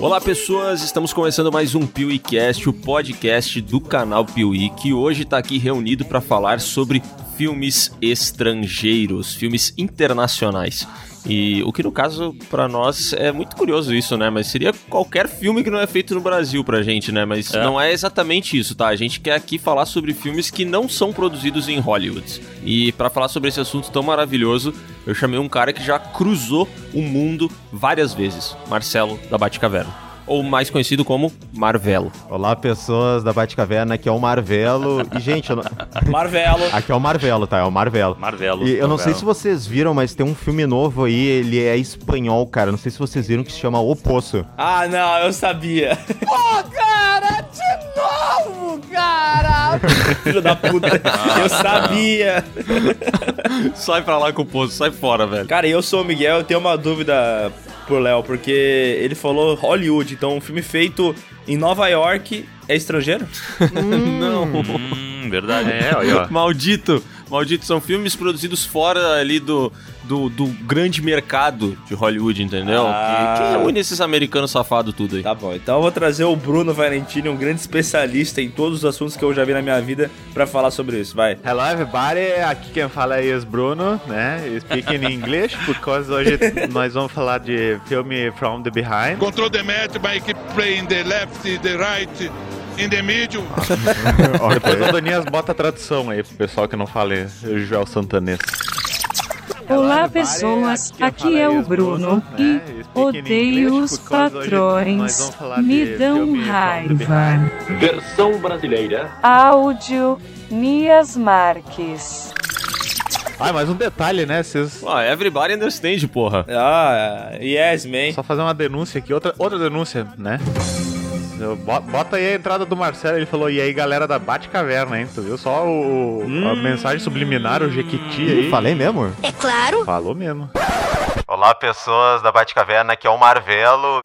Olá pessoas, estamos começando mais um PeeWeeCast, o podcast do canal Piuí, que hoje está aqui reunido para falar sobre filmes estrangeiros, filmes internacionais. E o que no caso para nós é muito curioso isso, né? Mas seria qualquer filme que não é feito no Brasil pra gente, né? Mas é. não é exatamente isso, tá? A gente quer aqui falar sobre filmes que não são produzidos em Hollywood. E para falar sobre esse assunto tão maravilhoso, eu chamei um cara que já cruzou o mundo várias vezes, Marcelo da Batcaverna ou mais conhecido como Marvelo. Olá, pessoas da Batcaverna, aqui é o Marvelo. E, gente, eu não... Marvelo. Aqui é o Marvelo, tá? É o Marvelo. Marvelo. E eu Marvelo. não sei se vocês viram, mas tem um filme novo aí, ele é espanhol, cara. Não sei se vocês viram, que se chama O Poço. Ah, não, eu sabia. Pô, cara, de novo, cara! Filho da puta, eu sabia. sai pra lá com o Poço, sai fora, velho. Cara, eu sou o Miguel, eu tenho uma dúvida pro Léo, porque ele falou Hollywood, então um filme feito em Nova York é estrangeiro? hum, não. Hum, verdade. É, ó. Maldito. Maldito, são filmes produzidos fora ali do, do, do grande mercado de Hollywood, entendeu? Ah. Que, que reúne esses americanos safados tudo aí. Tá bom, então eu vou trazer o Bruno Valentini, um grande especialista em todos os assuntos que eu já vi na minha vida, para falar sobre isso. Vai. Hello everybody, aqui quem fala é o Bruno, né? Speaking English, porque hoje nós vamos falar de filme From the Behind. Control the match, by keep playing the left, the right in the middle. Depois o Donias bota a tradução aí pro pessoal que não fale Joel Santanês. Olá pessoas, aqui é o Bruno e odeio os patrões, me dão raiva. Versão brasileira. Áudio Nias Marques. Ah, mas um detalhe, né? Vocês. Ah, everybody understand, porra. Ah, yes, man. Só fazer uma denúncia aqui, outra, outra denúncia, né? Bota aí a entrada do Marcelo, ele falou, e aí galera da Bate-Caverna, hein? Tu viu só o, hum. a mensagem subliminar, o Jequiti aí? Falei mesmo? É claro. Falou mesmo. Olá, pessoas da Bate-Caverna, aqui é o Marvelo.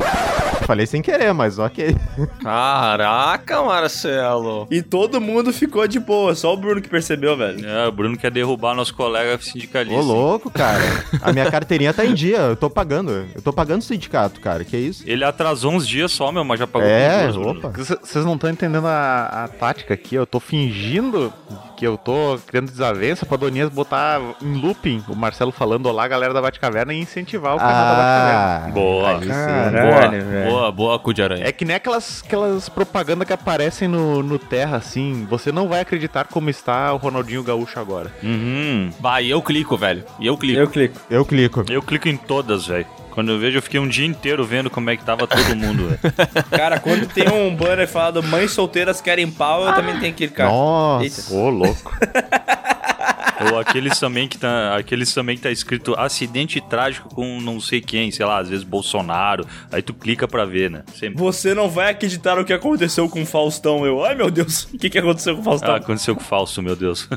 Falei sem querer, mas ok. Caraca, Marcelo. E todo mundo ficou de boa, só o Bruno que percebeu, velho. É, o Bruno quer derrubar nosso colega sindicalista. Ô, louco, cara. A minha carteirinha tá em dia, eu tô pagando. Eu tô pagando o sindicato, cara, que isso? Ele atrasou uns dias só, meu, mas já pagou É, opa. Vocês não estão entendendo a, a tática aqui, eu tô fingindo que eu tô criando desavença pra Donias botar em looping o Marcelo falando olá, galera da Batcaverna e incentivar o canal ah, da Batcaverna. Boa. Caralho, boa, boa, boa, cu de aranha. É que nem aquelas, aquelas propagandas que aparecem no, no Terra, assim, você não vai acreditar como está o Ronaldinho Gaúcho agora. Uhum. Vai, eu clico, velho. E eu clico. Eu clico. Eu clico. Eu clico em todas, velho. Quando eu vejo, eu fiquei um dia inteiro vendo como é que tava todo mundo, velho. Cara, quando tem um banner falado mães solteiras querem pau, eu também tenho que ir, cara. Nossa, ô louco. Ou aqueles também que tá, aqueles também que tá escrito acidente trágico com não sei quem, sei lá, às vezes Bolsonaro. Aí tu clica pra ver, né? Sempre. Você não vai acreditar o que aconteceu com o Faustão. Eu, ai meu Deus, o que, que aconteceu com o Faustão? Ah, aconteceu com o Fausto, meu Deus.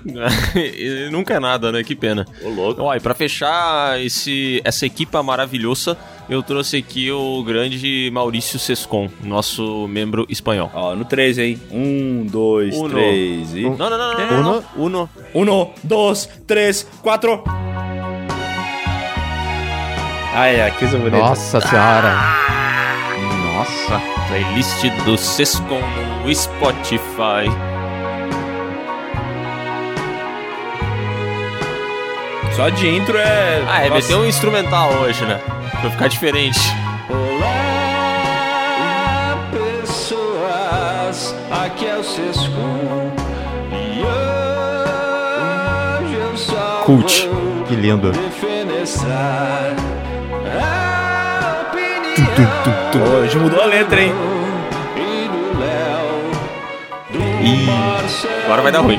Nunca é nada, né? Que pena. Ô, louco. Ó, e pra fechar esse, essa equipa maravilhosa, eu trouxe aqui o grande Maurício Sescon, nosso membro espanhol. Ó, no 3, hein? 1, 2, 3 e. Não, não, não, não. Uno. Uno. Uno, dois, três, quatro. Ai, é, que bonito. Nossa senhora. Nossa. Playlist do Sescon no Spotify. Só de intro é. Ah, é, meter um instrumental hoje, né? Pra ficar diferente. Olá, pessoas. Aqui é o Sescon. E hoje eu só Cult. Que lindo. defenestrar a opinião. Hoje mudou a letra, hein? E do Léo. Do Ih, agora vai dar ruim.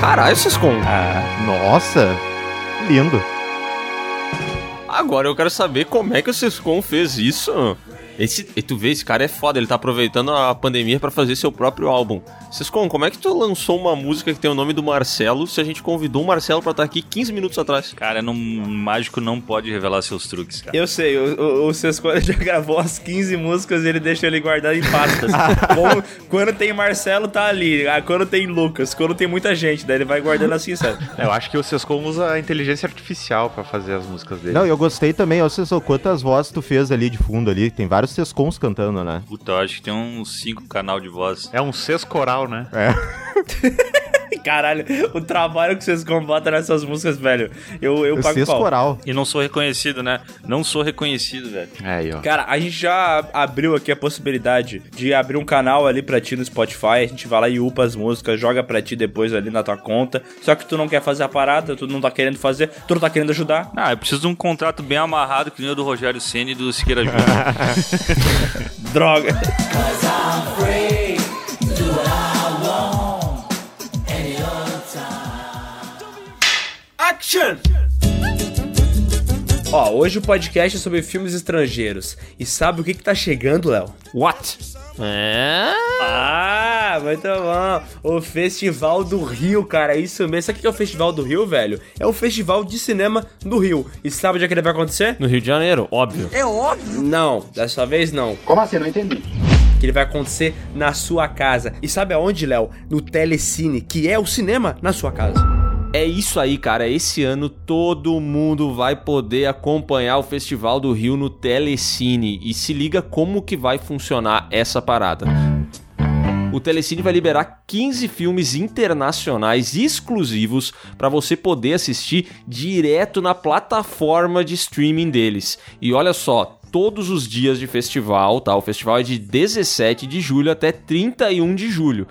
Caralho, Sescon. Ah, nossa, lindo. Agora eu quero saber como é que o Sescon fez isso. Esse, e tu vê, esse cara é foda, ele tá aproveitando a pandemia para fazer seu próprio álbum. Sescon, como é que tu lançou uma música que tem o nome do Marcelo se a gente convidou o Marcelo pra estar aqui 15 minutos atrás? Cara, não, um mágico não pode revelar seus truques, cara. Eu sei, o, o, o Sescon já gravou as 15 músicas e ele deixa ele guardado em pastas. Como- quando tem Marcelo, tá ali. Ah, Quando tem Lucas, quando tem muita gente, daí ele vai guardando assim, sabe? Eu acho que o Sescom usa a inteligência artificial pra fazer as músicas dele. Não, eu gostei também, ó, Cescon, quantas vozes tu fez ali de fundo ali? Tem vários Sescons cantando, né? Puta, eu acho que tem uns cinco canal de voz. É um sescoral, né? Caralho, o trabalho que vocês combatem nessas músicas, velho. Eu, eu O pago pau. Sescoral. E não sou reconhecido, né? Não sou reconhecido, velho. É aí, ó. Cara, a gente já abriu aqui a possibilidade de abrir um canal ali pra ti no Spotify. A gente vai lá e upa as músicas, joga pra ti depois ali na tua conta. Só que tu não quer fazer a parada, tu não tá querendo fazer, tu não tá querendo ajudar. Ah, eu preciso de um contrato bem amarrado que nem o do Rogério Senna e do Siqueira Júnior. Droga. Action! Ó, hoje o podcast é sobre filmes estrangeiros. E sabe o que que tá chegando, Léo? What? É? Ah, muito bom. O Festival do Rio, cara, isso mesmo. Sabe o que é o Festival do Rio, velho? É o Festival de Cinema do Rio. E sabe onde é que ele vai acontecer? No Rio de Janeiro, óbvio. Não, dessa vez não. Como assim? Não entendi. Que ele vai acontecer na sua casa. E sabe aonde, Léo? No Telecine, que é o cinema na sua casa. É isso aí, cara. Esse ano todo mundo vai poder acompanhar o Festival do Rio no Telecine. E se liga como que vai funcionar essa parada. O Telecine vai liberar 15 filmes internacionais exclusivos para você poder assistir direto na plataforma de streaming deles. E olha só, todos os dias de festival, tá? O festival é de 17 de julho até 31 de julho.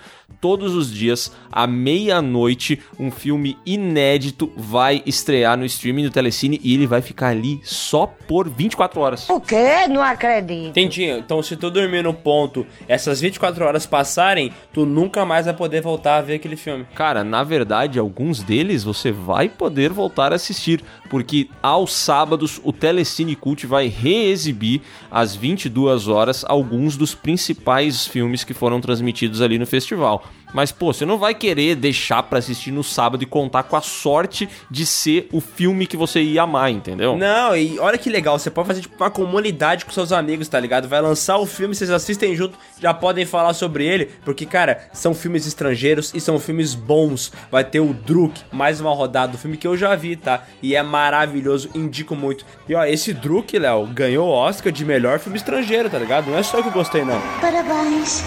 Todos os dias, à meia-noite, um filme inédito vai estrear no streaming do Telecine e ele vai ficar ali só por 24 horas. O quê? Não acredito. Entendi. Então, se tu dormir no ponto, essas 24 horas passarem, tu nunca mais vai poder voltar a ver aquele filme. Cara, na verdade, alguns deles você vai poder voltar a assistir, porque aos sábados o Telecine Cult vai reexibir às 22 horas alguns dos principais filmes que foram transmitidos ali no festival. Mas, pô, você não vai querer deixar pra assistir no sábado e contar com a sorte de ser o filme que você ia amar, entendeu? Não, e olha que legal, você pode fazer tipo uma comunidade com seus amigos, tá ligado? Vai lançar o filme, vocês assistem junto, já podem falar sobre ele, porque, cara, são filmes estrangeiros e são filmes bons. Vai ter o Druk, mais uma rodada do filme que eu já vi, tá? E é maravilhoso, indico muito. E ó, esse Druk, Léo, ganhou o Oscar de melhor filme estrangeiro, tá ligado? Não é só eu que gostei, não. Parabéns.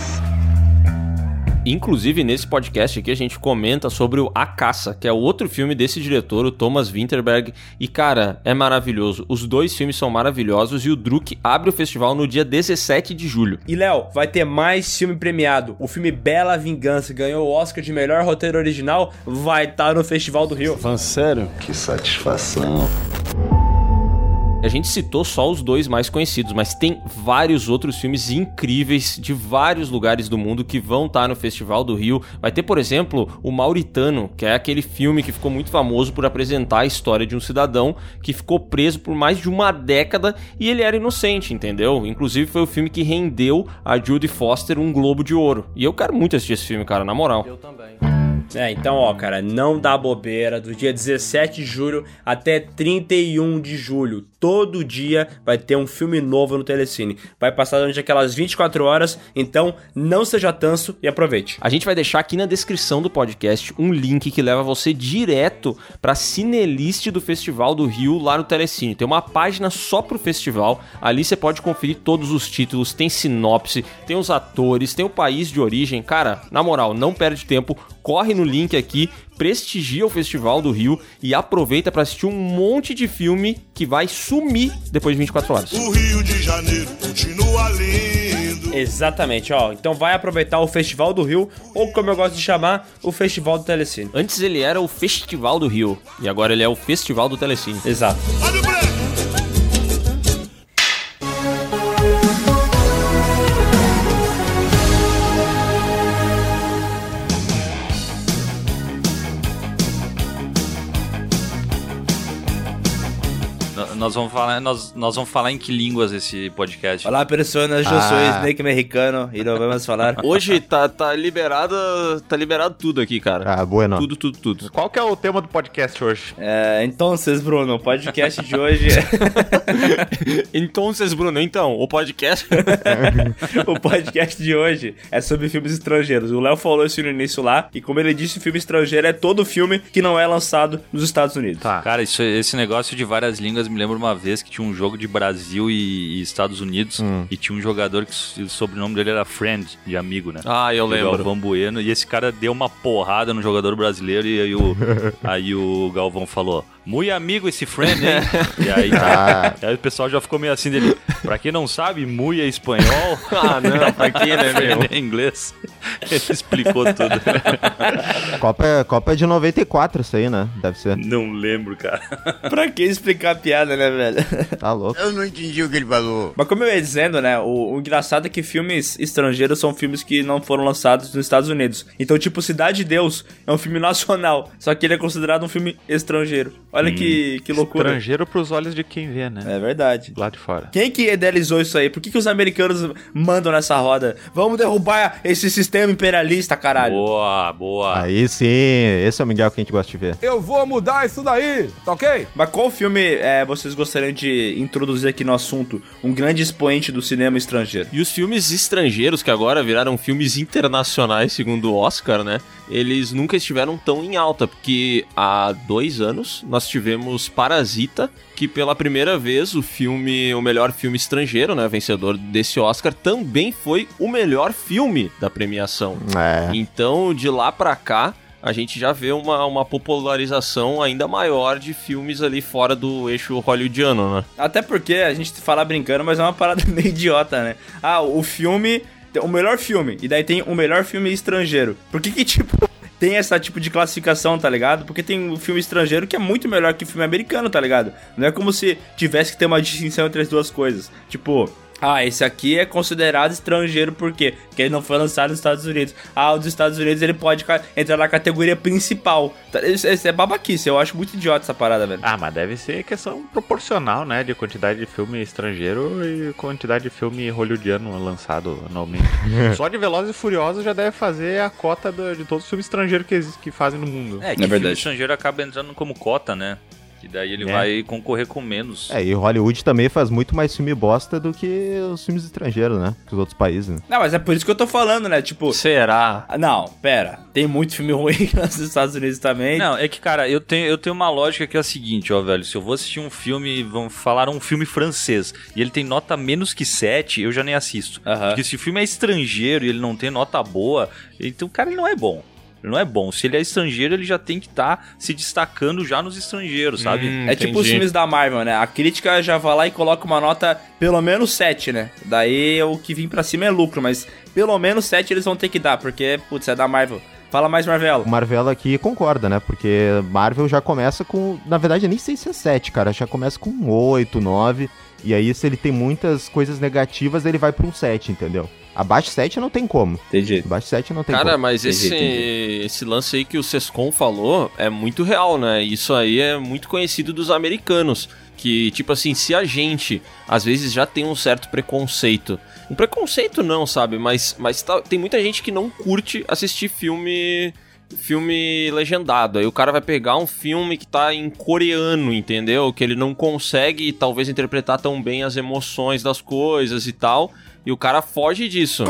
Inclusive, nesse podcast aqui, a gente comenta sobre o A Caça, que é outro filme desse diretor, o Thomas Winterberg. E, cara, é maravilhoso. Os dois filmes são maravilhosos e o Druk abre o festival no dia 17 de julho. E Léo, vai ter mais filme premiado. O filme Bela Vingança ganhou o Oscar de melhor roteiro original, vai estar no Festival do Rio. Falando sério? Que satisfação. A gente citou só os dois mais conhecidos, mas tem vários outros filmes incríveis de vários lugares do mundo que vão estar no Festival do Rio. Vai ter, por exemplo, o Mauritano, que é aquele filme que ficou muito famoso por apresentar a história de um cidadão que ficou preso por mais de uma década e ele era inocente, entendeu? Inclusive foi o filme que rendeu a Judy Foster um Globo de Ouro. E eu quero muito assistir esse filme, cara, na moral. É, então, ó, cara, não dá bobeira. Do dia 17 de julho até 31 de julho, todo dia vai ter um filme novo no Telecine. Vai passar durante aquelas 24 horas, então não seja tanso e aproveite. A gente vai deixar aqui na descrição do podcast um link que leva você direto pra Cinelist do Festival do Rio lá no Telecine. Tem uma página só pro festival. Ali você pode conferir todos os títulos, tem sinopse, tem os atores, tem o país de origem. Cara, na moral, não perde tempo, corre no link aqui, prestigia o Festival do Rio e aproveita pra assistir um monte de filme que vai sumir depois de 24 horas. O Rio de Janeiro continua lindo. Exatamente, ó. Então vai aproveitar o Festival do Rio, ou como eu gosto de chamar, o Festival do Telecine. Antes ele era o Festival do Rio e agora ele é o Festival do Telecine. Exato. Olha o nós, vamos falar, nós, nós vamos falar em que línguas esse podcast? Olá, pessoas, eu sou Ah. Snake mexicano e não vamos falar. Hoje tá, tá liberado. Tá liberado tudo aqui, cara. Ah, bueno. Tudo, tudo, tudo. Qual que é o tema do podcast hoje? É, então, vocês, Bruno, o podcast de hoje. Então, Bruno, então, o podcast. o podcast de hoje é sobre filmes estrangeiros. O Léo falou isso no início lá, e como ele disse, filme estrangeiro é todo filme que não é lançado nos Estados Unidos. Tá. Cara, isso, esse negócio de várias línguas me lembra uma vez que tinha um jogo de Brasil e, e Estados Unidos e tinha um jogador que o sobrenome dele era Friend, de amigo, né? Ah, eu O lembro. Galvão Bueno. E esse cara deu uma porrada no jogador brasileiro e aí o, aí o Galvão falou: Muito amigo esse friend, hein? e aí, tá, aí o pessoal já ficou meio assim dele. Pra quem não sabe, muito é espanhol. Ah, não, pra quê, né, meu? É inglês. Ele explicou tudo. Copa, Copa é de 94 isso aí, né? Deve ser. Não lembro, cara. pra que explicar a piada, né, velho? Tá louco. Eu não entendi o que ele falou. Mas como eu ia dizendo, né, o, o engraçado é que filmes estrangeiros são filmes que não foram lançados nos Estados Unidos. Então, tipo, Cidade de Deus é um filme nacional, só que ele é considerado um filme estrangeiro. Olha que, que loucura. Estrangeiro pros olhos de quem vê, né? É verdade. Lá de fora. Quem que idealizou isso aí? Por que, que os americanos mandam nessa roda? Vamos derrubar esse sistema imperialista, caralho. Boa, boa. Aí sim, esse é o Miguel que a gente gosta de ver. Eu vou mudar isso daí, tá ok? Mas qual filme é, vocês gostariam de introduzir aqui no assunto? Um grande expoente do cinema estrangeiro. E os filmes estrangeiros, que agora viraram filmes internacionais, segundo o Oscar, né? Eles nunca estiveram tão em alta, porque há dois anos nós tivemos Parasita, que pela primeira vez o filme, o melhor filme estrangeiro, né? Vencedor desse Oscar, também foi o melhor filme da premiação. É. Então, de lá pra cá, a gente já vê uma, uma popularização ainda maior de filmes ali fora do eixo hollywoodiano, né? Até porque a gente fala brincando, mas é uma parada meio idiota, né? Ah, o filme. O melhor filme. E daí tem o melhor filme estrangeiro. Por que que, tipo. Tem essa tipo de classificação, tá ligado? Porque tem um filme estrangeiro que é muito melhor que o filme americano, tá ligado? Não é como se tivesse que ter uma distinção entre as duas coisas. Tipo, ah, esse aqui é considerado estrangeiro por quê? Porque ele não foi lançado nos Estados Unidos. Ah, o dos Estados Unidos ele pode entrar na categoria principal. Tá, Isso, isso é babaquice, eu acho muito idiota essa parada, velho. Ah, mas deve ser questão proporcional, né? De quantidade de filme estrangeiro e quantidade de filme hollywoodiano lançado anualmente. Só de Velozes e Furiosos já deve fazer a cota do- de todos os filmes estrangeiros que, existe, que fazem no mundo. É, que É verdade. filme estrangeiro acaba entrando como cota, né? Que daí ele É. vai concorrer com menos. É, e Hollywood também faz muito mais filme bosta do que os filmes estrangeiros, né? Que os outros países, né? Não, mas é por isso que eu tô falando, né? Tipo, Será? ah, não, pera. Tem muito filme ruim nos Estados Unidos também. Não, é que, cara, eu tenho, eu tenho uma lógica que é a seguinte, ó, velho. Se eu vou assistir um filme, vamos falar um filme francês, e ele tem nota menos que 7, eu já nem assisto. Aham. Porque se o filme é estrangeiro e ele não tem nota boa, então, cara, ele não é bom. Ele não é bom. Se ele é estrangeiro, ele já tem que estar se destacando já nos estrangeiros, sabe? Hum, É tipo os entendi. filmes da Marvel, né? A crítica já vai lá e coloca uma nota pelo menos 7, né? Daí o que vem pra cima é lucro, mas pelo menos 7 eles vão ter que dar, porque, putz, é da Marvel. Fala mais, Marvel. O Marvel aqui concorda, né? Porque Marvel já começa com. Na verdade, eu nem sei se é 7, cara. Já começa com 8, 9. E aí, se ele tem muitas coisas negativas, ele vai pra um 7, entendeu? Abaixo de 7 não tem como. Entendi. Abaixo de 7 não tem Cara, como. mas Entendi, esse, entendi. esse lance aí que o Sescon falou é muito real, né? Isso aí é muito conhecido dos americanos. Que, tipo assim, se a gente às vezes já tem um certo preconceito. Um preconceito não, sabe? Mas, mas tá- tem muita gente que não curte assistir filme. Filme legendado. Aí o cara vai pegar um filme que tá em coreano, entendeu? Que ele não consegue talvez interpretar tão bem as emoções das coisas e tal. E o cara foge disso.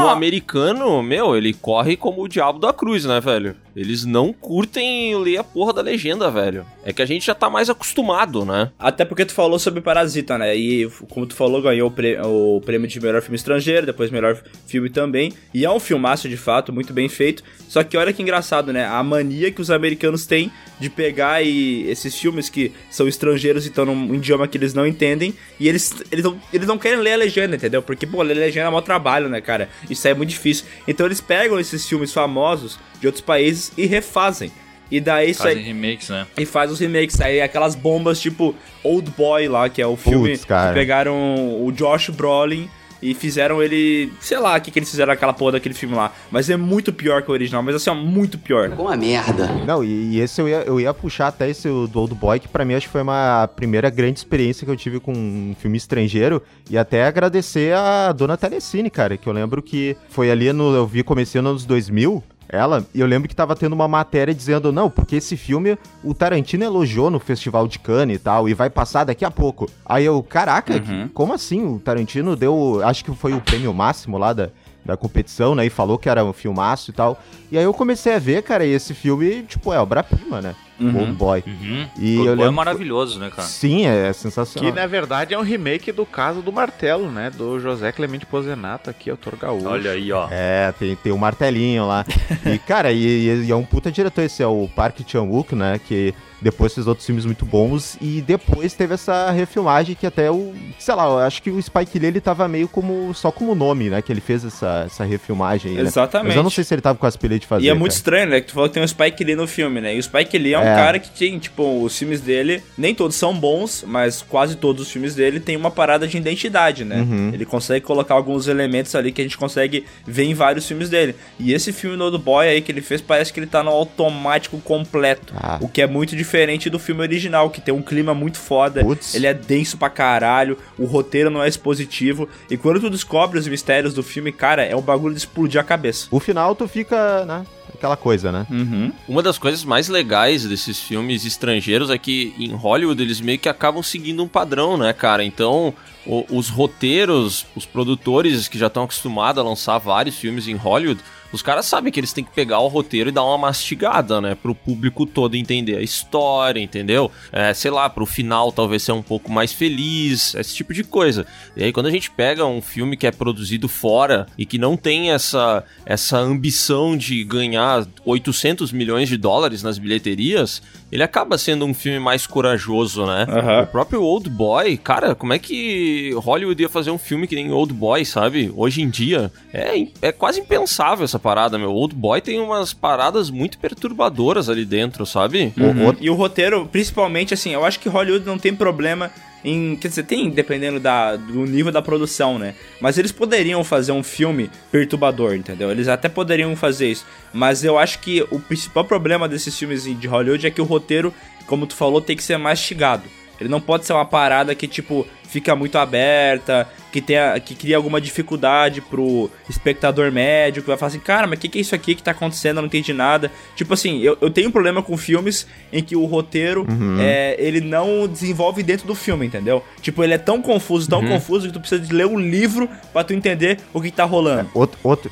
E o americano, meu, ele corre como o diabo da cruz, né, velho? Eles não curtem ler a porra da legenda, velho. É que a gente já tá mais acostumado, né? Até porque tu falou sobre Parasita, né? E como tu falou, ganhou o, prê- o prêmio de melhor filme estrangeiro, depois melhor filme também. E é um filmaço de fato, muito bem feito. Só que olha que engraçado, né? A mania que os americanos têm de pegar e esses filmes que são estrangeiros e estão num idioma que eles não entendem. E eles, eles, não, eles não querem ler a legenda, entendeu? Porque, pô, ler legenda é maior trabalho, né, cara? Isso aí é muito difícil. Então eles pegam esses filmes famosos de outros países e refazem. E daí isso aí. Fazem remakes, né? E faz os remakes, aí aquelas bombas tipo Old Boy lá, que é o filme que pegaram o Josh Brolin e fizeram ele. Sei lá o que, que eles fizeram aquela porra daquele filme lá. Mas é muito pior que o original, mas assim, ó, muito pior. Com uma merda. Não, e, e esse eu ia, eu ia puxar até esse do Old Boy, que pra mim acho que foi uma primeira grande experiência que eu tive com um filme estrangeiro. E até agradecer a dona Telecine, cara, que eu lembro que foi ali no. Eu vi comecei nos anos 2000 ela, e eu lembro que tava tendo uma matéria dizendo, não, porque esse filme o Tarantino elogiou no Festival de Cannes e tal, e vai passar daqui a pouco. Aí eu, caraca, Uhum. como assim? O Tarantino deu, acho que foi o prêmio máximo lá da, da competição, né, e falou que era um filmaço e tal. E aí eu comecei a ver, cara, e esse filme, tipo, é obra-prima, né? Uhum. Old Boy. Uhum. E Old eu Boy é lembro... maravilhoso, né, cara? Sim, é Que sensacional. na verdade é um remake do caso do martelo, né? Do José Clemente Pozenato aqui, autor gaúcho. Olha aí, ó. É, tem, tem o martelinho lá. E, cara, e, e é um puta diretor esse, é o Park Chan-wook, né? Que depois fez outros filmes muito bons. E depois teve essa refilmagem que até o... Sei lá, eu acho que o Spike Lee, ele tava meio como... Só como nome, né? Que ele fez essa, essa refilmagem. aí, né? Exatamente. Mas eu não sei se ele tava com as pilhas de fazer, E é muito cara. estranho, né? Que tu falou que tem o Spike Lee no filme, né? E o Spike Lee é um É. cara que tem, tipo, os filmes dele, nem todos são bons, mas quase todos os filmes dele tem uma parada de identidade, né? Uhum. Ele consegue colocar alguns elementos ali que a gente consegue ver em vários filmes dele. E esse filme do Boy aí que ele fez, parece que ele tá no automático completo. Ah. O que é muito diferente do filme original, que tem um clima muito foda. Putz. Ele é denso pra caralho, o roteiro não é expositivo. E quando tu descobre os mistérios do filme, cara, é um bagulho de explodir a cabeça. O final tu fica, né? Aquela coisa, né? Uhum. Uma das coisas mais legais desses filmes estrangeiros é que em Hollywood eles meio que acabam seguindo um padrão, né, cara? Então, o- os roteiros, os produtores que já estão acostumados a lançar vários filmes em Hollywood, os caras sabem que eles têm que pegar o roteiro e dar uma mastigada, né? Pro público todo entender a história, entendeu? É, sei lá, pro final talvez ser um pouco mais feliz, esse tipo de coisa. E aí quando a gente pega um filme que é produzido fora e que não tem essa, essa ambição de ganhar 800 milhões de dólares nas bilheterias, ele acaba sendo um filme mais corajoso, né? Aham. O próprio Old Boy, cara, como é que Hollywood ia fazer um filme que nem Old Boy, sabe? Hoje em dia, é, é quase impensável essa parada, meu. Old Boy tem umas paradas muito perturbadoras ali dentro, sabe? Uhum. E o roteiro, principalmente, assim, eu acho que Hollywood não tem problema em. Quer dizer, tem dependendo da, do nível da produção, né? Mas eles poderiam fazer um filme perturbador, entendeu? Eles até poderiam fazer isso. Mas eu acho que o principal problema desses filmes de Hollywood é que o roteiro, como tu falou, tem que ser mastigado. Ele não pode ser uma parada que, tipo, fica muito aberta, que, tenha, que cria alguma dificuldade pro espectador médio, que vai falar assim, cara, mas o que, que é isso aqui que tá acontecendo? Eu não entendi nada. Tipo assim, eu, eu tenho um problema com filmes em que o roteiro, é, ele não desenvolve dentro do filme, entendeu? Tipo, ele é tão confuso, tão confuso, que tu precisa de ler um livro pra tu entender o que tá rolando. Outro... outro...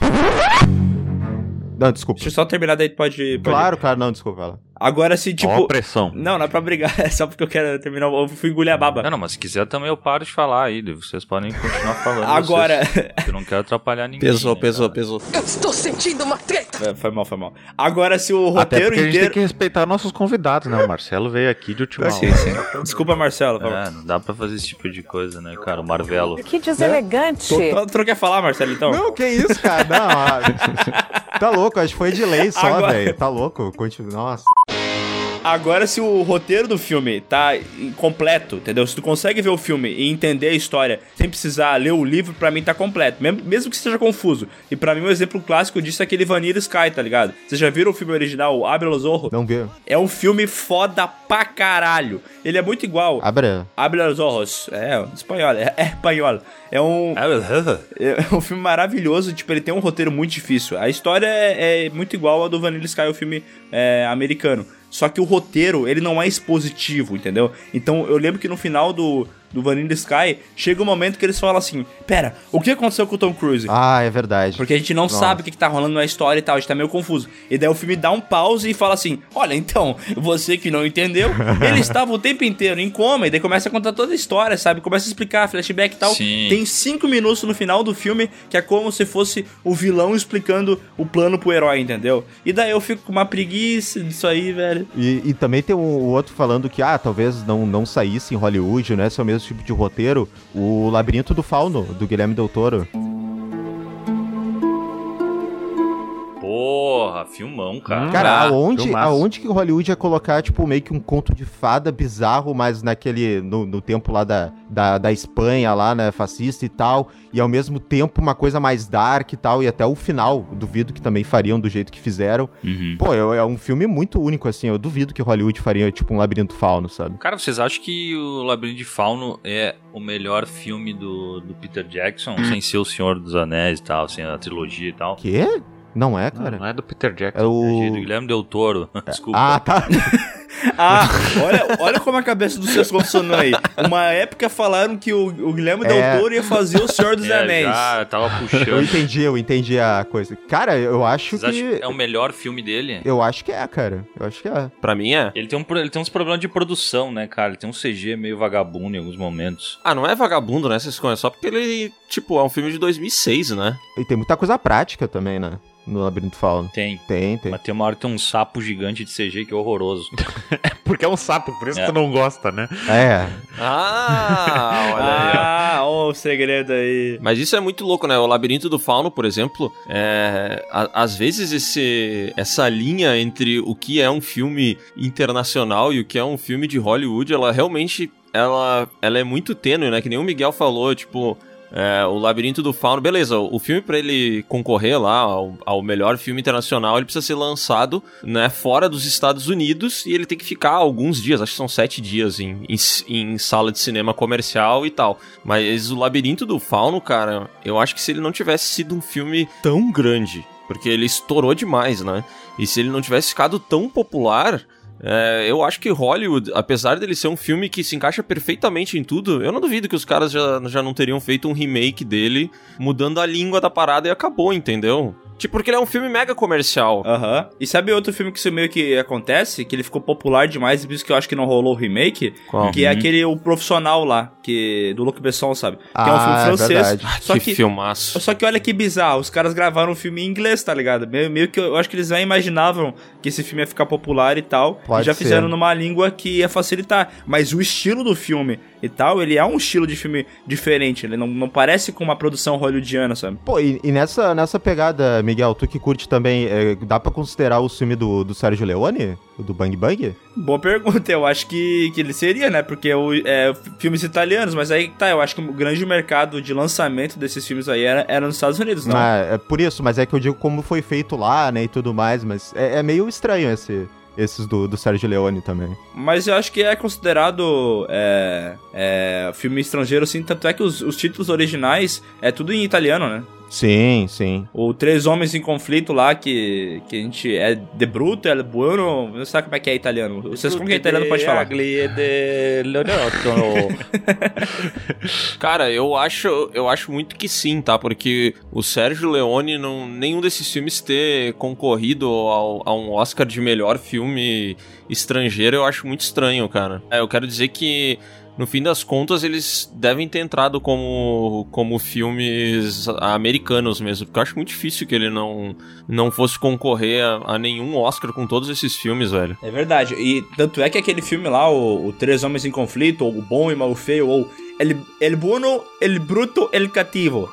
Não, desculpa. Deixa eu só terminar, daí tu pode... pode... Claro, claro, não, desculpa. Ela. Agora, se tipo... Ó, pressão. Não, não é pra brigar, é só porque eu quero terminar, eu fui engolir a baba. Não, não, mas se quiser também eu paro de falar aí. Vocês podem continuar falando. Agora- vocês. Eu não quero atrapalhar ninguém. Pesou, né, pesou, cara? pesou. Eu estou sentindo uma treta. É, Foi mal, foi mal. Agora, se o Até roteiro porque a gente inteiro... tem que respeitar nossos convidados, né? O Marcelo veio aqui de última Sim, hora. sim. Desculpa, Marcelo. É, não dá pra fazer esse tipo de coisa, né, cara? O Marvelo. Que deselegante. Tu, tu, tu não quer falar, Marcelo, então? Não, que isso, cara? Não, ah, tá louco, acho que foi de lei só, Agora- velho. Tá louco, continua. Nossa. Agora, se o roteiro do filme tá completo, entendeu? Se tu consegue ver o filme e entender a história sem precisar ler o livro, pra mim tá completo. Mesmo, mesmo que seja confuso. E pra mim, um exemplo clássico disso é aquele Vanilla Sky, tá ligado? Vocês já viram o filme original, o Abre los Ojos? Não viu? É um filme foda pra caralho. Ele é muito igual. Abra. Abre los Ojos. É, espanhol. É, é espanhol. É um... É um filme maravilhoso, tipo, ele tem um roteiro muito difícil. A história é, é muito igual a do Vanilla Sky, o filme é, americano. Só que o roteiro, ele não é expositivo, entendeu? Então eu lembro que no final do, do Vanilla Sky, chega um momento que eles falam assim: Pera, o que aconteceu com o Tom Cruise? Ah, é verdade. Porque a gente não Nossa. sabe o que, que tá rolando na história e tal, a gente tá meio confuso. E daí o filme dá um pause e fala assim: Olha, então, você que não entendeu, ele estava o tempo inteiro em coma, e daí começa a contar toda a história, sabe? Começa a explicar, flashback e tal. Sim. Tem cinco minutos no final do filme que é como se fosse o vilão explicando o plano pro herói, entendeu? E daí eu fico com uma preguiça disso aí, velho. E, e também tem um, o outro falando que, ah, talvez não, não saísse em Hollywood, né? Se é mesmo tipo de roteiro. O Labirinto do Fauno, do Guilherme Del Toro. Porra, filmão, cara. Cara, Ah, aonde, filmaço. aonde que Hollywood ia colocar, tipo, meio que um conto de fada bizarro, mas naquele. no, no tempo lá da, da, da Espanha, lá, né, fascista e tal, e ao mesmo tempo uma coisa mais dark e tal, e até o final, duvido que também fariam do jeito que fizeram. Uhum. Pô, é, é um filme muito único, assim, eu duvido que Hollywood faria, tipo, um labirinto fauno, sabe? Cara, vocês acham que o Labirinto de Fauno é o melhor filme do, do Peter Jackson? Sem ser o Senhor dos Anéis e tal, sem a trilogia e tal. Quê? Não é, Não, cara? não é do Peter Jackson. É Do o. Guilherme Del Toro. Desculpa. Ah, tá. Ah, olha, olha como a cabeça do seus funcionou aí. Uma época falaram que o, o Guilherme É. Del Toro ia fazer o Senhor dos É, Anéis. já tava Eu puxando. entendi, eu entendi a coisa. Cara, eu acho Vocês acham que. que é o melhor filme dele? Eu acho que é, cara. Eu acho que é. Pra mim é. Ele tem, um, ele tem uns problemas de produção, né, cara? Ele tem um CG meio vagabundo em alguns momentos. Ah, não é vagabundo, né, Ciscon? É só porque ele, tipo, é um filme de 2006, né? E tem muita coisa prática também, né? No Labirinto Fauno. Tem. Tem, tem. Mas tem uma hora que tem um sapo gigante de CG que é horroroso. Porque é um sapo, por isso É. que tu não gosta, né? É. Ah, olha aí. Ah, ó o segredo aí. Mas isso é muito louco, né? O Labirinto do Fauno, por exemplo, é... às vezes esse... essa linha entre o que é um filme internacional e o que é um filme de Hollywood, ela realmente ela, ela é muito tênue, né? Que nem o Miguel falou, tipo... é, o Labirinto do Fauno, beleza, o filme pra ele concorrer lá ao, ao melhor filme internacional, ele precisa ser lançado, né, fora dos Estados Unidos e ele tem que ficar alguns dias, acho que são sete dias em, em, em sala de cinema comercial e tal. Mas o Labirinto do Fauno, cara, eu acho que se ele não tivesse sido um filme tão grande, porque ele estourou demais, né? E se ele não tivesse ficado tão popular, é, eu acho que Hollywood, apesar dele ser um filme que se encaixa perfeitamente em tudo, eu não duvido que os caras já, já não teriam feito um remake dele mudando a língua da parada e acabou, entendeu? Tipo, porque ele é um filme mega comercial. Aham. E sabe outro filme que isso meio que acontece? Que ele ficou popular demais, e por isso que eu acho que não rolou o remake? Qual? Que é Uhum. aquele O Profissional lá, que do Luc Besson, sabe? Que é um Ah, filme é francês. verdade. só que, que, filmaço. só que olha que bizarro, os caras gravaram um filme em inglês, tá ligado? Meio, meio que eu, eu acho que eles já imaginavam que esse filme ia ficar popular e tal. Pode já ser. fizeram numa língua que ia facilitar. Mas o estilo do filme e tal, ele é um estilo de filme diferente. Ele não, não parece com uma produção hollywoodiana, sabe? Pô, e, e nessa, nessa pegada, Miguel, tu que curte também, é, dá pra considerar o filme do, do Sérgio Leone? O do Bang Bang? Boa pergunta, eu acho que, que ele seria, né? Porque o, é, filmes italianos, mas aí tá, eu acho que o grande mercado de lançamento desses filmes aí era, era nos Estados Unidos, não? Mas, é por isso, mas é que eu digo como foi feito lá, né, e tudo mais, mas é, é meio estranho esse, esses do, do Sérgio Leone também. Mas eu acho que é considerado é, é, filme estrangeiro, assim, tanto é que os, os títulos originais é tudo em italiano, né? Sim, sim. O Três Homens em Conflito lá, que, que a gente é de bruto, é bueno, não sabe como é que é italiano. Vocês como que é italiano pode falar. De Leonardo. Cara, eu acho, eu acho muito que sim, tá? Porque o Sérgio Leone, não, nenhum desses filmes ter concorrido ao, a um Oscar de melhor filme estrangeiro, eu acho muito estranho, cara. É, eu quero dizer que, no fim das contas, eles devem ter entrado como, como filmes americanos mesmo, porque eu acho muito difícil que ele não, não fosse concorrer a, a nenhum Oscar com todos esses filmes, velho. É verdade. E tanto é que aquele filme lá, o, o Três Homens em Conflito, ou o Bom e Mal Feio, ou El, el Bueno, El Bruto, El Cativo.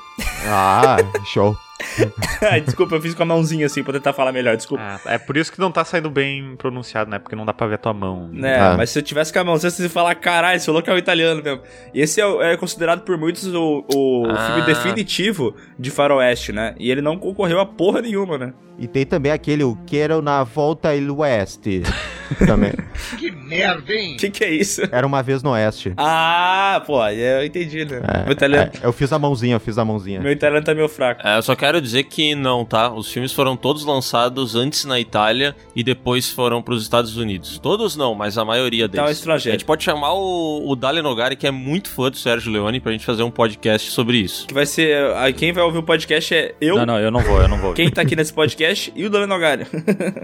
Ah, show. Ai, desculpa, eu fiz com a mãozinha assim pra tentar falar melhor, desculpa. Ah, é por isso que não tá saindo bem pronunciado, né? Porque não dá pra ver a tua mão. Né, Ah. mas se eu tivesse com a mão, você ia falar, caralho, esse louco é o italiano mesmo. E esse é, é considerado por muitos o, o Ah. filme definitivo de faroeste, né? E ele não concorreu a porra nenhuma, né? E tem também aquele, o Quero na Volta ao Oeste. também. Que merda, hein? O que, que é isso? Era uma vez no Oeste. Ah, pô, eu entendi, né? meu, italiano, É, eu fiz a mãozinha, eu fiz a mãozinha. meu italiano tá meio fraco. É, eu só quero dizer que não, tá? Os filmes foram todos lançados antes na Itália e depois foram pros Estados Unidos. Todos não, mas a maioria deles. Então, estrangeiro. A gente pode chamar o, o Dale Nogari, que é muito fã do Sérgio Leone, pra gente fazer um podcast sobre isso. Que vai ser. aí Quem vai ouvir o podcast é eu, Não, não, eu não vou, eu não vou. quem tá aqui nesse podcast e o Daniel Nogari.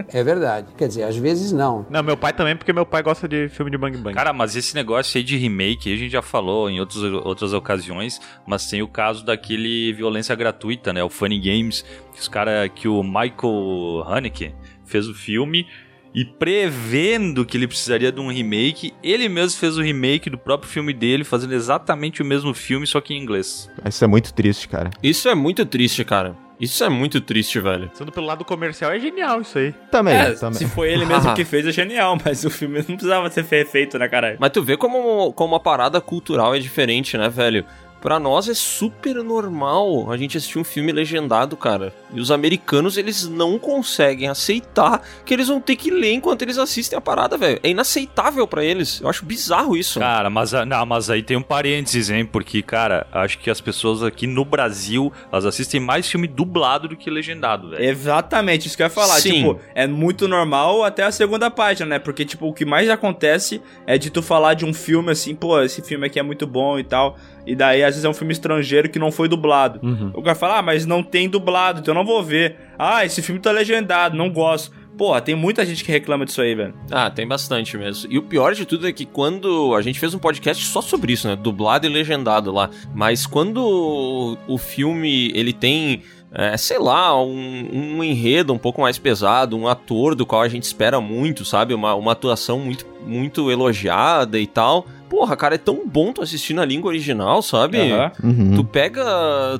É verdade. Quer dizer, às vezes não. Não, meu pai também, porque meu pai gosta de filme de Bang Bang. Cara, mas esse negócio aí de remake, a gente já falou em outros, outras ocasiões, mas tem o caso daquele violência gratuita, né? O Funny Games, que os cara que o Michael Haneke fez o filme e prevendo que ele precisaria de um remake, ele mesmo fez o remake do próprio filme dele, fazendo exatamente o mesmo filme, só que em inglês. Isso é muito triste, cara. Isso é muito triste, cara. Isso é muito triste, velho. Sendo pelo lado comercial, é genial isso aí. Também, É, também. se foi ele mesmo que fez, é genial, mas o filme não precisava ser feito, né, caralho? Mas tu vê como, como a parada cultural é diferente, né, velho? Pra nós é super normal a gente assistir um filme legendado, cara. E os americanos, eles não conseguem aceitar que eles vão ter que ler enquanto eles assistem a parada, velho. É inaceitável pra eles. Eu acho bizarro isso. Cara, mas, não, mas aí tem um parênteses, hein? Porque, cara, acho que as pessoas aqui no Brasil, elas assistem mais filme dublado do que legendado, velho. Exatamente, isso que eu ia falar. Sim. Tipo, é muito normal até a segunda página, né? Porque, tipo, o que mais acontece é de tu falar de um filme assim, pô, esse filme aqui é muito bom e tal. E daí, às vezes, é um filme estrangeiro que não foi dublado. O cara fala, ah, mas não tem dublado, então eu não vou ver. Ah, esse filme tá legendado, não gosto. Porra, tem muita gente que reclama disso aí, velho. Ah, tem bastante mesmo. E o pior de tudo é que quando a gente fez um podcast só sobre isso, né? Dublado e legendado lá. Mas quando o filme ele tem, é, sei lá, um, um enredo um pouco mais pesado, um ator do qual a gente espera muito, sabe? Uma, uma atuação muito, muito elogiada e tal. Porra, cara, é tão bom tu assistir na língua original, sabe? Uhum. Tu pega,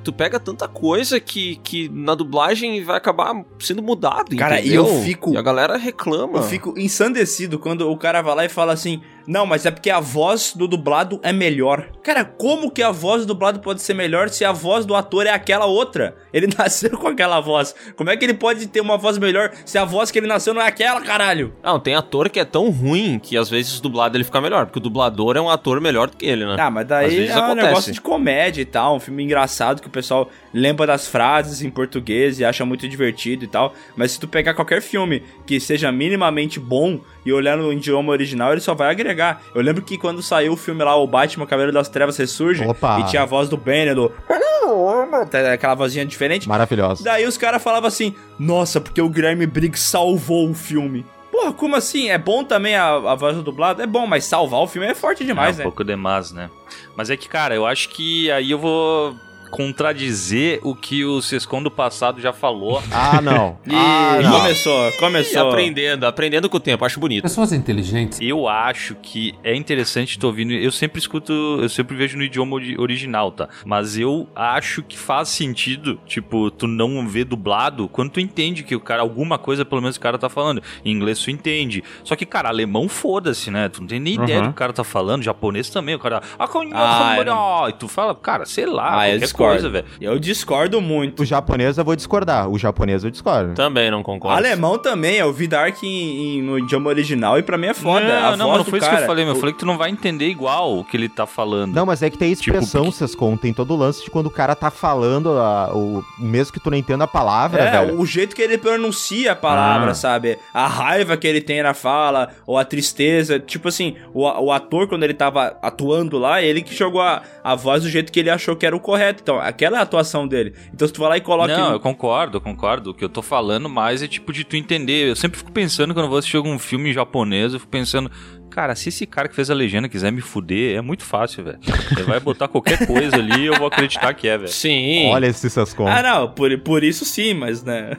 tu pega tanta coisa que, que na dublagem vai acabar sendo mudado, Cara, e entendeu? eu fico- E a galera reclama. Eu fico ensandecido quando o cara vai lá e fala assim: Não, mas é porque a voz do dublado é melhor. Cara, como que a voz do dublado pode ser melhor se a voz do ator é aquela outra? Ele nasceu com aquela voz. Como é que ele pode ter uma voz melhor se a voz que ele nasceu não é aquela, caralho? Não, tem ator que é tão ruim que às vezes o dublado ele fica melhor, porque o dublador é um ator melhor do que ele, né? Ah, mas Às daí vezes é um acontece. negócio de comédia e tal, um filme engraçado que o pessoal lembra das frases em português e acha muito divertido e tal. Mas se tu pegar qualquer filme que seja minimamente bom e olhar no idioma original, ele só vai agregar. Eu lembro que quando saiu o filme lá, o Batman Cavaleiro das Trevas Ressurge, Opa. e tinha a voz do Banner, do... Aquela vozinha diferente. Maravilhosa. Daí os caras falavam assim, nossa, porque o Guilherme Briggs salvou o filme. Porra, como assim? É bom também a, a voz do dublado? É bom, mas salvar o filme é forte demais, é um né? pouco demais, né? Mas é que, cara, eu acho que aí eu vou contradizer o que o Sescon do passado já falou. Ah, não. Ih, Ah, não. começou, E começou. aprendendo, aprendendo com o tempo, acho bonito. Pessoas inteligentes. Eu acho que é interessante tu ouvindo. Eu sempre escuto, eu sempre vejo no idioma ori- original, tá? Mas eu acho que faz sentido, tipo, tu não ver dublado quando tu entende que o cara, alguma coisa pelo menos o cara tá falando. Em inglês tu entende. Só que, cara, alemão foda-se, né? Tu não tem nem ideia Uhum. do que o cara tá falando. Japonês também, o cara. "Ah, Ah, E tu fala, cara, sei lá, Ah, qualquer. Coisa, velho. Eu discordo muito. O japonês eu vou discordar. O japonês eu discordo. Também não concordo. Alemão também, eu vi Dark em, em- no idioma original e pra mim é foda. Não, a não, voz mas não foi isso cara, que eu falei, meu. Eu falei que tu não vai entender igual o que ele tá falando. Não, mas é que tem a expressão, porque- Sescon, tem todo o lance de quando o cara tá falando, a- o, mesmo que tu não entenda a palavra, É, velho. o jeito que ele pronuncia a palavra, Ah. sabe? A raiva que ele tem na fala, ou a tristeza. Tipo assim, o, o ator, quando ele tava atuando lá, ele que jogou a, a voz do jeito que ele achou que era o correto. Então, aquela é a atuação dele. Então, se tu vai lá e coloca. Não, ele- eu concordo, eu concordo. O que eu tô falando mais é tipo de tu entender. Eu sempre fico pensando quando eu vou assistir algum filme japonês, eu fico pensando, cara, se esse cara que fez a legenda quiser me fuder, é muito fácil, velho. Ele vai botar qualquer coisa ali e eu vou acreditar que é, velho. Sim. Olha esse Sescon. Ah, não, por, por isso sim, mas né.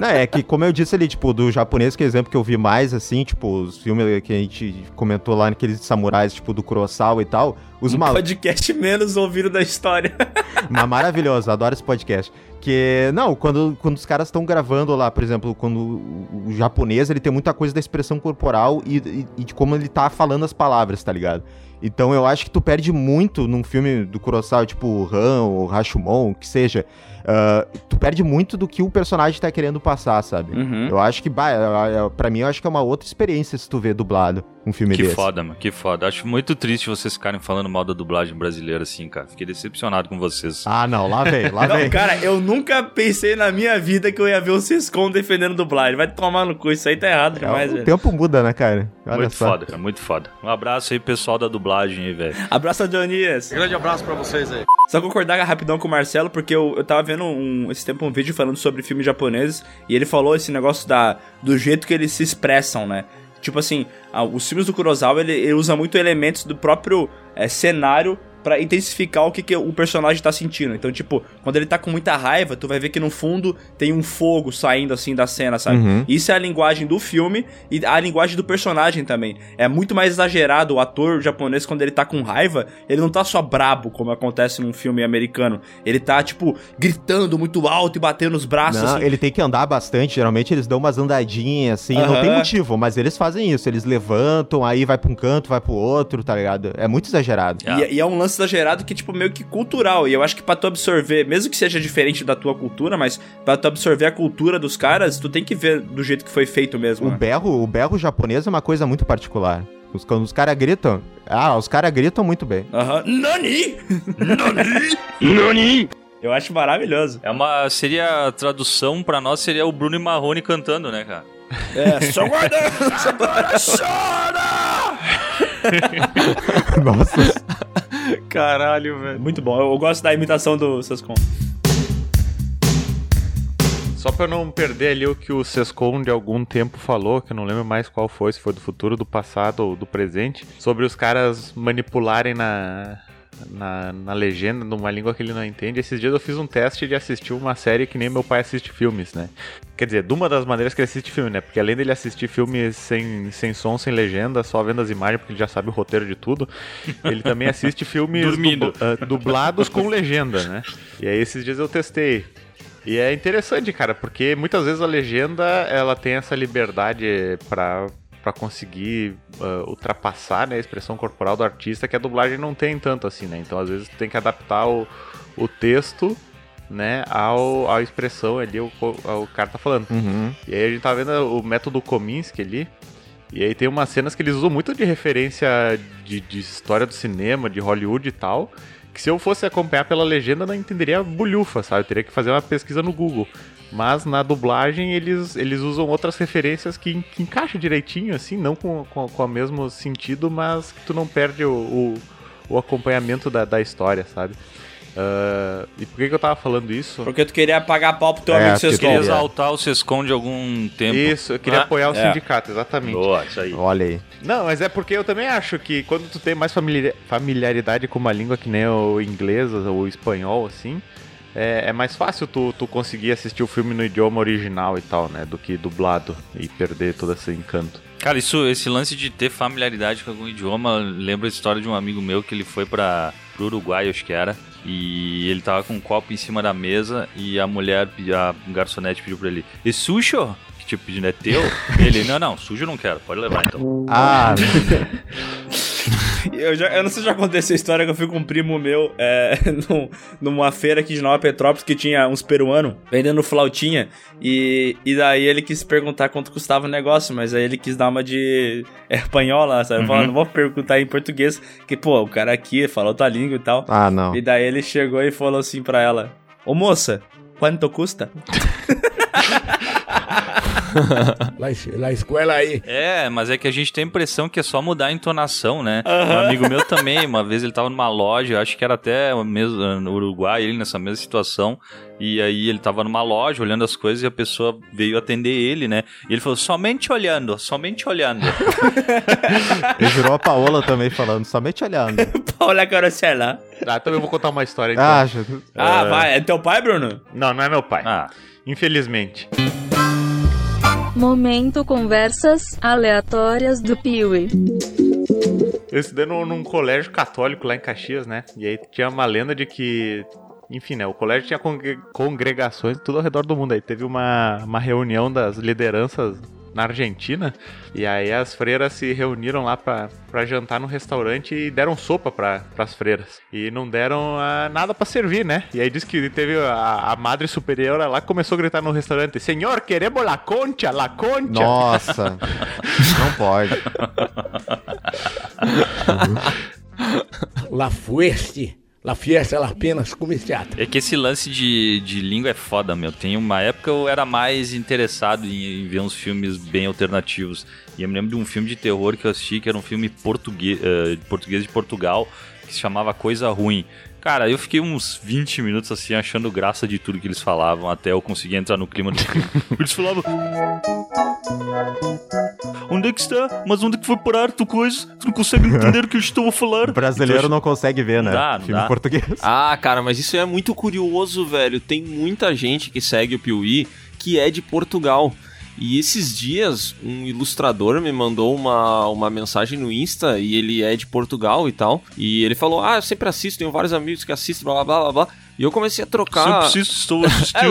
Não, é que, como eu disse ali, tipo, do japonês, que é o exemplo que eu vi mais, assim, tipo, os filmes que a gente comentou lá naqueles samurais, tipo, do Kurosawa e tal, os um malucos. podcast menos ouvido da história. Mas maravilhoso, adoro esse podcast. Que, não, quando, quando os caras estão gravando lá, por exemplo, quando o, o japonês, ele tem muita coisa da expressão corporal e, e- e de como ele tá falando as palavras, tá ligado? Então eu acho que tu perde muito num filme do Kurosawa, tipo o Han ou Rashomon, o que seja. ah, tu perde muito do que o personagem tá querendo passar, sabe? Uhum. Eu acho que, bah, é- é- pra mim, eu acho que é uma outra experiência se tu vê dublado um filme Que desse. foda, mano, que foda. Acho muito triste vocês ficarem falando mal da dublagem brasileira assim, cara. Fiquei decepcionado com vocês. Ah, não, lá vem, lá Não, vem. cara, eu nunca pensei na minha vida que eu ia ver o Sescon defendendo dublagem. Vai tomar no cu, isso aí tá errado demais, o velho. tempo muda, né, cara? Olha muito só. foda, cara, muito foda. Um abraço aí, pessoal da dublagem aí, velho. Abraço, Dionias. Grande abraço pra vocês aí. Só concordar rapidão com o Marcelo, porque eu, eu tava vendo um, esse tempo um vídeo falando sobre filmes japoneses e ele falou esse negócio da, do jeito que eles se expressam, né? Tipo assim, os filmes do Kurosawa, ele, ele usa muito elementos do próprio é, cenário pra intensificar o que, que o personagem tá sentindo. Então, tipo, quando ele tá com muita raiva, tu vai ver que no fundo tem um fogo saindo assim da cena, sabe? Uhum. Isso é a linguagem do filme e a linguagem do personagem também. É muito mais exagerado o ator japonês quando ele tá com raiva, ele não tá só brabo como acontece num filme americano. Ele tá tipo gritando muito alto e batendo os braços Não, assim. ele tem que andar bastante. Geralmente eles dão umas andadinhas assim. Não tem motivo, mas eles fazem isso. Eles levantam, aí vai pra um canto, vai pro outro, tá ligado? É muito exagerado. E, e é um lance exagerado que, tipo, meio que cultural. E eu acho que pra tu absorver, mesmo que seja diferente da tua cultura, mas pra tu absorver a cultura dos caras, tu tem que ver do jeito que foi feito mesmo. O né? berro, o berro japonês é uma coisa muito particular. Os, quando os caras gritam, ah, os caras gritam muito bem. Aham. Nani! Nani! Nani! Eu acho maravilhoso. É uma. Seria. A tradução pra nós seria o Bruno e Marrone cantando, né, cara? É, só guarda! Nossa. Caralho, velho. Muito bom. Eu, eu gosto da imitação do Sescon. Só pra eu não perder ali o que o Sescon de algum tempo falou, que eu não lembro mais qual foi, se foi do futuro, do passado ou do presente, sobre os caras manipularem na, na, na legenda numa língua que ele não entende. Esses dias eu fiz um teste de assistir uma série que nem meu pai assiste filmes, né? Quer dizer, de uma das maneiras que ele assiste filme, né? Porque além dele assistir filmes sem, sem som, sem legenda, só vendo as imagens, porque ele já sabe o roteiro de tudo, ele também assiste filmes Dormindo. dubl- ah, dublados com legenda, né? E aí esses dias eu testei. E é interessante, cara, porque muitas vezes a legenda ela tem essa liberdade pra, pra conseguir ah, ultrapassar né, a expressão corporal do artista que a dublagem não tem tanto assim, né? Então às vezes tu tem que adaptar o, o texto né, ao, à expressão ali, o, o cara tá falando. Uhum. E aí a gente tá vendo o método Kominsky ali. E aí tem umas cenas que eles usam muito de referência de, de história do cinema, de Hollywood e tal. Que se eu fosse acompanhar pela legenda, não entenderia bulhufa, sabe? Eu teria que fazer uma pesquisa no Google. Mas na dublagem eles, eles usam outras referências que, que encaixam direitinho, assim, não com, com, com o mesmo sentido, mas que tu não perde o, o, o acompanhamento da, da história, sabe? Ah, e por que, que eu tava falando isso? Porque tu queria pagar pau pro teu É, amigo Sescon. Queria exaltar o Sescon de algum tempo. Isso, eu queria Ah, apoiar o é. sindicato, exatamente. Boa, isso aí. Olha aí. Não, mas é porque eu também acho que quando tu tem mais familiar- familiaridade com uma língua que nem o inglês ou o espanhol, assim, é, é mais fácil tu, tu conseguir assistir o filme no idioma original e tal, né? Do que dublado e perder todo esse encanto. Cara, isso, esse lance de ter familiaridade com algum idioma lembra a história de um amigo meu que ele foi para pro Uruguai, acho que era, e ele tava com um copo em cima da mesa e a mulher, a garçonete pediu pra ele, e sujo? Que tipo pedindo, é teu? ele, não, não, sujo eu não quero, pode levar então. Ah, Eu, já, eu não sei se já aconteceu a história que eu fui com um primo meu é, num- numa feira aqui de Nova Petrópolis que tinha uns peruanos vendendo flautinha. E, e daí ele quis perguntar quanto custava o negócio, mas aí ele quis dar uma de é, espanhola, sabe? Falando, não vou perguntar em português, que pô, o cara aqui fala outra língua e tal. ah, não. E daí ele chegou e falou assim pra ela: Ô moça, quanto custa? La, es- la escuela aí. É, mas é que a gente tem a impressão que é só mudar a entonação, né? Um amigo meu também, uma vez ele tava numa loja, acho que era até mesmo no Uruguai, ele nessa mesma situação, e aí ele tava numa loja olhando as coisas e a pessoa veio atender ele, né? E ele falou, somente olhando, somente olhando. Ele virou a Paola também falando, somente olhando. Paula Carocela. Ah, também vou contar uma história então. Ah, já- Ah, vai, é teu pai, Bruno? Não, não é meu pai. ah, Infelizmente. Momento conversas aleatórias do Piuí. Eu estudei num, num colégio católico lá em Caxias, né? E aí tinha uma lenda de que. Enfim, né? O colégio tinha congre- congregações tudo ao redor do mundo. Aí teve uma, uma reunião das lideranças na Argentina. E aí as freiras se reuniram lá pra, pra jantar no restaurante e deram sopa pra, pras freiras. E não deram ah, nada pra servir, né? E aí disse que teve a, a madre superiora lá que começou a gritar no restaurante: Senhor, queremos la concha, la concha. Nossa. não pode. La fueste. La fiesta, la apenas comerciata. É que esse lance de, de língua é foda, meu. Tem uma época eu era mais interessado em, em ver uns filmes bem alternativos. E eu me lembro de um filme de terror que eu assisti, que era um filme eh, português de Portugal, que se chamava Coisa Ruim. Cara, eu fiquei uns 20 minutos assim, achando graça de tudo que eles falavam, até eu conseguir entrar no clima do filme. Eles falavam. Onde é que está? Mas onde é que foi parar tu coisa? Tu não consegue entender o que eu estou a falar? O brasileiro não consegue ver, né? Não dá, não Filme dá. português. Ah, cara, mas isso é muito curioso, velho. Tem muita gente que segue o Piuí que é de Portugal. E esses dias, um ilustrador me mandou uma, uma mensagem no Insta e ele é de Portugal e tal. E ele falou: Ah, eu sempre assisto, tenho vários amigos que assistem, blá blá blá blá. E eu comecei a trocar. Sempre assisto, estou assistindo. É, eu.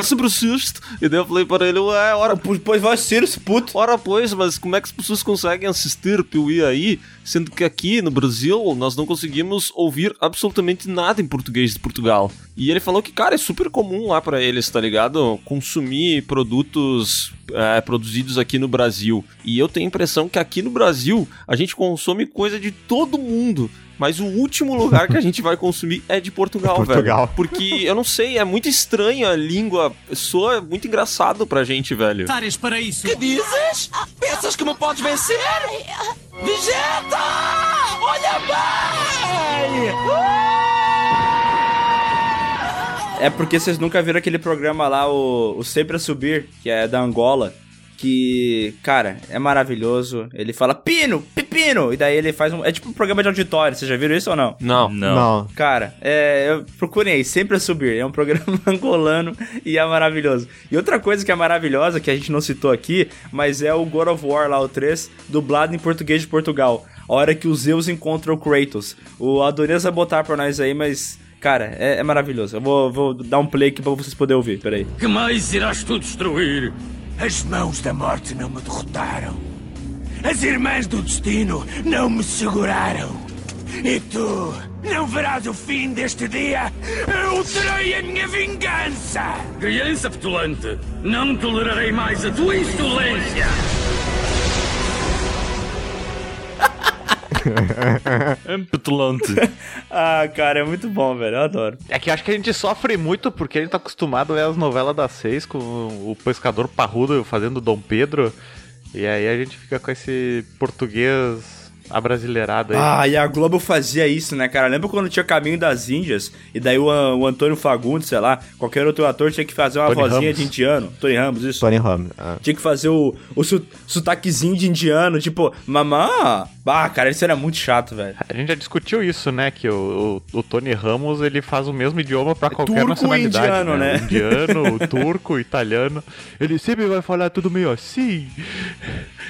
E daí eu falei para ele: Ué, ora, Pois vai ser esse puto. Ora, pois, mas como é que as pessoas conseguem assistir Piuí aí, sendo que aqui no Brasil nós não conseguimos ouvir absolutamente nada em português de Portugal? E ele falou que, cara, é super comum lá pra eles, tá ligado? Consumir produtos é, produzidos aqui no Brasil. E eu tenho a impressão que aqui no Brasil a gente consome coisa de todo mundo. Mas o último lugar que a gente vai consumir é de Portugal, Portugal. velho. Porque eu não sei, é muito estranho a língua. Soa muito engraçado pra gente, velho. Tares para isso. Que dizes? Pensas que me podes vencer? Vegeta! Olha bem! É porque vocês nunca viram aquele programa lá, o, o Sempre a Subir, que é da Angola. Que, cara, é maravilhoso. Ele fala pino, pepino. E daí ele faz um. É tipo um programa de auditório. Vocês já viram isso ou não? Não. Não. Cara, é, eu- procurem aí, sempre a subir. É um programa angolano e é maravilhoso. E outra coisa que é maravilhosa, que a gente não citou aqui, mas é o God of War lá, o 3, dublado em português de Portugal. A hora que os Zeus encontram o Kratos. O Adonias vai botar pra nós aí, mas. Cara, é, é maravilhoso. Eu vou, vou dar um play aqui pra vocês poderem ouvir. Peraí. Que mais irás tu destruir? As mãos da morte não me derrotaram. As irmãs do destino não me seguraram. E tu não verás o fim deste dia. Eu terei a minha vingança. Criança petulante, não tolerarei mais a tua insolência. petulante. ah, cara, é muito bom, velho. Eu adoro. É que eu acho que a gente sofre muito porque a gente tá acostumado a ver as novelas das seis com o pescador parrudo fazendo Dom Pedro. E aí a gente fica com esse português abrasileirado aí. Ah, e a Globo fazia isso, né, cara? Lembra quando tinha Caminho das Índias? E daí o, o Antônio Fagundes, sei lá, qualquer outro ator tinha que fazer uma Tony vozinha Ramos. de indiano. Tony Ramos, isso. Tony Ramos. ah. Tinha que fazer o, o su- sotaquezinho de indiano, tipo, mamã. Ah, cara, isso era muito chato, velho. A gente já discutiu isso, né? Que o, o, o Tony Ramos ele faz o mesmo idioma pra qualquer turco nacionalidade. indiano, né? O indiano, o turco, italiano. Ele sempre vai falar tudo meio assim.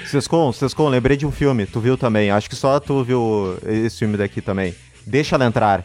Sescon, Sescon, lembrei de um filme, tu viu também, acho que só tu viu esse filme daqui também. Deixa ela entrar.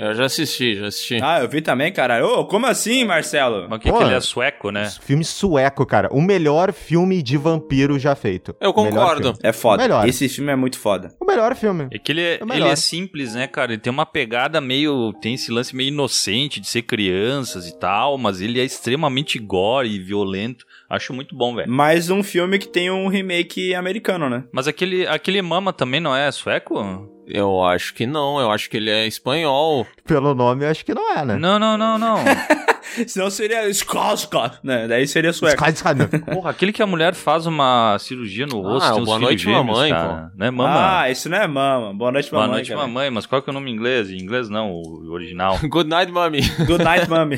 Eu já assisti, já assisti. Ah, eu vi também, cara. Ô, como assim, Marcelo? Mas o que, Pô. que ele é sueco, né? Filme sueco, cara. O melhor filme de vampiro já feito. Eu concordo. É foda. Melhor. Esse filme é muito foda. O melhor filme. É que ele é, ele é simples, né, cara? Ele tem uma pegada meio. Tem esse lance meio inocente de ser crianças e tal, mas ele é extremamente gore e violento. Acho muito bom, velho. Mais um filme que tem um remake americano, né? Mas aquele, aquele Mama também não é sueco? Eu acho que não, eu acho que ele é espanhol. Pelo nome, eu acho que não é, né? Não, não, não, não. Senão seria Skoska, né? Daí seria sueco. Não. Porra, aquele que a mulher faz uma cirurgia no rosto. Ah, tem o uns Boa Noite, gêmeos, Mamãe, cara. Né, Mama? Ah, isso não é mama. Boa noite, Boa mamãe. noite, cara. mamãe. Mas qual que é o nome em inglês? Em inglês não, o original. Good night, mami. Good night, mami.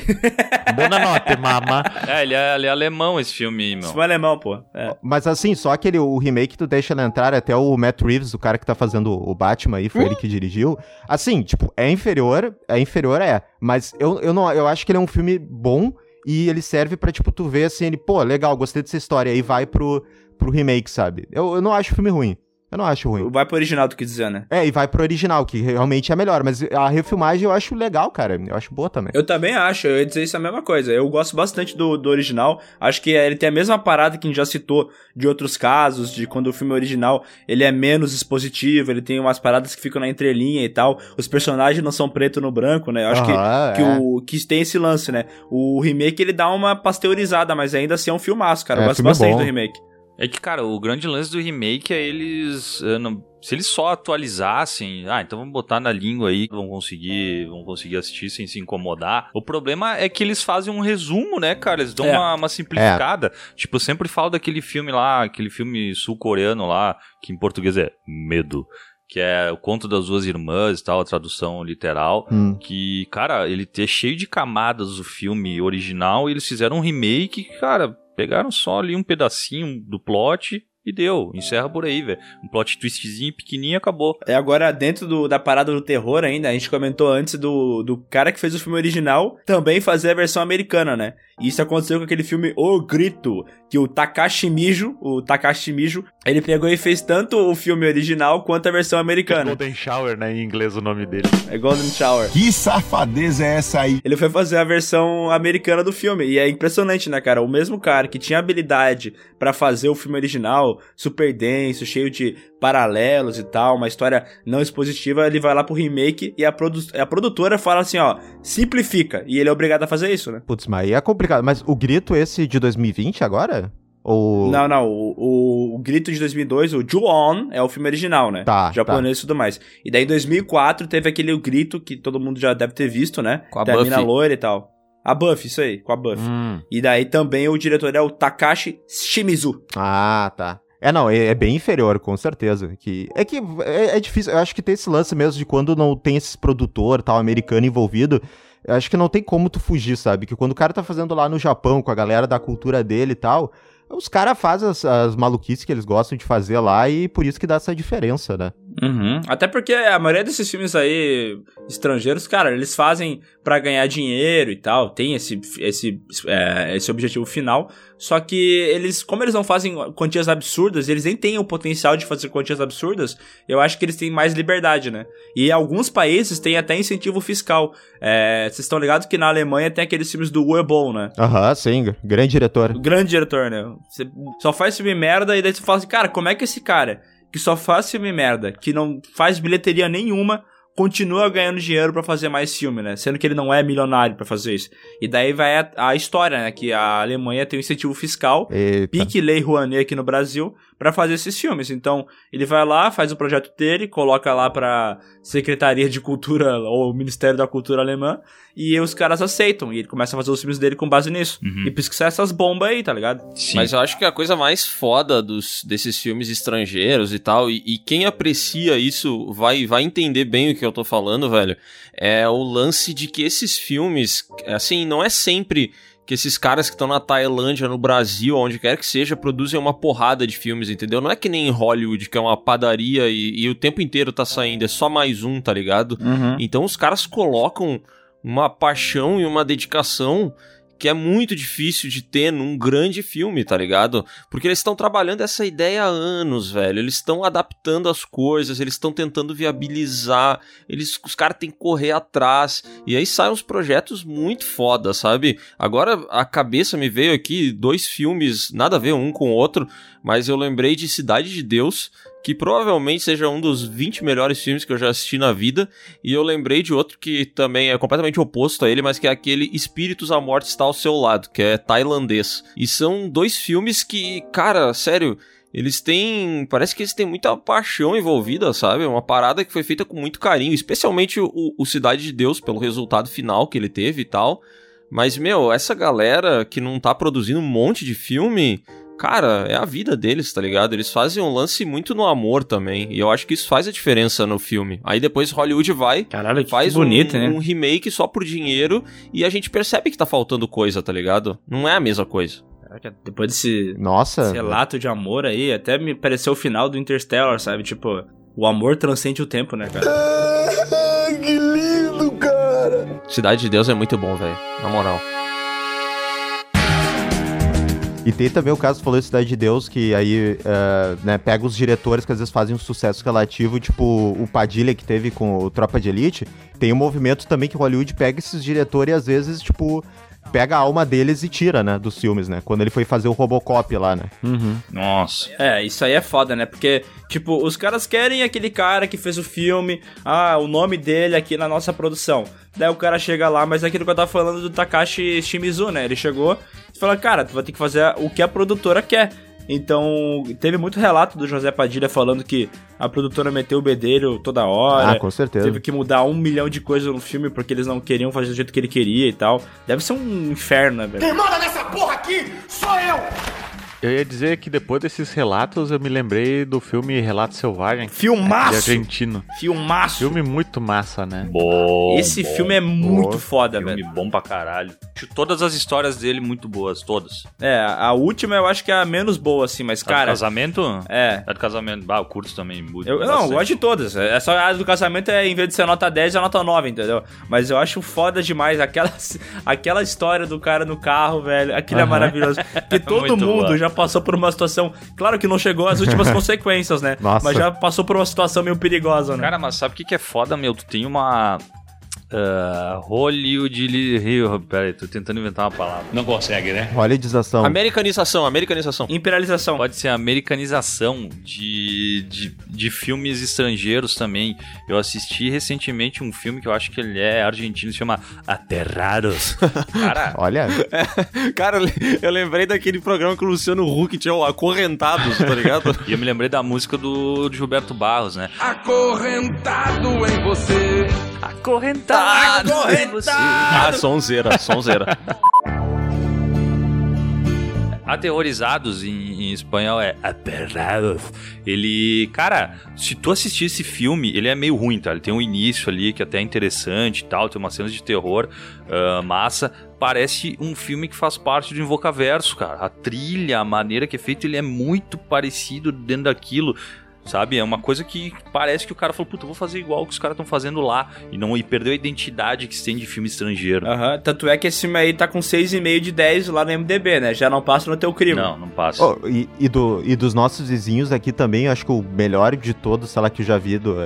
Boa noite, mama. é, ele é, ele é alemão esse filme, meu. Isso é alemão, pô. É. Mas assim, só aquele o remake tu deixa ela entrar, até o Matt Reeves, o cara que tá fazendo o Batman aí, foi ele que dirigiu. Assim, tipo, é inferior, é inferior, é. Mas eu, eu, não, eu acho que ele é um filme bom e ele serve pra, tipo, tu ver assim, ele, pô, legal, gostei dessa história, aí vai pro, pro remake, sabe? Eu, eu não acho o filme ruim. Eu não acho ruim. Vai pro original, tu quis dizer, né? É, e vai pro original, que realmente é melhor. Mas a refilmagem eu acho legal, cara. Eu acho boa também. Eu também acho, eu ia dizer isso a mesma coisa. Eu gosto bastante do, do original. Acho que ele tem a mesma parada que a gente já citou de outros casos, de quando o filme original ele é menos expositivo, ele tem umas paradas que ficam na entrelinha e tal. Os personagens não são preto no branco, né? Eu acho Aham, que, que, é. o, que tem esse lance, né? O remake ele dá uma pasteurizada, mas ainda assim é um filmaço, cara. Eu É, gosto filme bastante bom. do remake. É que, cara, o grande lance do remake é eles. eh, não- se eles só atualizassem, ah, então vamos botar na língua aí, vão conseguir, vão conseguir assistir sem se incomodar. O problema é que eles fazem um resumo, né, cara? Eles dão É. uma, uma simplificada. Tipo, eu sempre falo daquele filme lá, aquele filme sul-coreano lá, que em português é Medo. Que é o conto das duas irmãs e tal, a tradução literal. Hum. Que, cara, ele é cheio de camadas o filme original e eles fizeram um remake que, cara, Pegaram só ali um pedacinho do plot e deu, encerra por aí, velho. Um plot twistzinho pequenininho acabou. É agora dentro do, da parada do terror ainda, a gente comentou antes do, do cara que fez o filme original também fazer a versão americana, né? E isso aconteceu com aquele filme O Grito, que o Takashi Mijo, o Takashi Mijo, ele pegou e fez tanto o filme original quanto a versão americana. Golden Shower, né, em inglês o nome dele. É Golden Shower. Que safadeza é essa aí? Ele foi fazer a versão americana do filme e é impressionante, né, cara? O mesmo cara que tinha habilidade para fazer o filme original, super denso, cheio de paralelos e tal, uma história não expositiva, ele vai lá pro remake e a, produ a produtora fala assim, ó, simplifica. E ele é obrigado a fazer isso, né? Putz, mas aí é complicado. Mas o grito esse de 2020 agora? Ou... Não, não, o, o, o, Grito de 2002, o Ju-On, é o filme original, né? Tá, Japonês tá. e tudo mais. E daí em 2004 teve aquele o Grito que todo mundo já deve ter visto, né? Com a da Buffy. mina loira e tal. A Buffy, isso aí, com a Buffy. Hum. E daí também o diretor é o Takashi Shimizu. Ah, tá. É, não, é, é bem inferior, com certeza. Que, é que é, é difícil, eu acho que tem esse lance mesmo de quando não tem esse produtor tal americano envolvido, eu acho que não tem como tu fugir, sabe? Que quando o cara tá fazendo lá no Japão, com a galera da cultura dele e tal, os caras fazem as, as maluquices que eles gostam de fazer lá e por isso que dá essa diferença, né? Uhum. Até porque a maioria desses filmes aí estrangeiros, cara, eles fazem pra ganhar dinheiro e tal, tem esse, esse, é, esse objetivo final. Só que eles, como eles não fazem quantias absurdas, eles nem têm o potencial de fazer quantias absurdas, eu acho que eles têm mais liberdade, né? E alguns países têm até incentivo fiscal. É, vocês estão ligados que na Alemanha tem aqueles filmes do Uwe né? Aham, sim, grande diretor. Grande diretor, né? Você só faz filme merda e daí você fala assim, cara, como é que esse cara que só faz filme merda, que não faz bilheteria nenhuma, continua ganhando dinheiro para fazer mais filme, né? Sendo que ele não é milionário para fazer isso. E daí vai a, a, história, né? Que a Alemanha tem um incentivo fiscal, Eita. pique lei Rouanet aqui no Brasil, para fazer esses filmes. Então, ele vai lá, faz o projeto dele, coloca lá pra Secretaria de Cultura ou Ministério da Cultura Alemã, e os caras aceitam. E ele começa a fazer os filmes dele com base nisso. Uhum. E por isso que sai essas bombas aí, tá ligado? Sim. Mas eu acho que a coisa mais foda dos, desses filmes estrangeiros e tal, e, e, quem aprecia isso vai, vai entender bem o que eu tô falando, velho, é o lance de que esses filmes, assim, não é sempre que esses caras que estão na Tailândia, no Brasil, onde quer que seja, produzem uma porrada de filmes, entendeu? Não é que nem em Hollywood, que é uma padaria e, e o tempo inteiro tá saindo, é só mais um, tá ligado? Uhum. Então os caras colocam uma paixão e uma dedicação que é muito difícil de ter num grande filme, tá ligado? Porque eles estão trabalhando essa ideia há anos, velho. Eles estão adaptando as coisas, eles estão tentando viabilizar, eles, os caras têm que correr atrás. E aí saem uns projetos muito foda, sabe? Agora a cabeça me veio aqui dois filmes, nada a ver um com o outro, mas eu lembrei de Cidade de Deus, que provavelmente seja um dos 20 melhores filmes que eu já assisti na vida, e eu lembrei de outro que também é completamente oposto a ele, mas que é aquele Espíritos a Morte está ao seu lado, que é tailandês. E são dois filmes que, cara, sério, eles têm. Parece que eles têm muita paixão envolvida, sabe? Uma parada que foi feita com muito carinho, especialmente o, o Cidade de Deus, pelo resultado final que ele teve e tal. Mas, meu, essa galera que não tá produzindo um monte de filme cara, é a vida deles, tá ligado? Eles fazem um lance muito no amor também. E eu acho que isso faz a diferença no filme. Aí depois Hollywood vai, Caralho, faz bonito, um, né? um remake só por dinheiro e a gente percebe que tá faltando coisa, tá ligado? Não é a mesma coisa. Depois desse, Nossa. desse relato de amor aí, até me pareceu o final do Interstellar, sabe? Tipo, o amor transcende o tempo, né, cara? que lindo, cara! Cidade de Deus é muito bom, velho. Na moral. E tem também o caso, falou de Cidade de Deus, que aí, uh, né, pega os diretores que às vezes fazem um sucesso relativo, tipo o Padilha que teve com o Tropa de Elite. Tem um movimento também que Hollywood pega esses diretores e às vezes, tipo, pega a alma deles e tira, né, dos filmes, né? Quando ele foi fazer o Robocop lá, né? Uhum. Nossa. É, isso aí é foda, né? Porque, tipo, os caras querem aquele cara que fez o filme, ah, o nome dele aqui na nossa produção. Daí o cara chega lá, mas é aquilo que eu tava falando do Takashi Shimizu, né? Ele chegou e falou, cara, tu vai ter que fazer o que a produtora quer. Então, teve muito relato do José Padilha falando que a produtora meteu o bedelho toda hora. Ah, com certeza. Teve que mudar um milhão de coisas no filme porque eles não queriam fazer do jeito que ele queria e tal. Deve ser um inferno, né, velho? Quem manda nessa porra aqui sou eu! Eu ia dizer que depois desses relatos eu me lembrei do filme Relato Selvagem. Filmaço! De argentino. Filmaço! Filme muito massa, né? Bom. Esse bom, filme é muito bom. foda, filme velho. bom pra caralho. Acho todas as histórias dele muito boas, todas. É, a última eu acho que é a menos boa, assim, mas, A do cara. casamento? É. A do casamento. Ah, eu curto também muito. Eu, não, eu gosto de todas. É só a do casamento é, em vez de ser nota 10, é nota 9, entendeu? Mas eu acho foda demais aquela, aquela história do cara no carro, velho. Aquilo é Aham. maravilhoso. Porque todo mundo boa. já passou por uma situação. Claro que não chegou às últimas consequências, né? Nossa. Mas já passou por uma situação meio perigosa, né? Cara, mas sabe o que, que é foda, meu? Tu tem uma. Uh, Hollywood. Rio. Pera aí, tô tentando inventar uma palavra. Não consegue, né? Hollywoodização. Americanização, americanização. Imperialização. Pode ser a americanização de, de, de filmes estrangeiros também. Eu assisti recentemente um filme que eu acho que ele é argentino, se chama Aterrados. Cara, Olha, Cara, eu le- eu lembrei daquele programa que o Luciano Huck tinha o Acorrentados, tá ligado? e eu me lembrei da música do, do Gilberto Barros, né? Acorrentado em você. Acorrentado! ah, sonzeira, sonzeira. Aterrorizados em, em espanhol é Aterrados. Ele, cara, se tu assistir esse filme, ele é meio ruim, tá? Ele tem um início ali que até é interessante e tal, tem umas cenas de terror ah, massa. Parece um filme que faz parte do Invocaverso, cara. A trilha, a maneira que é feito, ele é muito parecido dentro daquilo. Sabe? É uma coisa que parece que o cara falou, puta, eu vou fazer igual que os caras estão fazendo lá. E não e perdeu a identidade que se tem de filme estrangeiro. Aham, tanto é que esse filme aí tá com 6,5 de 10 lá no MDB, né? Já não passa no teu crime. Não, não passa. Oh, e, e do, e dos nossos vizinhos aqui também, acho que o melhor de todos, sei lá, que eu já vi do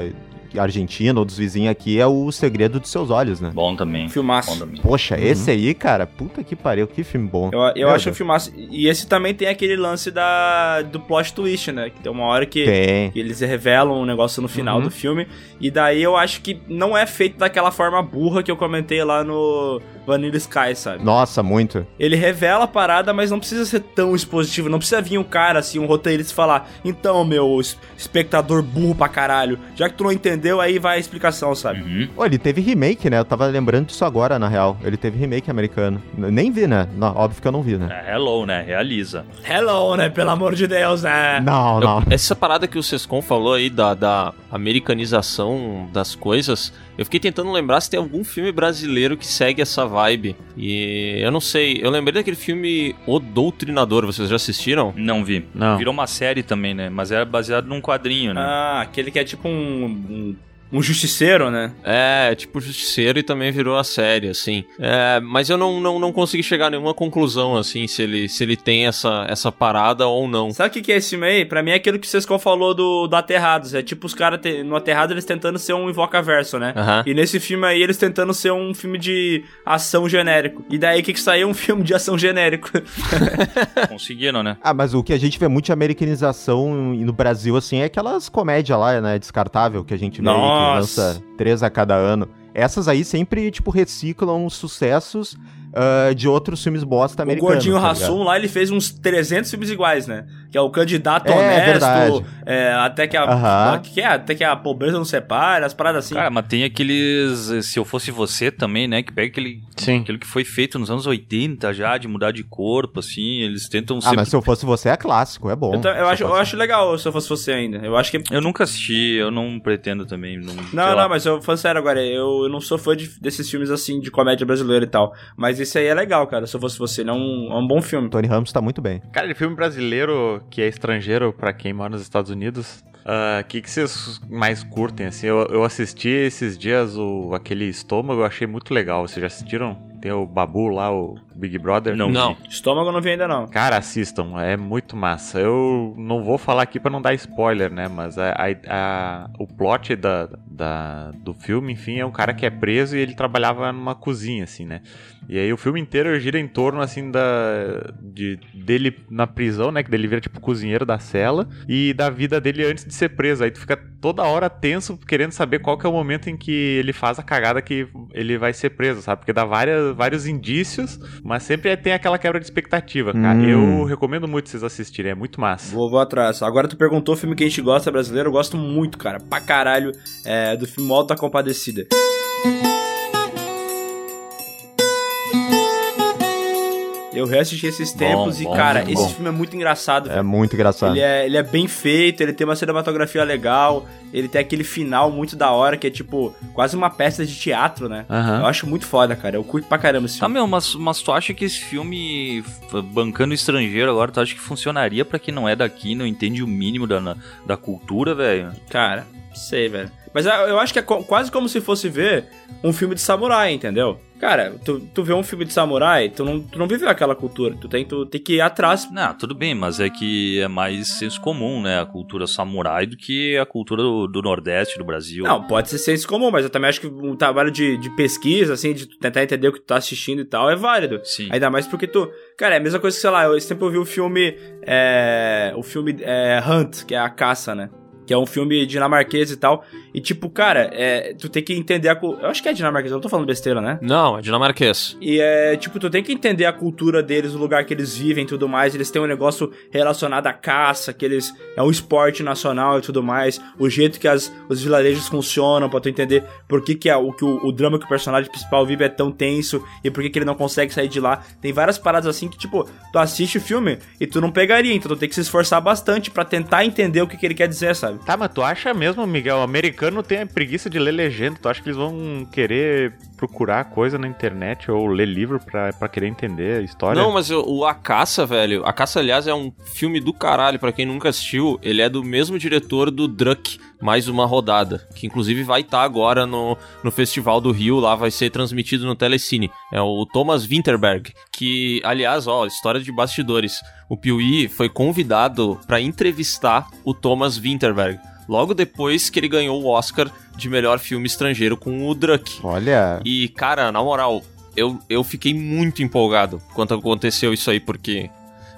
Argentina ou dos vizinhos aqui é o Segredo dos Seus Olhos, né? Bom também. Filmaço. Bom também. Poxa, esse aí, cara, puta que pariu, que filme bom. Eu, eu acho um filmaço. E esse também tem aquele lance da, do plot twist, né? Que tem uma hora que, que eles revelam um negócio no final Uhum. do filme. E daí eu acho que não é feito daquela forma burra que eu comentei lá no Vanilla Sky, sabe? Nossa, muito. Ele revela a parada, mas não precisa ser tão expositivo. Não precisa vir um cara, assim, um roteirista e falar: Então, meu es- espectador burro pra caralho, já que tu não entendeu, aí vai a explicação, sabe? Uhum. Ô, ele teve remake, né? Eu tava lembrando disso agora, na real. Ele teve remake americano. Nem vi, né? Não, óbvio que eu não vi, né? É, hello, né? Realiza. Hello, né? Pelo amor de Deus, né? Não, não. Essa parada que o Sescon falou aí da, da americanização das coisas, eu fiquei tentando lembrar se tem algum filme brasileiro que segue essa vibe. E eu não sei, eu lembrei daquele filme O Doutrinador, vocês já assistiram? Não vi. Não. Virou uma série também, né? Mas era baseado num quadrinho, né? Ah, aquele que é tipo um, um, um justiceiro, né? É, tipo Justiceiro e também virou a série, assim. É, mas eu não, não, não consegui chegar a nenhuma conclusão, assim, se ele, se ele tem essa, essa parada ou não. Sabe o que, que é esse filme aí? Pra mim é aquilo que o Sescon falou do, do Aterrados. É tipo os caras no Aterrado eles tentando ser um invoca-verso, né? Aham. E nesse filme aí eles tentando ser um filme de ação genérico. E daí o que, que saiu? Um filme de ação genérico. Conseguiram, né? Ah, mas o que a gente vê muito de americanização no Brasil, assim, é aquelas comédias lá, né? Descartável, que a gente vê que Nossa. lança três a cada ano. Essas aí sempre, tipo, reciclam os sucessos ah, de outros filmes bosta o americanos. Gordinho tá lá ele fez uns 300 filmes iguais, né? Que é o candidato É, honesto, verdade. é, até que a, Aham. que é, até que a pobreza não separa, as paradas assim. Cara, mas tem aqueles. Se eu fosse você também, né? Que pega aquele. Sim. Aquilo que foi feito nos anos 80 já, de mudar de corpo, assim. Eles tentam Ah, sempre. mas se eu fosse você, é clássico, é bom. eu, eu acho, eu fosse- acho legal se eu fosse você ainda. Eu acho que Eu nunca assisti, eu não pretendo também. Não, Não, lá. não, mas eu falando sério agora, eu, eu não sou fã de- desses filmes assim, de comédia brasileira e tal. Mas esse aí é legal, cara. Se eu fosse você, ele é um, é um bom filme. Tony Ramos tá muito bem. Cara, de filme brasileiro que é estrangeiro pra quem mora nos Estados Unidos, o que, que vocês mais curtem? Assim, eu, eu assisti esses dias o, aquele estômago, eu achei muito legal. Vocês já assistiram? Tem o Babu lá, o Big Brother. Não. Não. Estômago eu não vi ainda não. Cara, assistam, é muito massa. Eu não vou falar aqui pra não dar spoiler, né? Mas a, a- a- o plot da, da- do filme, enfim, é um cara que é preso e ele trabalhava numa cozinha, assim, né? E aí o filme inteiro gira em torno, assim, da, de, dele na prisão, né? Que dele vira, tipo, cozinheiro da cela e da vida dele antes de ser preso. Aí tu fica toda hora tenso, querendo saber qual que é o momento em que ele faz a cagada que ele vai ser preso, sabe? Porque dá várias, vários indícios, mas sempre tem aquela quebra de expectativa, cara. Hum. Eu recomendo muito vocês assistirem, é muito massa. Vou, vou atrás. Agora tu perguntou o filme que a gente gosta brasileiro, eu gosto muito, cara. Pra caralho, é, do filme Alta Compadecida. Eu reassisti esses tempos Bom, e, bom, cara, muito esse bom. filme é muito engraçado. É velho. muito engraçado. Ele é, ele é bem feito, ele tem uma cinematografia legal, ele tem aquele final muito da hora, que é tipo, quase uma peça de teatro, né? Aham. Eu acho muito foda, cara. Eu curto pra caramba esse Tá, filme. meu, mas, mas tu acha que esse filme, bancando estrangeiro agora, tu acha que funcionaria pra quem não é daqui, não entende o mínimo da, da cultura, velho? Cara, sei, velho. Mas eu acho que é quase como se fosse ver um filme de samurai, entendeu? Cara, tu, tu vê um filme de samurai, tu não, tu não viveu aquela cultura. Tu tem, tu tem que ir atrás. Não, tudo bem, mas é que é mais senso comum, né? A cultura samurai do que a cultura do, do Nordeste do Brasil. Não, pode ser senso comum, mas eu também acho que um trabalho de, de pesquisa, assim, de tentar entender o que tu tá assistindo e tal, é válido. Sim. Ainda mais porque tu. Cara, é a mesma coisa que, sei lá, eu sempre ouvi o filme. É, o filme é, Hunt, que é a caça, né? Que é um filme dinamarquês e tal. E tipo, cara, é, tu tem que entender a. Eu acho que é dinamarquês, eu não tô falando besteira, né? Não, é dinamarquês. E é, tipo, tu tem que entender a cultura deles, o lugar que eles vivem e tudo mais. Eles têm um negócio relacionado à caça, que eles. É um esporte nacional e tudo mais. O jeito que as, os vilarejos funcionam, pra tu entender por que, que, é, o, que o, o drama que o personagem principal vive é tão tenso e por que, que ele não consegue sair de lá. Tem várias paradas assim que, tipo, tu assiste o filme e tu não pegaria, então tu tem que se esforçar bastante pra tentar entender o que, que ele quer dizer, sabe? Tá, mas tu acha mesmo, Miguel? O americano tem a preguiça de ler legenda. Tu acha que eles vão querer procurar coisa na internet ou ler livro pra, querer entender a história? Não, mas o, A Caça, velho. A Caça, aliás, é um filme do caralho. Pra quem nunca assistiu, ele é do mesmo diretor do Druck, mais uma rodada. Que inclusive vai estar agora no, no Festival do Rio, lá vai ser transmitido no Telecine. É o Thomas Winterberg. Que, aliás, ó, história de bastidores. O Piuí foi convidado pra entrevistar o Thomas Winterberg. Logo depois que ele ganhou o Oscar de melhor filme estrangeiro com o Druck. Olha. E, cara, na moral, eu, eu fiquei muito empolgado quando aconteceu isso aí, porque.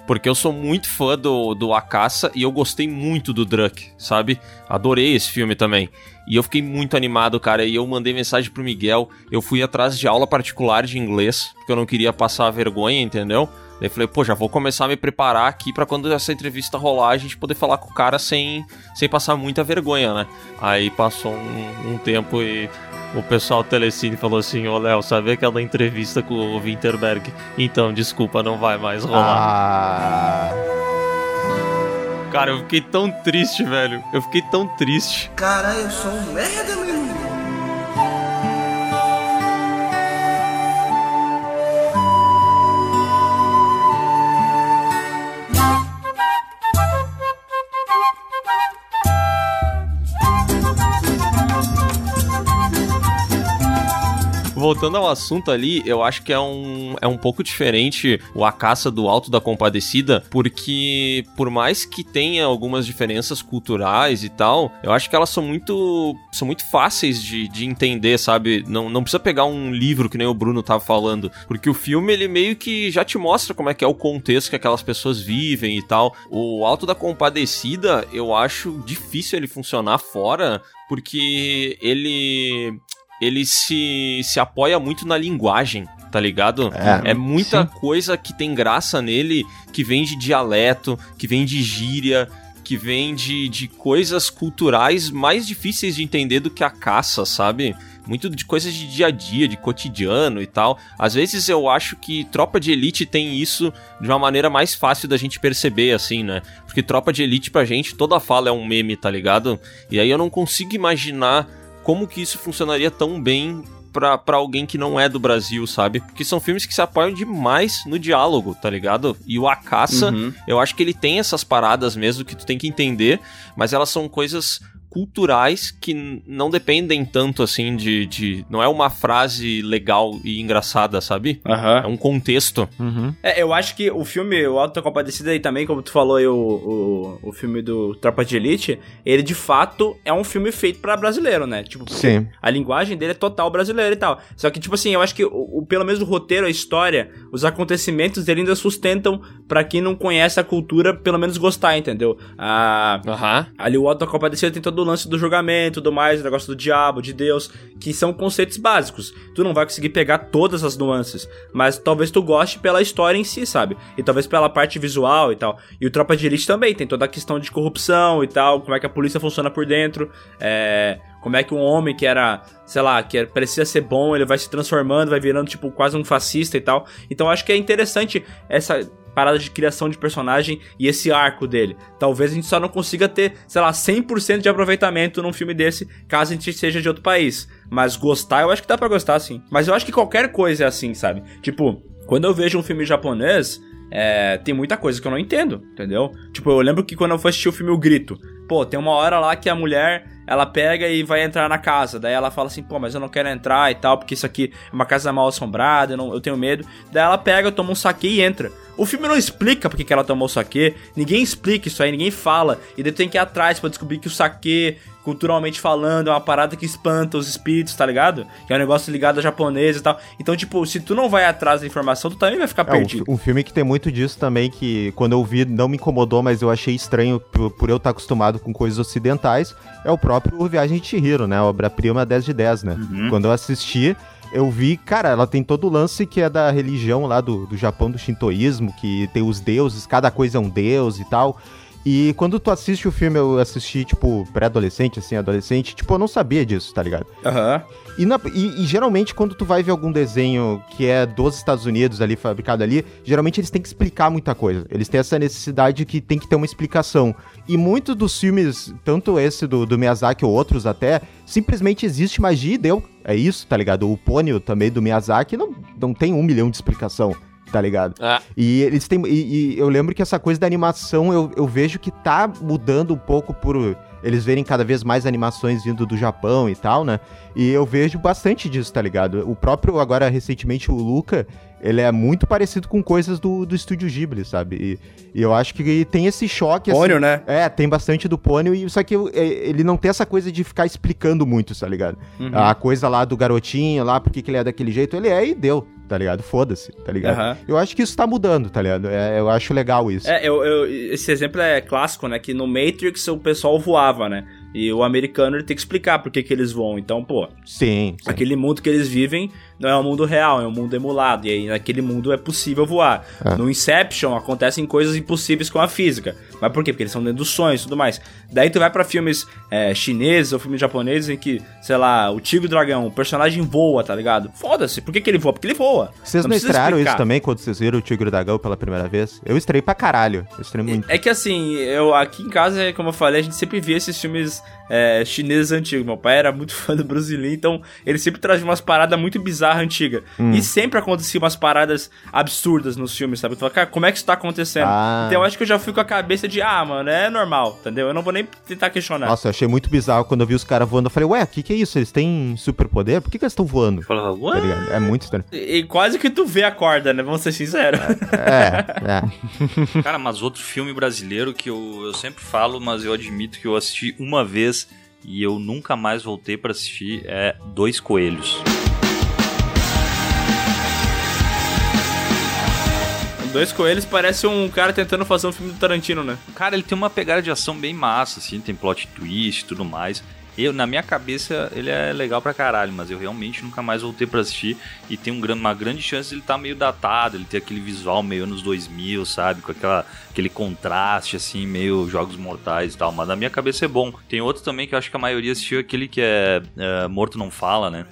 Porque eu sou muito fã do, do A Caça e eu gostei muito do Druck, sabe? Adorei esse filme também. E eu fiquei muito animado, cara. E eu mandei mensagem pro Miguel. Eu fui atrás de aula particular de inglês, porque eu não queria passar vergonha, entendeu? Daí falei, pô, já vou começar a me preparar aqui pra quando essa entrevista rolar a gente poder falar com o cara sem, sem passar muita vergonha, né? Aí passou um, um tempo e o pessoal do Telecine falou assim: Ô Léo, sabe aquela entrevista com o Winterberg? Então, desculpa, não vai mais rolar. Ah. Cara, eu fiquei tão triste, velho. Eu fiquei tão triste. Caralho, eu sou um merda, meu Voltando ao assunto ali, eu acho que é um, é um pouco diferente o A Caça do Alto da Compadecida, porque por mais que tenha algumas diferenças culturais e tal, eu acho que elas são muito são muito fáceis de, de entender, sabe? Não, não precisa pegar um livro que nem o Bruno tava falando, porque o filme ele meio que já te mostra como é que é o contexto que aquelas pessoas vivem e tal. O Alto da Compadecida, eu acho difícil ele funcionar fora, porque ele ele se, se apoia muito na linguagem, tá ligado? É, É, muita sim. coisa que tem graça nele, que vem de dialeto, que vem de gíria, que vem de, de coisas culturais mais difíceis de entender do que a caça, sabe? Muito de coisas de dia a dia, de cotidiano e tal. Às vezes eu acho que Tropa de Elite tem isso de uma maneira mais fácil da gente perceber, assim, né? Porque Tropa de Elite pra gente, toda fala é um meme, tá ligado? E aí eu não consigo imaginar como que isso funcionaria tão bem pra, pra alguém que não é do Brasil, sabe? Porque são filmes que se apoiam demais no diálogo, tá ligado? E o A Caça, Uhum. eu acho que ele tem essas paradas mesmo que tu tem que entender, mas elas são coisas culturais que não dependem tanto assim de, de. Não é uma frase legal e engraçada, sabe? Aham. É um contexto. É, eu acho que o filme, o Alto da Compadecida aí também, como tu falou aí, o, o, o filme do Tropa de Elite, ele de fato é um filme feito pra brasileiro, né? Tipo, Sim. a linguagem dele é total brasileira e tal. Só que, tipo assim, eu acho que o, o- pelo menos o roteiro, a história, os acontecimentos ainda sustentam pra quem não conhece a cultura, pelo menos gostar, entendeu? Ah, Aham. Ali o Alto da Compadecida tem todo o lance do julgamento, tudo mais, o negócio do diabo, de Deus, que são conceitos básicos. Tu não vai conseguir pegar todas as nuances, mas talvez tu goste pela história em si, sabe? E talvez pela parte visual e tal. E o Tropa de Elite também tem toda a questão de corrupção e tal, como é que a polícia funciona por dentro. É... Como é que um homem que era, sei lá, que parecia ser bom, ele vai se transformando, vai virando, tipo, quase um fascista e tal. Então acho que é interessante essa parada de criação de personagem e esse arco dele. Talvez a gente só não consiga ter, sei lá, 100% de aproveitamento num filme desse, caso a gente seja de outro país. Mas gostar, eu acho que dá pra gostar sim. Mas eu acho que qualquer coisa é assim, sabe? Tipo, quando eu vejo um filme japonês, é, tem muita coisa que eu não entendo, entendeu? Tipo, eu lembro que quando eu fui assistir o filme O Grito, pô, tem uma hora lá que a mulher, ela pega e vai entrar na casa, daí ela fala assim, pô, mas eu não quero entrar e tal, porque isso aqui é uma casa mal assombrada, eu, não, eu tenho medo. Daí ela pega, toma um saque e entra. O filme não explica porque que ela tomou o saque, ninguém explica isso aí, ninguém fala, e daí tem que ir atrás para descobrir que o saque culturalmente falando, é uma parada que espanta os espíritos, tá ligado? Que é um negócio ligado a japonês e tal. Então, tipo, se tu não vai atrás da informação, tu também vai ficar É, perdido. um, um filme que tem muito disso também, que quando eu vi não me incomodou, mas eu achei estranho por, por eu estar acostumado com coisas ocidentais, é o próprio Viagem de Chihiro, né? Obra-prima 10 de 10, né? Quando eu assisti, eu vi, cara, ela tem todo o lance que é da religião lá do, do Japão, do shintoísmo, que tem os deuses, cada coisa é um deus e tal. E quando tu assiste o filme, eu assisti, tipo, pré-adolescente, assim, adolescente, tipo, eu não sabia disso, tá ligado? Aham. E, na- e- e geralmente, quando tu vai ver algum desenho que é dos Estados Unidos ali, fabricado ali, geralmente eles têm que explicar muita coisa. Eles têm essa necessidade que tem que ter uma explicação. E muitos dos filmes, tanto esse do, do Miyazaki ou outros até, simplesmente existe magia e deu. É isso, tá ligado? O Pônio também do Miyazaki não, não tem um milhão de explicação. Tá ligado? Ah. E eles têm. E, e eu lembro que essa coisa da animação eu, eu vejo que tá mudando um pouco por eles verem cada vez mais animações vindo do Japão e tal, né? E eu vejo bastante disso, tá ligado? O próprio, agora, recentemente, o Luca, ele é muito parecido com coisas do, do estúdio Ghibli, sabe? E, e eu acho que tem esse choque. Pônio, né? É, tem bastante do Pônio, e só que é, ele não tem essa coisa de ficar explicando muito, tá ligado? Uhum. A coisa lá do garotinho, lá, porque que ele é daquele jeito, ele é e deu, tá ligado? Foda-se, tá ligado? Aham. Eu acho que isso tá mudando, tá ligado? É, eu acho legal isso. É, eu, eu- esse exemplo é clássico, né? Que no Matrix o pessoal voava, né? E o americano ele tem que explicar por que, que eles voam. Então, pô, Sim, sim. aquele mundo que eles vivem não é um mundo real, é um mundo emulado. E aí naquele mundo é possível voar. É. No Inception acontecem coisas impossíveis com a física. Mas por quê? Porque eles são dentro dos sonhos e tudo mais. Daí tu vai pra filmes é, chineses ou filmes japoneses em que, sei lá, o Tigre e o Dragão, o personagem voa, tá ligado? Foda-se, por que, que ele voa? Porque ele voa. Vocês não, precisa estrearam isso também quando vocês viram o Tigre e o Dragão pela primeira vez? Eu estrei pra caralho. Eu estrei muito. É que assim, eu aqui em casa, como eu falei, a gente sempre via esses filmes é, chineses antigos. Meu pai era muito fã do Lee, então ele sempre trazia umas paradas muito bizarras antigas. Hum. E sempre acontecia umas paradas absurdas nos filmes, sabe? Tu fala, cara, como é que isso tá acontecendo? Ah. Então eu acho que eu já fui com a cabeça de, ah, mano, é normal, entendeu? Eu não vou nem tentar questionar. Nossa, eu achei muito bizarro quando eu vi os caras voando. Eu falei, ué, o que, que é isso? Eles têm superpoder? Por que, que eles estão voando? Falava, Tá ligado? É muito estranho. E, e quase que tu vê a corda, né? Vamos ser sinceros. É, é. Cara, mas outro filme brasileiro que eu, eu sempre falo, mas eu admito que eu assisti uma vez e eu nunca mais voltei pra assistir é Dois Coelhos. Dois coelhos parece um cara tentando fazer um filme do Tarantino, né? Cara, ele tem uma pegada de ação bem massa, assim, tem plot twist e tudo mais. Eu, na minha cabeça, ele é legal pra caralho, mas eu realmente nunca mais voltei pra assistir. E tem um, uma grande chance de ele estar meio datado, ele ter aquele visual meio anos 2000, sabe? Com aquela, aquele contraste, assim, meio Jogos Mortais e tal. Mas na minha cabeça é bom. Tem outro também que eu acho que a maioria assistiu, aquele que é, é Morto Não Fala, né?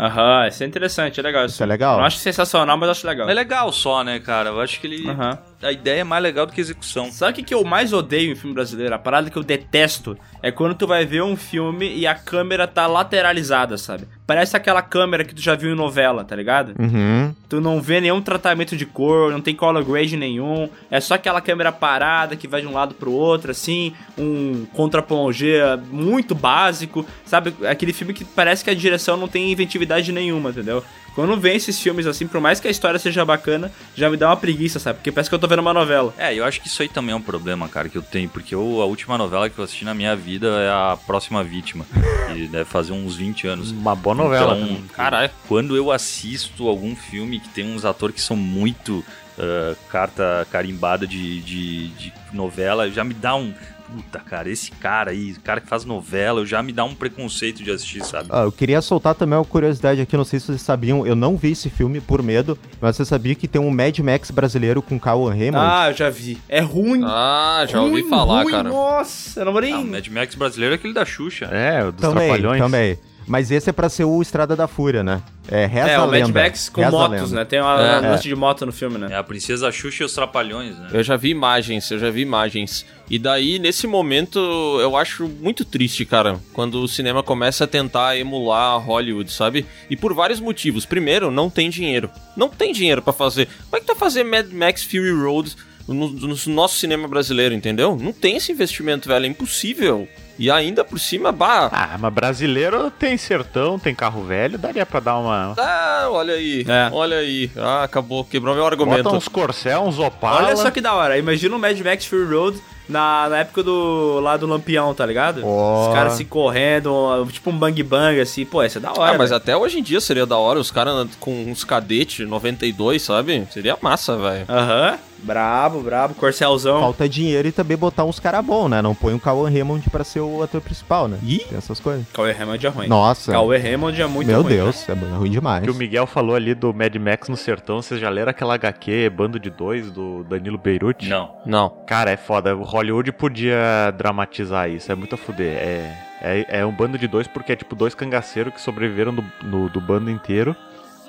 Aham, isso é interessante, é legal. Isso é legal. Não acho sensacional, mas acho legal. É legal só, né, cara? Eu acho que ele. Aham. A ideia é mais legal do que a execução. Sabe o que, que eu mais odeio em filme brasileiro? A parada que eu detesto é quando tu vai ver um filme e a câmera tá lateralizada, sabe? Parece aquela câmera que tu já viu em novela, tá ligado? Uhum. Tu não vê nenhum tratamento de cor, não tem color grade nenhum. É só aquela câmera parada que vai de um lado pro outro, assim. Um contra-plongé muito básico, sabe? Aquele filme que parece que a direção não tem inventividade nenhuma, entendeu? Quando vem esses filmes assim, por mais que a história seja bacana, já me dá uma preguiça, sabe? Porque parece que eu tô vendo uma novela. É, eu acho que isso aí também é um problema, cara, que eu tenho, porque eu, a última novela que eu assisti na minha vida é a Próxima Vítima, que deve fazer uns 20 anos. Uma boa novela. Então, também. caralho, quando eu assisto algum filme que tem uns atores que são muito ah, carta carimbada de, de, de novela, já me dá um. Puta, cara, esse cara aí, o cara que faz novela, eu já me dá um preconceito de assistir, sabe? Ah, eu queria soltar também uma curiosidade aqui, não sei se vocês sabiam, eu não vi esse filme por medo, mas você sabia que tem um Mad Max brasileiro com Cauan Raymond? Ah, eu já vi. É ruim. Ah, já ouvi falar, ruim, cara. Nossa, eu não vou nem... Ah, o Mad Max brasileiro é aquele da Xuxa. É, o dos também, Trapalhões. também. Mas esse é pra ser o Estrada da Fúria, né? É, reza É, a o Mad lenda. Max com Reza motos, né? Tem uma É. um lance de moto no filme, né? É a Princesa Xuxa e os Trapalhões, né? Eu já vi imagens, eu já vi imagens. E daí, nesse momento, eu acho muito triste, cara, quando o cinema começa a tentar emular Hollywood, sabe? E por vários motivos. Primeiro, não tem dinheiro. Não tem dinheiro pra fazer. Como é que tá fazer Mad Max Fury Road no, no nosso cinema brasileiro, entendeu? Não tem esse investimento, velho. É impossível. E ainda por cima, bah. Ah, mas brasileiro tem sertão, tem carro velho, daria pra dar uma. Ah, olha aí. É. Olha aí. Ah, acabou. Quebrou meu argumento. Bota uns Corcel, uns Opala. Olha só que da hora. Imagina o Mad Max Fury Road na, na época do lá do Lampião, tá ligado? Ó. Os caras se correndo, tipo um bang bang assim. Pô, essa é da hora. Ah, mas velho. até hoje em dia seria da hora os caras com uns cadete 92, sabe? Seria massa, velho. Aham. Brabo, brabo. Corcelzão. Falta dinheiro e também botar uns caras bons, né? Não põe o Cauan Raymond pra ser o ator principal, né? Ih! Tem essas coisas. Cauê Raymond é ruim. Nossa. Cauê Raymond é muito Meu ruim. Deus, é ruim demais. que o Miguel falou ali do Mad Max no sertão, vocês já leram aquela HQ Bando de Dois do Danilo Beirute? Não. Não. Cara, é foda. O Hollywood podia dramatizar isso, é muito a fuder. É, é, é um bando de dois porque é tipo dois cangaceiros que sobreviveram do, no- do bando inteiro.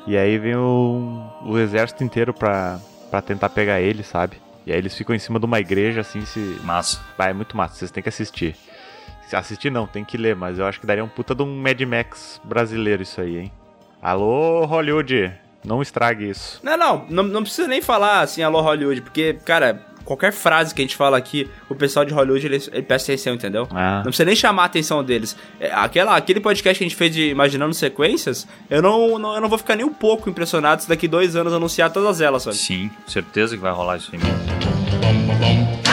E aí vem o, o exército inteiro pra, pra tentar pegar ele, sabe? E aí eles ficam em cima de uma igreja assim, se. Massa. Vai, é muito massa, vocês têm que assistir. Se assistir não, tem que ler, mas eu acho que daria um puta de um Mad Max brasileiro isso aí, hein? Alô, Hollywood, não estrague isso. Não, não, não, não precisa nem falar assim, alô Hollywood, porque, cara, qualquer frase que a gente fala aqui, o pessoal de Hollywood, ele, ele presta atenção, entendeu? Ah. Não precisa nem chamar a atenção deles. É, aquela, aquele podcast que a gente fez de Imaginando Sequências, eu não, não- eu não vou ficar nem um pouco impressionado se daqui dois anos anunciar todas elas, sabe? Sim, certeza que vai rolar isso aí mesmo.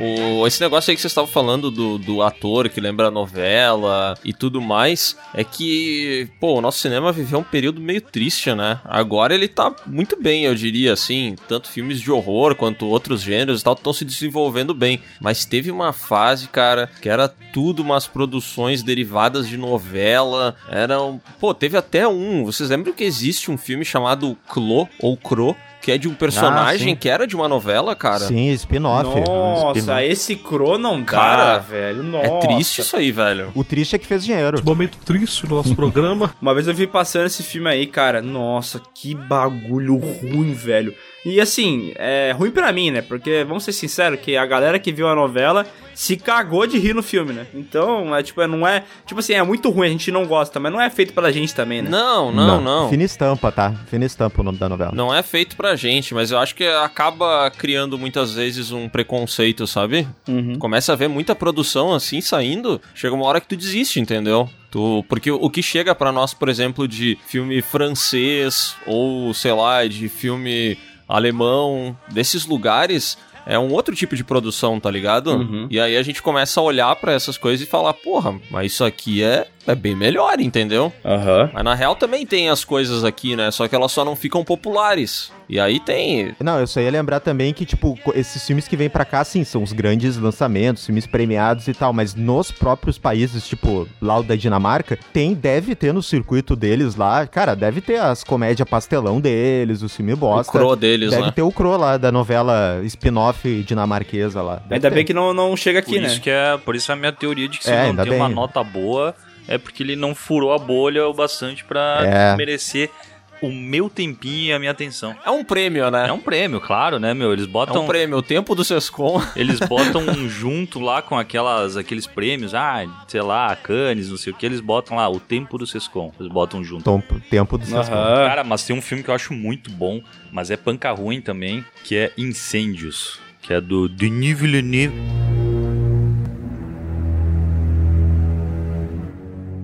O, esse negócio aí que vocês estavam falando do, do ator que lembra a novela e tudo mais, é que, pô, o nosso cinema viveu um período meio triste, né? Agora ele tá muito bem, eu diria, assim, tanto filmes de horror quanto outros gêneros e tal estão se desenvolvendo bem. Mas teve uma fase, cara, que era tudo umas produções derivadas de novela, eram... Pô, teve até um, vocês lembram que existe um filme chamado Clo, ou Cro, que é de um personagem sim. que era de uma novela, cara? Sim, spin-off. Nossa, Spin-off. esse Cro não dá, Cara, velho. Nossa. É triste isso aí, velho. O triste é que fez dinheiro. Momento triste no nosso programa. Uma vez eu vi passando esse filme aí, cara. Nossa, que bagulho ruim, velho. E assim, é ruim pra mim, né? Porque, vamos ser sinceros, que a galera que viu a novela se cagou de rir no filme, né? Então, é tipo, não é. Tipo assim, é muito ruim, a gente não gosta, mas não é feito pela gente também, né? Não, não, não. Fina estampa, tá? Fina estampa o nome da novela. Não é feito pra gente, mas eu acho que acaba criando muitas vezes um preconceito, sabe? Uhum. Começa a ver muita produção assim saindo, chega uma hora que tu desiste, entendeu? Tu, porque o que chega pra nós, por exemplo, de filme francês ou sei lá, de filme alemão, desses lugares, é um outro tipo de produção, tá ligado? Uhum. E aí a gente começa a olhar pra essas coisas e falar, porra, mas isso aqui é, é bem melhor, entendeu? Aham. Mas na real também tem as coisas aqui, né? Só que elas só não ficam populares. E aí tem. Não, eu só ia lembrar também que, tipo, esses filmes que vêm pra cá, sim, são os grandes lançamentos, filmes premiados e tal, mas nos próprios países, tipo, lá o da Dinamarca, tem, deve ter no circuito deles lá, cara, deve ter as comédias pastelão deles, o filme bosta. O cro deles, Deve né? ter o cro lá, da novela spin-off dinamarquesa lá. Deve Ainda ter. bem que não, não chega Por aqui, né? isso que é, por isso é a minha teoria de que se É, não tem uma bem. nota boa, é porque ele não furou a bolha o bastante pra É. merecer o meu tempinho e a minha atenção. É um prêmio, né? É um prêmio, claro, né, meu? Eles É botam um prêmio. O tempo do Sescom. Eles botam junto lá com aquelas, aqueles prêmios, ah, sei lá, Cannes, não sei o que, eles botam lá o tempo do Sescom. Eles botam junto. Tempo, tempo do Sescom. Aham. Cara, mas tem um filme que eu acho muito bom, mas é panca ruim também, que é Incêndios, que é do Denis Villeneuve.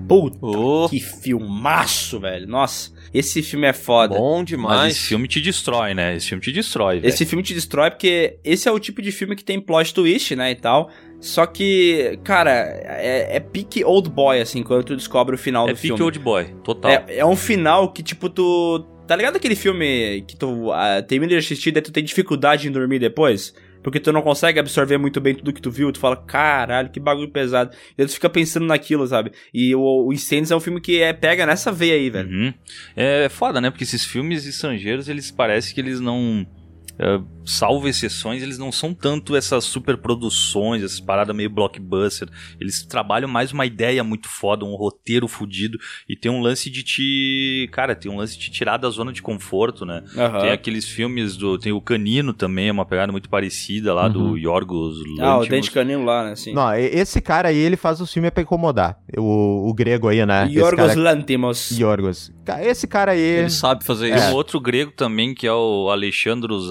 Puta, Ô, que filmaço, velho. Nossa, esse filme é foda. bom Mas demais. esse filme te destrói, né? Esse filme te destrói, velho. Esse filme te destrói porque esse é o tipo de filme que tem plot twist, né, e tal. Só que, cara, é, é pique old boy, assim, quando tu descobre o final é do pique filme. old boy, total. É, é um final que, tipo, tu... Tá ligado aquele filme que tu ah, termina de assistir e daí tu tem dificuldade em dormir depois? Porque tu não consegue absorver muito bem tudo que tu viu, tu fala, caralho, que bagulho pesado. E aí tu fica pensando naquilo, sabe? E o, o Incêndios é um filme que é, pega nessa veia aí, velho. Uhum. É foda, né? Porque esses filmes estrangeiros, eles parecem que eles não. Uh, salvo exceções, eles não são tanto essas super produções, essas paradas meio blockbuster. Eles trabalham mais uma ideia muito foda, um roteiro fudido. E tem um lance de te. Cara, tem um lance de te tirar da zona de conforto, né? Aham. Tem aqueles filmes do. Tem o Canino também, é uma pegada muito parecida lá do Uhum. Yorgos Ah, o Lanthimos. Dente Canino lá, né? Assim. Não, esse cara aí, ele faz o filme é pra incomodar. O, o grego aí, né? Esse Yorgos cara- Lantimos. Yorgos. Esse cara aí... Ele sabe fazer Tem isso. um outro grego também, que é o Alexandros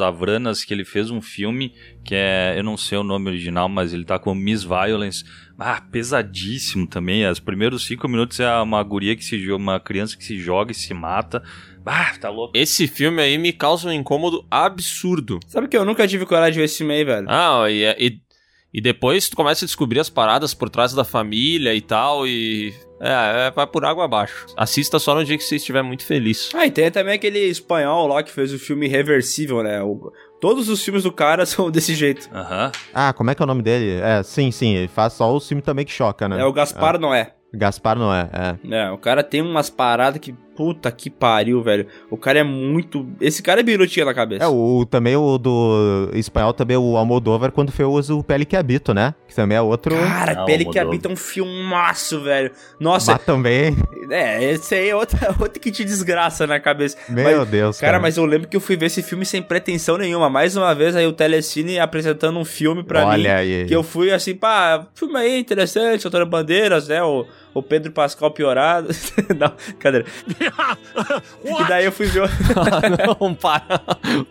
Que ele fez um filme que é, eu não sei o nome original, mas ele tá com Miss Violence. Ah, pesadíssimo também. Os primeiros cinco minutos é uma guria que se joga, uma criança que se joga e se mata. Ah, tá louco. Esse filme aí me causa um incômodo absurdo. Sabe que eu nunca tive coragem de ver esse filme aí, velho? Ah, e, e, e depois tu começa a descobrir as paradas por trás da família e tal, e. É, é, vai por água abaixo. Assista só no dia que você estiver muito feliz. Ah, e tem também aquele espanhol lá que fez o filme Reversível, né? O- todos os filmes do cara são desse jeito. Aham. Ah, como é que é o nome dele? É, sim, sim, ele faz só o filme também que choca, né? É o Gaspar Noé. Gaspar não é, é. É, o cara tem umas paradas que. Puta que pariu, velho. O cara é muito. Esse cara é birutinha na cabeça. É, o, também o do espanhol, também o Almodóvar, quando fez o Pele que Habito, né? Que também é outro... Cara, Ah, Pele que habita é um filmaço, velho. Nossa, Mas também... é, esse aí é outra, outra que te desgraça na cabeça. Meu Mas- Deus, Cara, cara. mas eu lembro que eu fui ver esse filme sem pretensão nenhuma. Mais uma vez aí o Telecine apresentando um filme pra mim. Olha aí. Que eu fui assim, pá, filme aí interessante, Antônio Bandeiras, né? O, o Pedro Pascal piorado. Não, cadê? e daí eu fui ver. o- não, para.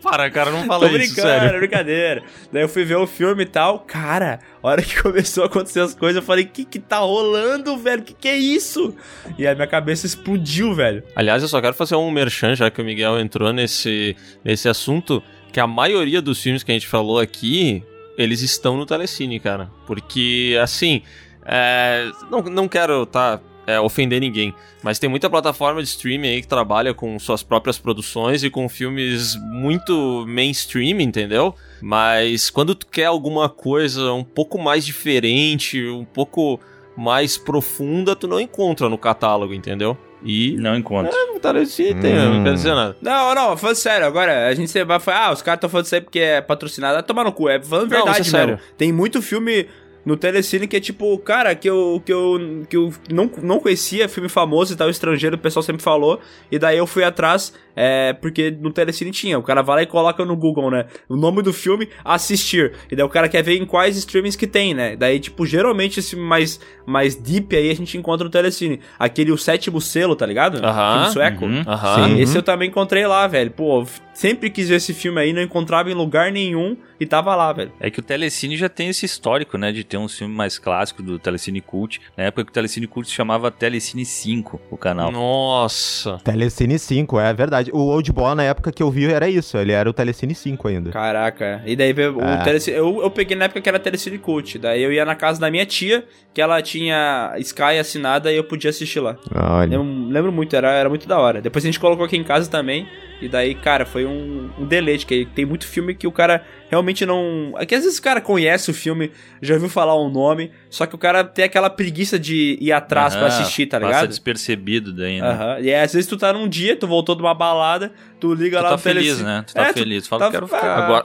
Para, cara, não Tô fala isso, brincando, sério. é brincadeira. Daí eu fui ver o filme e tal. Cara, a hora que começou a acontecer as coisas, eu falei: que que tá rolando, velho? Que que é isso? E aí minha cabeça explodiu, velho. Aliás, eu só quero fazer um merchan, já que o Miguel entrou nesse, nesse assunto, que a maioria dos filmes que a gente falou aqui, eles estão no Telecine, cara. Porque, assim, é, não, não quero tá, é, ofender ninguém, mas tem muita plataforma de streaming aí que trabalha com suas próprias produções e com filmes muito mainstream, entendeu? Mas quando tu quer alguma coisa um pouco mais diferente, um pouco mais profunda, tu não encontra no catálogo, entendeu? E Não encontro. é, tem, Hum. não quer dizer nada. Não, não, falando sério, agora a gente vai falar, ah, os caras estão falando isso aí porque é patrocinado. Vai tomar no cu, é falando Não, verdade é mesmo. sério. Tem muito filme no Telecine que é tipo, cara, que eu, que eu, que eu não, não conhecia, filme famoso e tal, estrangeiro, o pessoal sempre falou. E daí eu fui atrás, é, porque no Telecine tinha. O cara vai lá e coloca no Google, né? O nome do filme, assistir. E daí o cara quer ver em quais streamings que tem, né? Daí, tipo, geralmente esse mais, mais deep aí a gente encontra no Telecine. Aquele O Sétimo Selo, tá ligado? Aham, Filme sueco. uhum, aham. Sim. Esse eu também encontrei lá, velho. Pô, sempre quis ver esse filme aí, não encontrava em lugar nenhum e tava lá, velho. É que o Telecine já tem esse histórico, né? De ter um filme mais clássico do Telecine Cult. Na época que o Telecine Cult se chamava Telecine 5, o canal. Nossa. Telecine 5, é verdade. O Old Boy, na época que eu vi, era isso. Ele era o Telecine 5 ainda. Caraca. E daí veio o É. Telecine. Eu, eu peguei na época que era Telecine Cult. Daí eu ia na casa da minha tia, que ela tinha Sky assinada e eu podia assistir lá. Olha. Eu lembro muito, era, era muito da hora. Depois a gente colocou aqui em casa também. E daí, cara, foi um, um deleite. Que tem muito filme que o cara realmente não. É que às vezes o cara conhece o filme, já ouviu falar o nome, só que o cara tem aquela preguiça de ir atrás pra Aham, assistir, tá Passa ligado? despercebido daí, né? Aham. E às vezes tu tá num dia, tu voltou de uma balada, tu liga Tu lá tá no feliz, Telecine. né? Tu tá É, feliz. Fala, tá- quero ficar. Agora,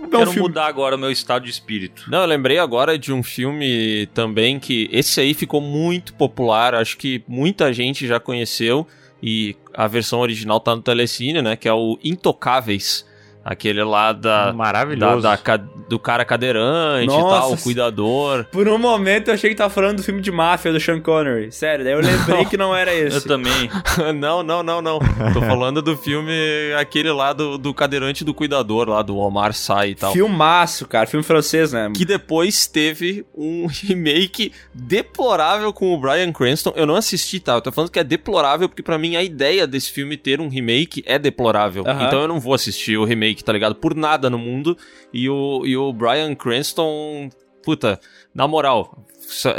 é um Quero filme. mudar agora o meu estado de espírito. não, eu lembrei agora de um filme também que esse aí ficou muito popular, acho que muita gente já conheceu e a versão original tá no Telecine, né, que é o Intocáveis. Aquele lá da, Maravilhoso. da, da do cara cadeirante e Nossa, tal, o cuidador. Por um momento eu achei que tava falando do filme de máfia do Sean Connery. Sério, daí eu lembrei que não era Eu esse. também. não, não, não, não. Tô falando do filme, aquele lá do, do cadeirante e do cuidador, lá do Omar Sy e tal. Filmaço, cara. Filme francês, né? Que depois teve um remake deplorável com o Bryan Cranston. Eu não assisti, tá? Eu tô falando que é deplorável porque pra mim a ideia desse filme ter um remake é deplorável. Aham. Então eu não vou assistir o remake, tá ligado? Por nada no mundo. E o, e o Bryan Cranston, puta, na moral,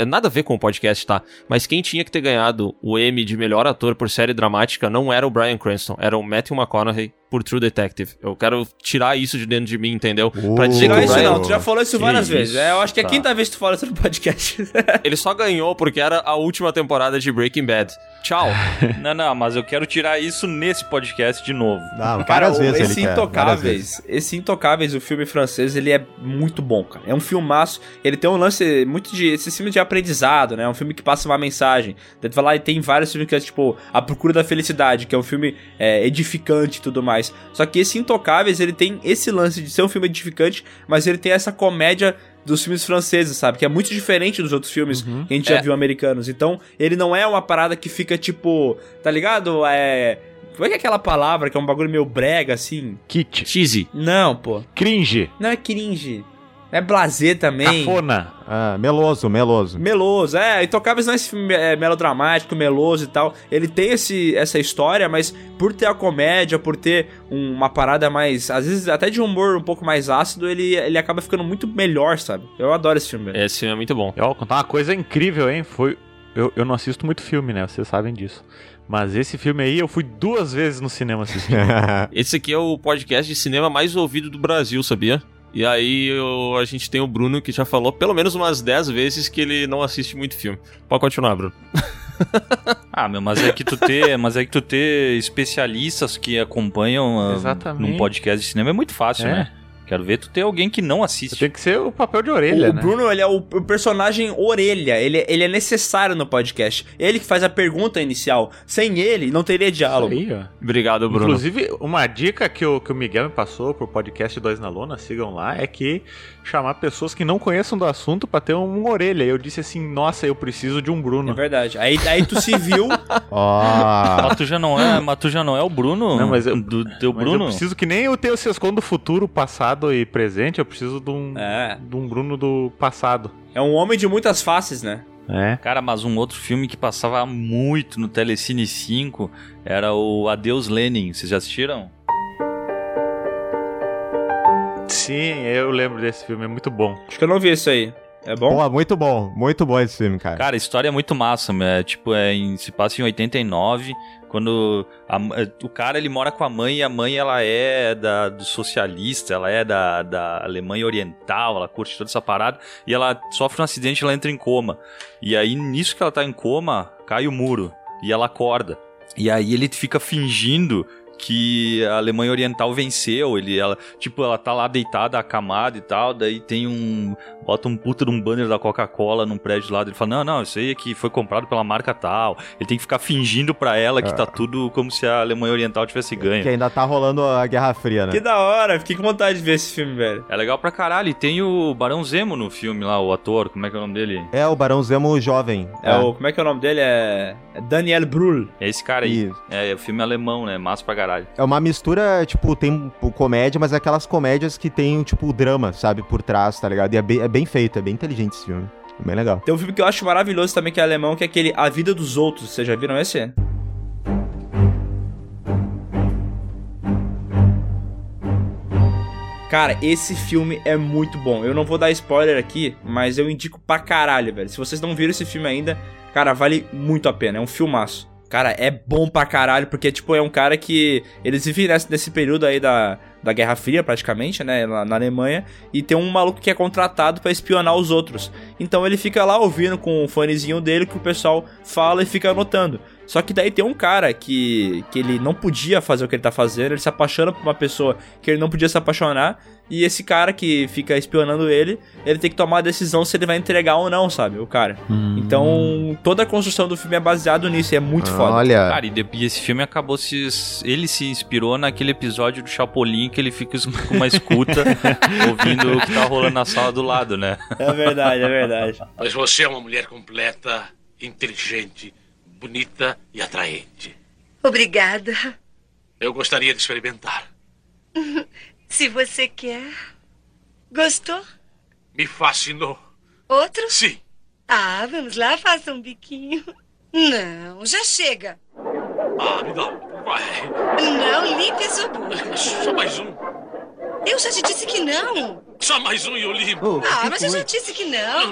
nada a ver com o podcast, tá? Mas quem tinha que ter ganhado o Emmy de melhor ator por série dramática não era o Bryan Cranston, era o Matthew McConaughey por True Detective. Eu quero tirar isso de dentro de mim, entendeu? Uh, pra dizer o isso não, tu já falou isso Que várias vezes. É, eu acho que é a Tá. quinta vez que tu fala isso no podcast. Ele só ganhou porque era a última temporada de Breaking Bad. Tchau. Não, não, mas eu quero tirar isso nesse podcast de novo. Não, Cara, vezes esse ele quer, Intocáveis, esse Intocáveis, o filme francês, ele é muito bom, cara. É um filmaço. Ele tem um lance muito de esse filme de aprendizado, né? É um filme que passa uma mensagem. Vai lá e tem vários filmes que é tipo A Procura da Felicidade, que é um filme é, edificante e tudo mais. Só que esse Intocáveis, ele tem esse lance de ser um filme edificante, mas ele tem essa comédia dos filmes franceses, sabe? Que é muito diferente dos outros filmes que a gente já É. viu americanos. Então, ele não é uma parada que fica tipo, tá ligado? É. Como é que é aquela palavra que é um bagulho meio brega assim? Kit. Cheesy. Não, pô. Cringe. Não é cringe. É blazer também. Cafona. Ah, meloso, meloso. Meloso, é. Intocáveis não é esse filme é, melodramático, meloso e tal. Ele tem esse, essa história, mas por ter a comédia, por ter um- uma parada mais. Às vezes até de humor um pouco mais ácido, ele, ele acaba ficando muito melhor, sabe? Eu adoro esse filme. Esse filme é muito bom. Eu vou contar uma coisa incrível, hein? Foi. Eu, eu não assisto muito filme, né? Vocês sabem disso. Mas esse filme aí eu fui duas vezes no cinema assistir. Esse aqui é o podcast de cinema mais ouvido do Brasil, sabia? E aí eu- a gente tem o Bruno que já falou pelo menos umas 10 vezes que ele não assiste muito filme. Pode continuar, Bruno. Ah, meu, mas é que tu ter, mas é que tu ter especialistas que acompanham ah, Exatamente. num podcast de cinema é muito fácil, É. né? Quero ver tu ter alguém que não assiste. Tem que ser o papel de orelha, o né? Bruno, ele é o, o personagem orelha. Ele, ele é necessário no podcast. Ele que faz a pergunta inicial. Sem ele, não teria diálogo. Aí, ó. Obrigado, Bruno. Inclusive, uma dica que o, que o Miguel me passou pro podcast Dois na Lona, sigam lá, é que chamar pessoas que não conheçam do assunto pra ter uma orelha. Eu disse assim, nossa, eu preciso de um É Bruno. verdade. Aí, aí tu se viu. Ó. Mas tu já não é, mas tu já não é o Bruno? Não, mas eu- do teu Mas Bruno? eu preciso que nem eu tenho o Sescon do futuro, passado e presente, eu preciso de um, É. de um Bruno do passado. É um homem de muitas faces, né? É. Cara, mas um outro filme que passava muito no Telecine 5 era o Adeus Lenin. Vocês já assistiram? Sim, eu lembro desse filme, é muito bom. Acho que eu não vi isso aí. É bom? Pô, muito bom, muito bom esse filme, cara. Cara, a história é muito massa, é, tipo, é em- se passa em 89, quando a é, o cara ele mora com a mãe e a mãe ela é da, do socialista, ela é da, da Alemanha Oriental, ela curte toda essa parada, e ela sofre um acidente e ela entra em coma. E aí, nisso que ela tá em coma, cai o muro, e ela acorda. E aí ele fica fingindo que a Alemanha Oriental venceu, ele, ela, tipo, ela tá lá deitada, acamada e tal, daí tem um, bota um puta de um banner da Coca-Cola num prédio lá, ele fala, não, não, isso aí é que foi comprado pela marca tal, ele tem que ficar fingindo pra ela que tá tudo como se a Alemanha Oriental tivesse ganho. Que ainda tá rolando a Guerra Fria, né? Que da hora. Fiquei com vontade de ver esse filme, velho. É legal pra caralho, e tem o Barão Zemo no filme lá, o ator, como é que é o nome dele? É, o Barão Zemo jovem. É, o. Como é que é o nome dele? É. é Daniel Brühl. É esse cara aí. Isso. É, é o filme alemão, né, massa pra caralho. É uma mistura, tipo, tem comédia, mas é aquelas comédias que tem, tipo, drama, sabe, por trás, tá ligado? E é bem, é bem feito, é bem inteligente esse filme. É bem legal. Tem um filme que eu acho maravilhoso também, que é alemão, que é aquele A Vida dos Outros. Vocês já viram esse? Cara, esse filme é muito bom. Eu não vou dar spoiler aqui, mas eu indico pra caralho, velho. Se vocês não viram esse filme ainda, cara, vale muito a pena. É um filmaço. Cara, é bom pra caralho, porque, tipo, é um cara que. Eles vivem nesse, nesse período aí da, da Guerra Fria, praticamente, né? Na, na Alemanha. E tem um maluco que é contratado pra espionar os outros. Então ele fica lá ouvindo com o fonezinho dele que o pessoal fala e fica anotando. Só que daí tem um cara que, que ele não podia fazer o que ele tá fazendo, ele se apaixona por uma pessoa que ele não podia se apaixonar, e esse cara que fica espionando ele, ele tem que tomar a decisão se ele vai entregar ou não, sabe? O cara. Então, toda a construção do filme é baseado nisso, e é muito foda. Olha, Cara, e, de- e esse filme acabou se. Ele se inspirou naquele episódio do Chapolin que ele fica com uma escuta ouvindo o que tá rolando na sala do lado, né? É verdade, é verdade. Mas você é uma mulher completa, inteligente, bonita e atraente. Obrigada. Eu gostaria de experimentar. Se você quer. Gostou? Me fascinou. Outro? Sim. Ah, vamos lá, faça um biquinho. Não, já chega. Ah, me dá. Vai. Não limpe a sua boca. Só mais um. Eu já te disse que não. Só mais um e eu limpo. ah, mas eu já disse que não.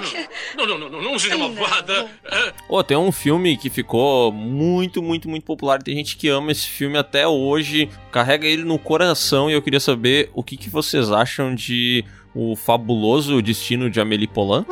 Não, não, não, não, não seja malvada. É. Ô, tem um filme que ficou muito, muito, muito popular. Tem gente que ama esse filme até hoje, carrega ele no coração e eu queria saber o que, que vocês acham de O Fabuloso Destino de Amélie Poulain.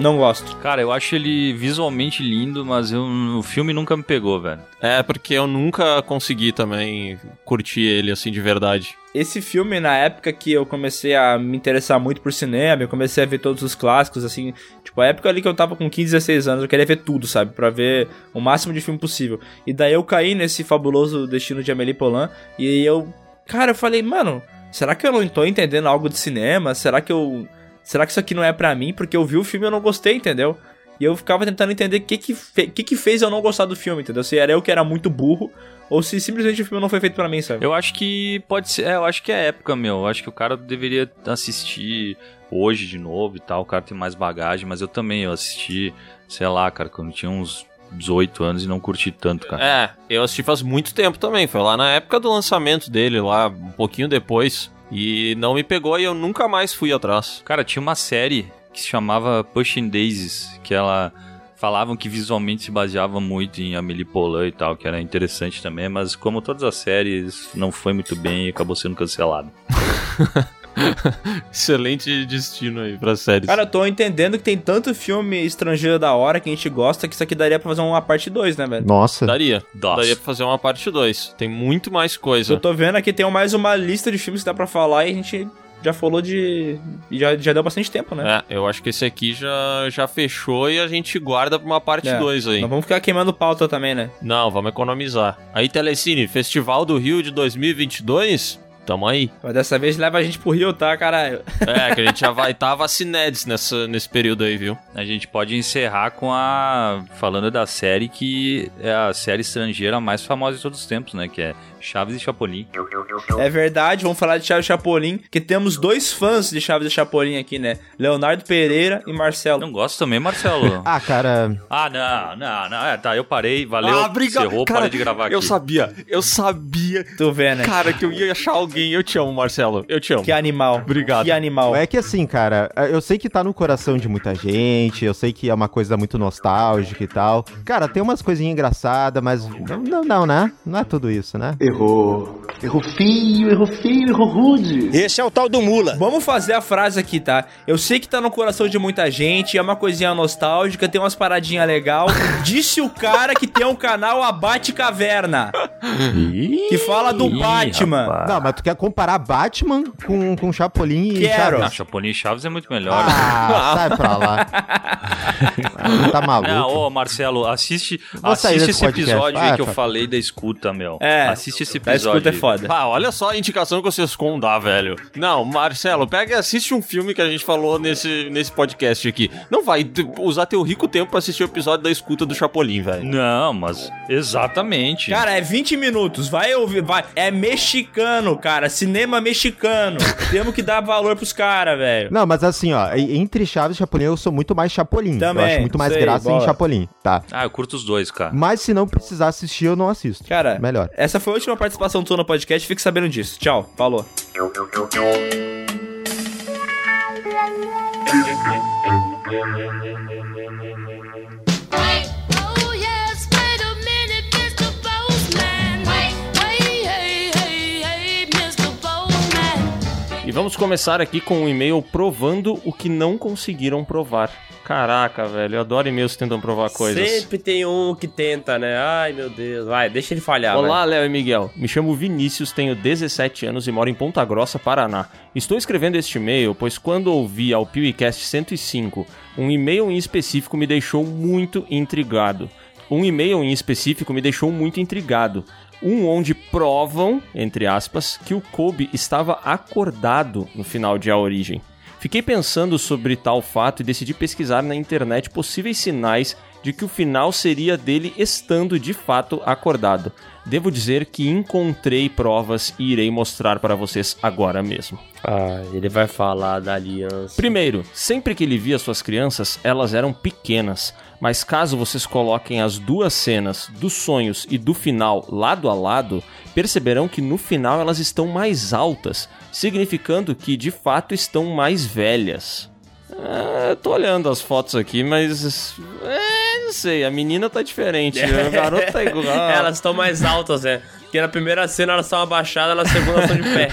Não gosto. Cara, eu acho ele visualmente lindo, mas eu, o filme nunca me pegou, velho. É, porque eu nunca consegui também curtir ele assim de verdade. Esse filme, na época que eu comecei a me interessar muito por cinema, eu comecei a ver todos os clássicos, assim, tipo, a época ali que eu tava com 15, 16 anos, eu queria ver tudo, sabe? Pra ver o máximo de filme possível. E daí eu caí nesse fabuloso destino de Amélie Poulain, e eu, cara, eu falei, mano, será que eu não tô entendendo algo de cinema? Será que eu será que isso aqui não é para mim? Porque eu vi o filme e eu não gostei, entendeu? E eu ficava tentando entender o que que, fe que que fez eu não gostar do filme, entendeu? Se era eu que era muito burro, ou se simplesmente o filme não foi feito para mim, sabe? Eu acho que pode ser, é, eu acho que é época, meu. Eu acho que o cara deveria assistir hoje de novo e tal. O cara tem mais bagagem, mas eu também, eu assisti, sei lá, cara, quando tinha uns 18 anos e não curti tanto, cara. É, eu assisti faz muito tempo também. Foi lá na época do lançamento dele, lá, um pouquinho depois. E não me pegou e eu nunca mais fui atrás. Cara, tinha uma série que se chamava Pushing Daisies, que ela falavam que visualmente se baseava muito em Amélie Poulain e tal, que era interessante também, mas como todas as séries, não foi muito bem e acabou sendo cancelado. Excelente destino aí pra séries. Cara, eu tô entendendo que tem tanto filme estrangeiro da hora que a gente gosta que isso aqui daria pra fazer uma parte 2, né, velho? Nossa. Daria. Nossa. Daria pra fazer uma parte 2. Tem muito mais coisa. Eu tô vendo aqui, tem mais uma lista de filmes que dá pra falar e a gente já falou de. Já, já deu bastante tempo, né? É, eu acho que esse aqui já, já fechou e a gente guarda pra uma parte 2 aí. Não vamos ficar queimando pauta também, né? Não, vamos economizar. Aí, Telecine, Festival do Rio de 2022. Tamo aí. Mas dessa vez leva a gente pro Rio, tá, caralho? É, que a gente já vai estar tá vacinedes nessa, nesse período aí, viu? A gente pode encerrar com a. falando da série que é a série estrangeira mais famosa de todos os tempos, né? Que é Chaves e Chapolin. É verdade, vamos falar de Chaves e Chapolin, que temos dois fãs de Chaves e Chapolin aqui, né? Leonardo Pereira e Marcelo. Não gosto também, Marcelo. ah, cara. Ah, não, não, não. É, tá, eu parei, valeu. Ah, obrigado. Encerrou, cara, parei de gravar aqui. Eu sabia, eu sabia. Tu vê, né? Cara, que eu ia achar alguém. Eu te amo, Marcelo. Eu te amo. Que animal. Obrigado. Que animal. É que assim, cara, eu sei que tá no coração de muita gente, eu sei que é uma coisa muito nostálgica e tal. Cara, tem umas coisinhas engraçadas, mas não, não, não, né? Não é tudo isso, né? Errou. Errou feio, errou feio, errou rude. Esse é o tal do Mula. Vamos fazer a frase aqui, tá? Eu sei que tá no coração de muita gente, é uma coisinha nostálgica, tem umas paradinhas legal. Disse o cara que tem um canal Abate Caverna. que fala do Batman. Não, mas tu quer comparar Batman com, com Chapolin e Quero. Chaves? Ah, Chapolin e Chaves é muito melhor. Ah, sai pra lá. tá maluco. Não, ô Marcelo, assiste, Vou assiste esse podcast. episódio aí Vai, que eu vai. falei da escuta, meu. É, assiste esse A episódio. escuta é aí. foda. Ah, olha só a indicação que vocês com dá, velho. Não, Marcelo, pega e assiste um filme que a gente falou nesse, nesse podcast aqui. Não vai usar teu rico tempo pra assistir o episódio da escuta do Chapolin, velho. Não, mas exatamente. Cara, é 20 minutos, vai ouvir, vai. É mexicano, cara, cinema mexicano. Temos que dar valor pros caras, velho. Não, mas assim, ó, entre Chaves e Chapolin eu sou muito mais Chapolin. Também, eu acho muito mais sei, graça bola. em Chapolin, tá? Ah, eu curto os dois, cara. Mas se não precisar assistir, eu não assisto. Cara, Melhor. essa foi a última participação tua no podcast, fique sabendo disso. Tchau, falou. E vamos começar aqui com um e-mail provando o que não conseguiram provar. Caraca, velho, eu adoro e-mails que tentam provar coisas. Sempre tem um que tenta, né? Ai, meu Deus. Vai, deixa ele falhar, Olá, Léo e Miguel. Me chamo Vinícius, tenho 17 anos e moro em Ponta Grossa, Paraná. Estou escrevendo este e-mail pois quando ouvi ao PewCast 105, um e-mail em específico me deixou muito intrigado. Um e-mail em específico me deixou muito intrigado. Um onde provam, entre aspas, que o Kobe estava acordado no final de A Origem. Fiquei pensando sobre tal fato e decidi pesquisar na internet possíveis sinais de que o final seria dele estando de fato acordado. Devo dizer que encontrei provas e irei mostrar para vocês agora mesmo. Ah, ele vai falar da aliança. Primeiro, sempre que ele via suas crianças, elas eram pequenas, Mas caso vocês coloquem as duas cenas dos sonhos e do final lado a lado, perceberão que no final elas estão mais altas, significando que de fato estão mais velhas. Eu tô olhando as fotos aqui, mas. É, não sei, a menina tá diferente, o garoto tá igual. Elas estão mais altas, né? Porque na primeira cena elas estão abaixadas, na segunda estão de pé.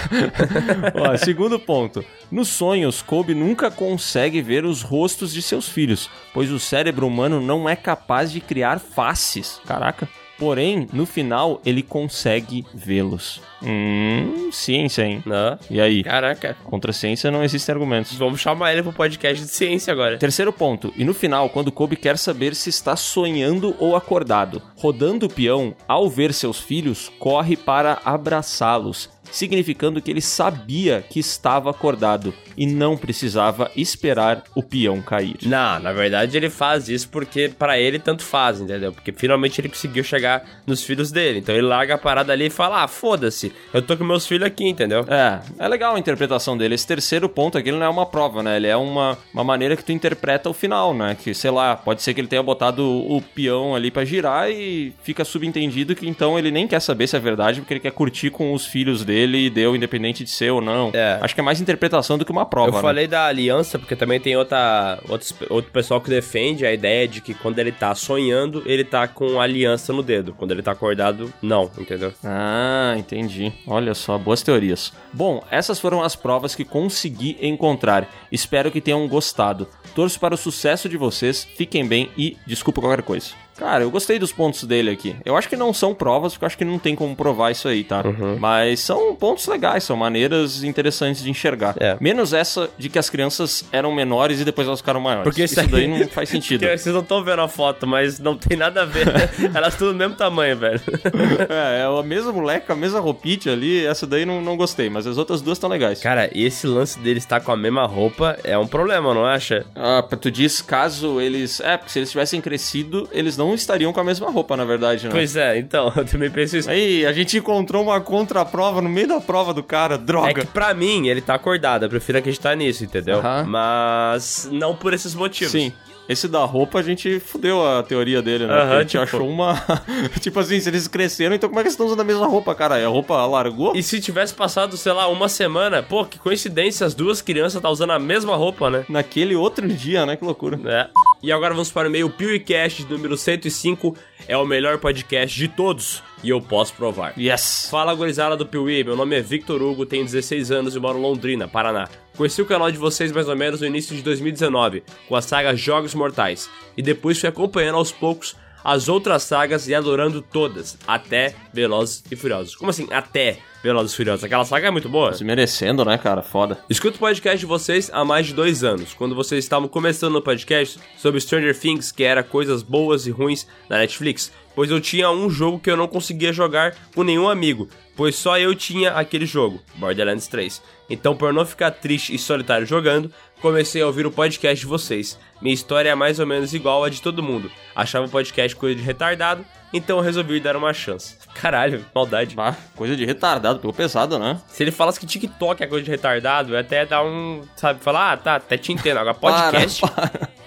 Ó, segundo ponto. Nos sonhos, Kobe nunca consegue ver os rostos de seus filhos, pois o cérebro humano não é capaz de criar faces. Caraca. Porém, no final, ele consegue vê-los. Hum, ciência, hein? Não. E aí? Caraca. Contra a ciência não existem argumentos. Vamos chamar ele pro podcast de ciência agora. Terceiro ponto. E no final, quando Kobe quer saber se está sonhando ou acordado, rodando o peão, ao ver seus filhos, corre para abraçá-los, significando que ele sabia que estava acordado e não precisava esperar o peão cair. Não, na verdade ele faz isso porque pra ele tanto faz, entendeu? Porque finalmente ele conseguiu chegar nos filhos dele. Então ele larga a parada ali e fala: ah, foda-se, eu tô com meus filhos aqui, entendeu? É, é legal a interpretação dele. Esse terceiro ponto aqui ele não é uma prova, né? Ele é uma, uma maneira que tu interpreta o final, né? Que, sei lá, pode ser que ele tenha botado o, o peão ali pra girar e fica subentendido que então ele nem quer saber se é verdade, porque ele quer curtir com os filhos dele e deu, independente de ser ou não. É. Acho que é mais interpretação do que uma prova, Eu né? falei da aliança porque também tem outra, outros, outro pessoal que defende a ideia de que quando ele tá sonhando, ele tá com aliança no dedo. Quando ele tá acordado, não, entendeu? Ah, entendi. Olha só, boas teorias. Bom, essas foram as provas que consegui encontrar. Espero que tenham gostado. Torço para o sucesso de vocês, fiquem bem e desculpa qualquer coisa. Cara, eu gostei dos pontos dele aqui. Eu acho que não são provas, porque eu acho que não tem como provar isso aí, tá? Mas são pontos legais, são maneiras interessantes de enxergar. É. Menos essa de que as crianças eram menores e depois elas ficaram maiores. Porque isso isso daí aí- não faz sentido. Vocês não estão vendo a foto, mas não tem nada a ver. Elas tudo do mesmo tamanho, velho. é, é a mesma moleca, a mesma roupite ali, essa daí não, não gostei, mas as outras duas estão legais. Cara, esse lance dele estar com a mesma roupa é um problema, não acha? Ah, tu diz caso eles. É, porque se eles tivessem crescido, eles não estariam com a mesma roupa, na verdade, né? Pois é, então, eu também penso isso. Aí, a gente encontrou uma contraprova no meio da prova do cara, droga. É que pra mim, ele tá acordado, eu prefiro acreditar nisso, entendeu? Aham. Mas não por esses motivos. Sim. Esse da roupa, a gente fudeu a teoria dele, né? Porque a gente tipo- achou uma. tipo assim, se eles cresceram, então como é que eles estão usando a mesma roupa, cara? A roupa largou? E se tivesse passado, sei lá, uma semana, pô, que coincidência, as duas crianças tá usando a mesma roupa, né? Naquele outro dia, né? Que loucura. É. E agora vamos para o e-mail PewCast número 105. É o melhor podcast de todos. E eu posso provar. Yes! Fala, gurizada do Piuí. Meu nome é Victor Hugo, tenho 16 anos e moro em Londrina, Paraná. Conheci o canal de vocês mais ou menos no início de 2019, com a saga Jogos Mortais. E depois fui acompanhando aos poucos as outras sagas e adorando todas, até Velozes e Furiosos. Como assim, até Velozes Furiosos? Aquela saga é muito boa. Se merecendo, né, cara? Foda. Escuto o podcast de vocês há mais de dois anos, quando vocês estavam começando no podcast sobre Stranger Things, que era coisas boas e ruins na Netflix, pois eu tinha um jogo que eu não conseguia jogar com nenhum amigo, pois só eu tinha aquele jogo, Borderlands 3. Então, por não ficar triste e solitário jogando, comecei a ouvir o podcast de vocês. Minha história é mais ou menos igual a de todo mundo. Achava o podcast coisa de retardado, então eu resolvi dar uma chance. Caralho, maldade. Ah, coisa de retardado, pegou pesado, né? Se ele falasse que TikTok é coisa de retardado, eu até dar um. Sabe, falar, ah, tá, até te entendo. Agora, podcast.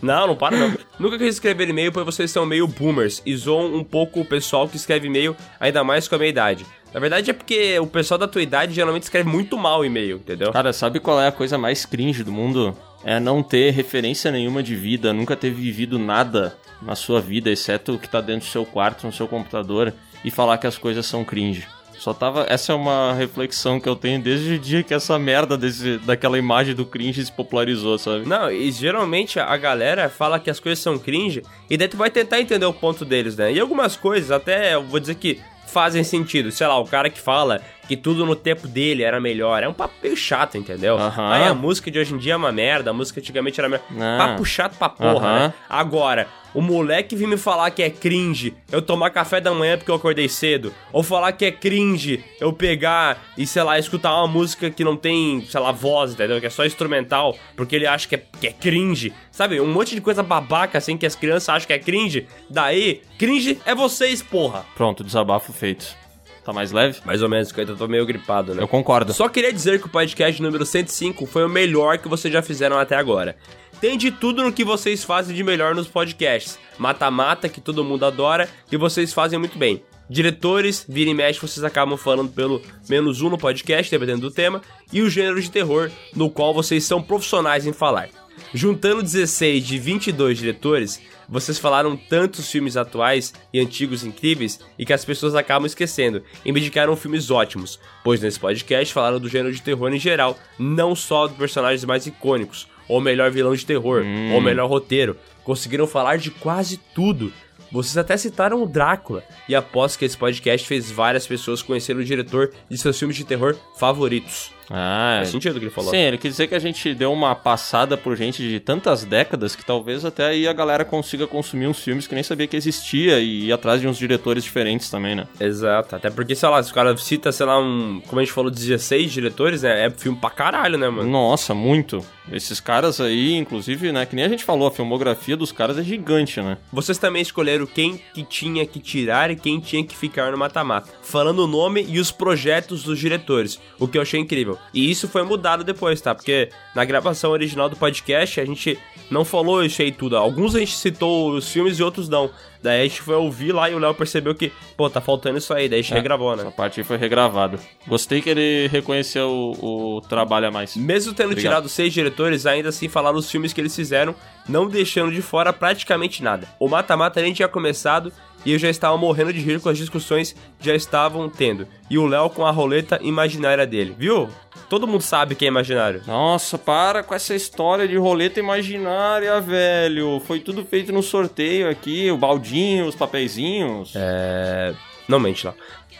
Não, não para não. Nunca quis escrever e-mail pois vocês são meio boomers e zoam um pouco o pessoal que escreve e-mail, ainda mais com a minha idade. Na verdade é porque o pessoal da tua idade geralmente escreve muito mal e-mail, entendeu? Cara, sabe qual é a coisa mais cringe do mundo? É não ter referência nenhuma de vida, nunca ter vivido nada na sua vida, exceto o que tá dentro do seu quarto, no seu computador, e falar que as coisas são cringe. Só tava. Essa é uma reflexão que eu tenho desde o dia que essa merda desse, daquela imagem do cringe se popularizou, sabe? Não, e geralmente a galera fala que as coisas são cringe, e daí tu vai tentar entender o ponto deles, né? E algumas coisas, até eu vou dizer que fazem sentido. Sei lá, o cara que fala que tudo no tempo dele era melhor. É um papo meio chato, entendeu? Aí a música de hoje em dia é uma merda, a música antigamente era merda. Ah. Papo chato pra porra, né? Agora, o moleque vir me falar que é cringe eu tomar café da manhã porque eu acordei cedo, ou falar que é cringe eu pegar e, sei lá, escutar uma música que não tem, sei lá, voz, entendeu? Que é só instrumental, porque ele acha que é, que é cringe. Sabe? Um monte de coisa babaca, assim, que as crianças acham que é cringe. Daí, cringe é vocês, porra. Pronto, desabafo feito. Tá mais leve? Mais ou menos, porque eu ainda tô meio gripado, né? Eu concordo. Só queria dizer que o podcast número 105 foi o melhor que vocês já fizeram até agora. Tem de tudo no que vocês fazem de melhor nos podcasts. Mata-mata, que todo mundo adora, e vocês fazem muito bem. Diretores, vira e mexe, vocês acabam falando pelo menos um no podcast, dependendo do tema, e o gênero de terror, no qual vocês são profissionais em falar. Juntando 16 de 22 diretores, vocês falaram tantos filmes atuais e antigos incríveis e que as pessoas acabam esquecendo, e me indicaram filmes ótimos, pois nesse podcast falaram do gênero de terror em geral, não só dos personagens mais icônicos, ou melhor vilão de terror, ou melhor roteiro. Conseguiram falar de quase tudo. Vocês até citaram o Drácula, e aposto que esse podcast fez várias pessoas conhecerem o diretor de seus filmes de terror favoritos. Ah, Faz sentido o que ele falou. Sim, ele quer dizer que a gente deu uma passada por gente de tantas décadas que talvez até aí a galera consiga consumir uns filmes que nem sabia que existia e ir atrás de uns diretores diferentes também, né? Exato, até porque, sei lá, se o cara cita, sei lá, um. Como a gente falou, 16 diretores, né? É filme pra caralho, né, mano? Nossa, muito. Esses caras aí, inclusive, né, que nem a gente falou, a filmografia dos caras é gigante, né? Vocês também escolheram quem que tinha que tirar e quem tinha que ficar no mata-mata, falando o nome e os projetos dos diretores, o que eu achei incrível. E isso foi mudado depois, tá? Porque na gravação original do podcast a gente não falou isso aí tudo. Alguns a gente citou os filmes e outros não. Daí a gente foi ouvir lá e o Léo percebeu que, pô, tá faltando isso aí. Daí a gente É, regravou, né? Essa parte aí foi regravado. Gostei que ele reconheceu o, o trabalho a mais. Mesmo tendo Obrigado. tirado seis diretores, ainda assim falaram os filmes que eles fizeram, não deixando de fora praticamente nada. O mata-mata nem tinha começado e eu já estava morrendo de rir com as discussões que já estavam tendo. E o Léo com a roleta imaginária dele, viu? Todo mundo sabe que é imaginário. Nossa, para com essa história de roleta imaginária, velho. Foi tudo feito no sorteio aqui, o baldinho, os papeizinhos. É. Não mente lá.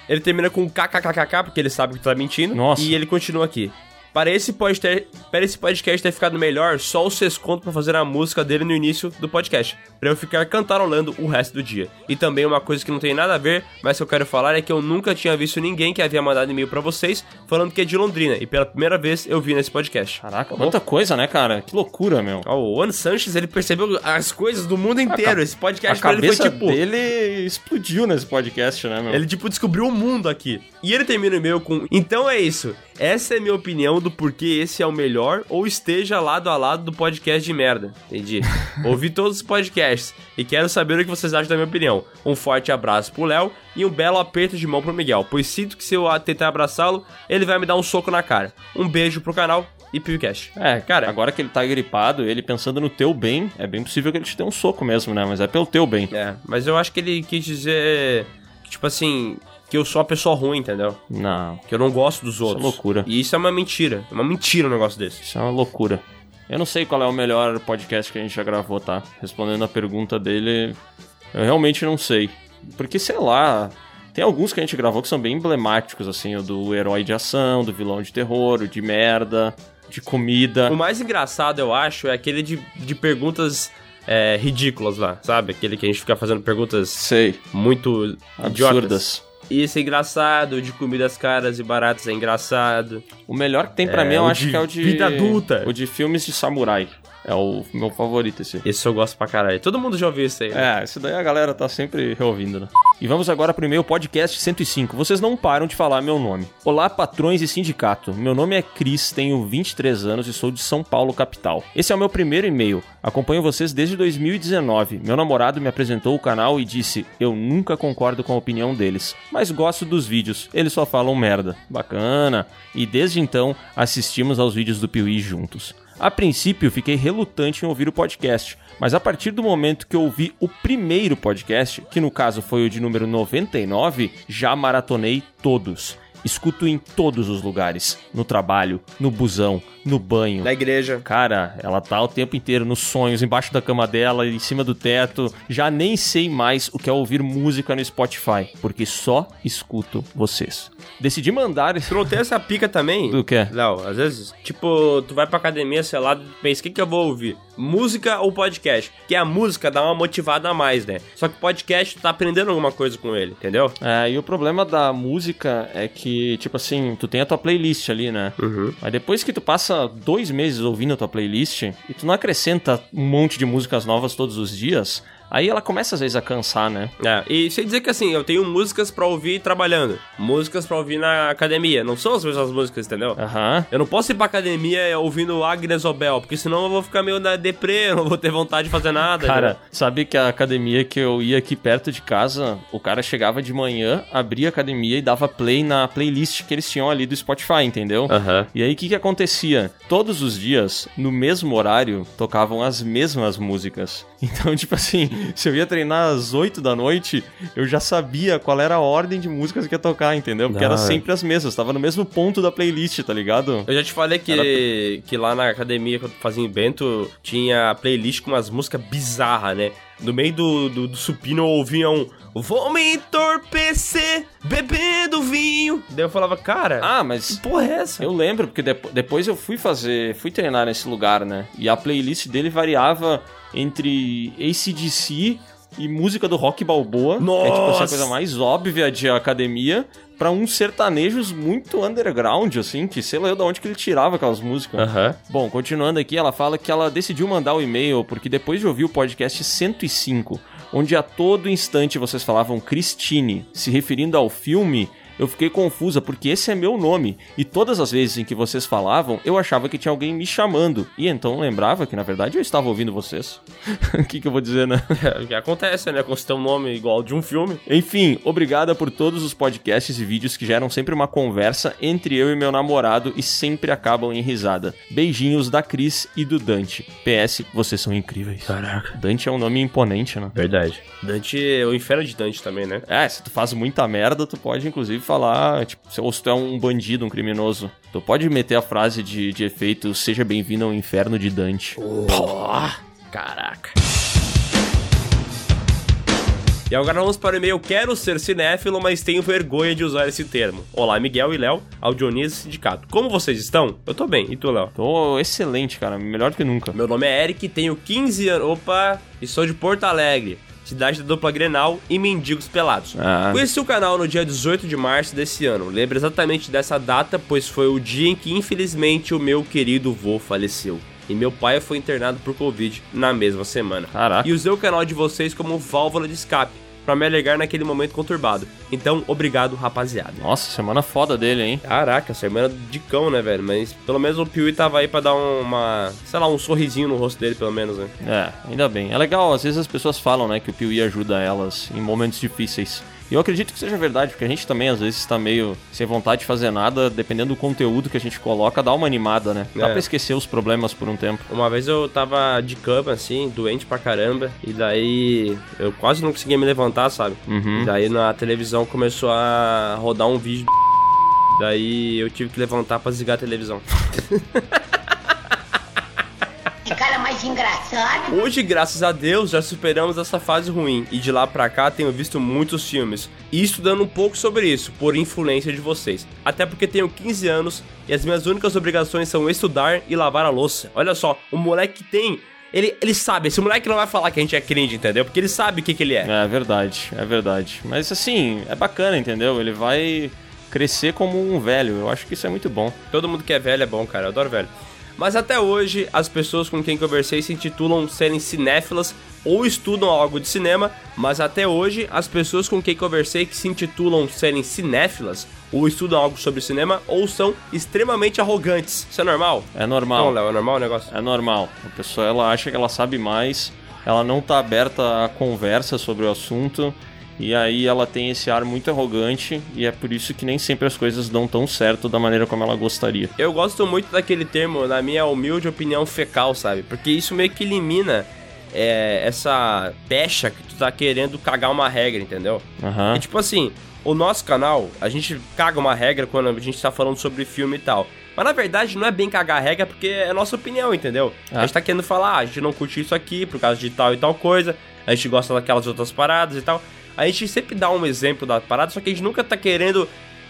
Ele termina com kkkk, porque ele sabe que tu tá mentindo. Nossa. E ele continua aqui. Para esse, podcast, para esse podcast ter ficado melhor, só o Sesconto pra fazer a música dele no início do podcast. Pra eu ficar cantarolando o resto do dia. E também uma coisa que não tem nada a ver, mas que eu quero falar é que eu nunca tinha visto ninguém que havia mandado e-mail pra vocês falando que é de Londrina. E pela primeira vez eu vi nesse podcast. Caraca, quanta coisa, né, cara? Que loucura, meu. Ó, o Juan Sanches, ele percebeu as coisas do mundo inteiro. Esse podcast A pra ele foi cabeça tipo... dele explodiu nesse podcast, né, meu? Ele, tipo, descobriu o mundo aqui. E ele termina o e-mail com: Então é isso. Essa é minha opinião do porquê esse é o melhor ou esteja lado a lado do podcast de merda. Entendi. Ouvi todos os podcasts e quero saber o que vocês acham da minha opinião. Um forte abraço pro Léo e um belo aperto de mão pro Miguel, pois sinto que se eu tentar abraçá-lo, ele vai me dar um soco na cara. Um beijo pro canal e PewCast. É, cara, agora que ele tá gripado, ele pensando no teu bem, é bem possível que ele te dê um soco mesmo, né? Mas é pelo teu bem. É, mas eu acho que ele quis dizer, que, tipo assim, que eu sou uma pessoa ruim, entendeu? Não. Que eu não gosto dos outros. loucura. E isso é uma mentira. É uma mentira um negócio desse. Isso é uma loucura. Eu não sei qual é o melhor podcast que a gente já gravou, tá? Respondendo a pergunta dele, eu realmente não sei. Porque, sei lá, tem alguns que a gente gravou que são bem emblemáticos, assim, o do herói de ação, do vilão de terror, o de merda, de comida. O mais engraçado, eu acho, é aquele de, de perguntas é, ridículas lá, sabe? Aquele que a gente fica fazendo perguntas Sei. muito Absurdas. idiotas. Isso é engraçado, o de comidas caras e baratas é engraçado. O melhor que tem pra É, mim, eu acho que é o de. vida adulta. O de filmes de samurai. É o meu favorito esse. Esse eu gosto pra caralho. Todo mundo já ouviu isso aí. né? É, isso daí a galera tá sempre reouvindo, né? E vamos agora pro e-mail podcast 105. Vocês não param de falar meu nome. Olá, patrões e sindicato. Meu nome é Cris, tenho 23 anos e sou de São Paulo, capital. Esse é o meu primeiro e-mail. Acompanho vocês desde 2019. Meu namorado me apresentou o canal e disse: Eu nunca concordo com a opinião deles, mas gosto dos vídeos. Eles só falam merda. Bacana. E desde então assistimos aos vídeos do Piuí juntos. A princípio, fiquei relutante em ouvir o podcast, mas a partir do momento que eu ouvi o primeiro podcast, que no caso foi o de número 99, já maratonei todos. Escuto em todos os lugares: no trabalho, no busão, no banho. Na igreja. Cara, ela tá o tempo inteiro nos sonhos, embaixo da cama dela, em cima do teto. Já nem sei mais o que é ouvir música no Spotify, porque só escuto vocês. Decidi mandar. Tu não tem essa pica também? Do quê? Léo, às vezes, tipo, tu vai pra academia, sei lá, pensa, o que, que eu vou ouvir? Música ou podcast? Que a música dá uma motivada a mais, né? Só que podcast, tu tá aprendendo alguma coisa com ele, entendeu? É, e o problema da música é que, tipo assim, tu tem a tua playlist ali, né? Uhum. Mas depois que tu passa dois meses ouvindo a tua playlist e tu não acrescenta um monte de músicas novas todos os dias, Aí ela começa às vezes a cansar, né? É, e sem dizer que assim, eu tenho músicas pra ouvir trabalhando, músicas pra ouvir na academia. Não são as mesmas músicas, entendeu? Aham. Eu não posso ir pra academia ouvindo Agnes Obel, porque senão eu vou ficar meio na deprê, eu não vou ter vontade de fazer nada. Cara, entendeu? sabe que a academia que eu ia aqui perto de casa, o cara chegava de manhã, abria a academia e dava play na playlist que eles tinham ali do Spotify, entendeu? Aham. E aí o que que acontecia? Todos os dias, no mesmo horário, tocavam as mesmas músicas. Então, tipo assim, se eu ia treinar às 8 da noite, eu já sabia qual era a ordem de músicas que ia tocar, entendeu? Porque Ah, era é. sempre as mesmas, tava no mesmo ponto da playlist, tá ligado? Eu já te falei que, que lá na academia que eu fazia em Bento tinha playlist com umas músicas bizarras, né? No meio do, do, do supino eu ouvia um Vou me entorpecer bebendo vinho. Daí eu falava, cara, Ah, mas que porra é essa? Eu lembro, porque depo- depois eu fui fazer, fui treinar nesse lugar, né? E a playlist dele variava entre ACDC e música do Rock Balboa, que é tipo essa Nossa! coisa mais óbvia de academia, pra uns sertanejos muito underground, assim, que sei lá eu de onde que ele tirava aquelas músicas. Aham. Bom, continuando aqui, ela fala que ela decidiu mandar o e-mail porque depois de ouvir o podcast 105, onde a todo instante vocês falavam Christine, se referindo ao filme, eu fiquei confusa porque esse é meu nome e todas as vezes em que vocês falavam, eu achava que tinha alguém me chamando e então lembrava que na verdade eu estava ouvindo vocês. O que, que eu vou dizer, né? É, o que acontece, né? Quando você tem um nome igual de um filme. Enfim, obrigada por todos os podcasts e vídeos que geram sempre uma conversa entre eu e meu namorado e sempre acabam em risada. Beijinhos da Cris e do Dante. PS, vocês são incríveis. Caraca. Dante é um nome imponente, né? Verdade. Dante, o inferno de Dante também, né? É, se tu faz muita merda, tu pode inclusive falar, tipo, ou se tu é um bandido, um criminoso, tu pode meter a frase de, de efeito, seja bem-vindo ao inferno de Dante. Caraca. E agora vamos para o e-mail Quero ser cinéfilo, mas tenho vergonha de usar esse termo. Olá, Miguel e Léo, ao Dionísio Sindicato. Como vocês estão? Eu tô bem. E tu, Léo? Tô excelente, cara, melhor do que nunca. Meu nome é Eric, tenho 15 anos. Opa, e sou de Porto Alegre, cidade da dupla Grenal e Mendigos Pelados. Ah. Conheci o canal no dia 18 de março desse ano. Lembro exatamente dessa data, pois foi o dia em que infelizmente o meu querido vô faleceu. E meu pai foi internado por Covid na mesma semana. Caraca. E usei o canal de vocês como válvula de escape, pra me alegar naquele momento conturbado. Então, obrigado, rapaziada. Nossa, semana foda dele, hein? Caraca, semana de cão, né, velho? Mas pelo menos o Piuí tava aí pra dar uma, sei lá, um sorrisinho no rosto dele, pelo menos, né? É, ainda bem. É legal, às vezes as pessoas falam, né, que o Piuí ajuda elas em momentos difíceis. E eu acredito que seja verdade, porque a gente também às vezes tá meio sem vontade de fazer nada, dependendo do conteúdo que a gente coloca, dá uma animada, né? Dá É. pra esquecer os problemas por um tempo. Uma vez eu tava de cama, assim, doente pra caramba, e daí eu quase não conseguia me levantar, sabe? Uhum. E daí na televisão começou a rodar um vídeo. Daí eu tive que levantar pra desligar a televisão. Mais engraçado. Hoje, graças a Deus, já superamos essa fase ruim e de lá pra cá tenho visto muitos filmes e estudando um pouco sobre isso, por influência de vocês. Até porque tenho 15 anos e as minhas únicas obrigações são estudar e lavar a louça. Olha só, o moleque tem. Ele, ele sabe, esse moleque não vai falar que a gente é cringe, entendeu? Porque ele sabe o que, que ele é. É verdade, é verdade. Mas assim, é bacana, entendeu? Ele vai crescer como um velho. Eu acho que isso é muito bom. Todo mundo que é velho é bom, cara. Eu adoro velho. Mas até hoje, as pessoas com quem conversei se intitulam serem cinéfilas ou estudam algo de cinema, mas até hoje, as pessoas com quem conversei que se intitulam serem cinéfilas ou estudam algo sobre cinema ou são extremamente arrogantes. Isso é normal? É normal. Não, Léo, é normal o negócio? É normal. A pessoa ela acha que ela sabe mais, ela não tá aberta a conversa sobre o assunto. E aí ela tem esse ar muito arrogante e é por isso que nem sempre as coisas dão tão certo da maneira como ela gostaria. Eu gosto muito daquele termo, na minha humilde opinião, fecal, sabe? Porque isso meio que elimina é, essa pecha que tu tá querendo cagar uma regra, entendeu? E tipo assim, o nosso canal, a gente caga uma regra quando a gente tá falando sobre filme e tal. Mas na verdade não é bem cagar a regra porque é a nossa opinião, entendeu? É. A gente tá querendo falar, ah, a gente não curte isso aqui por causa de tal e tal coisa, a gente gosta daquelas outras paradas e tal. A gente sempre dá um exemplo da parada, só que a gente nunca tá querendo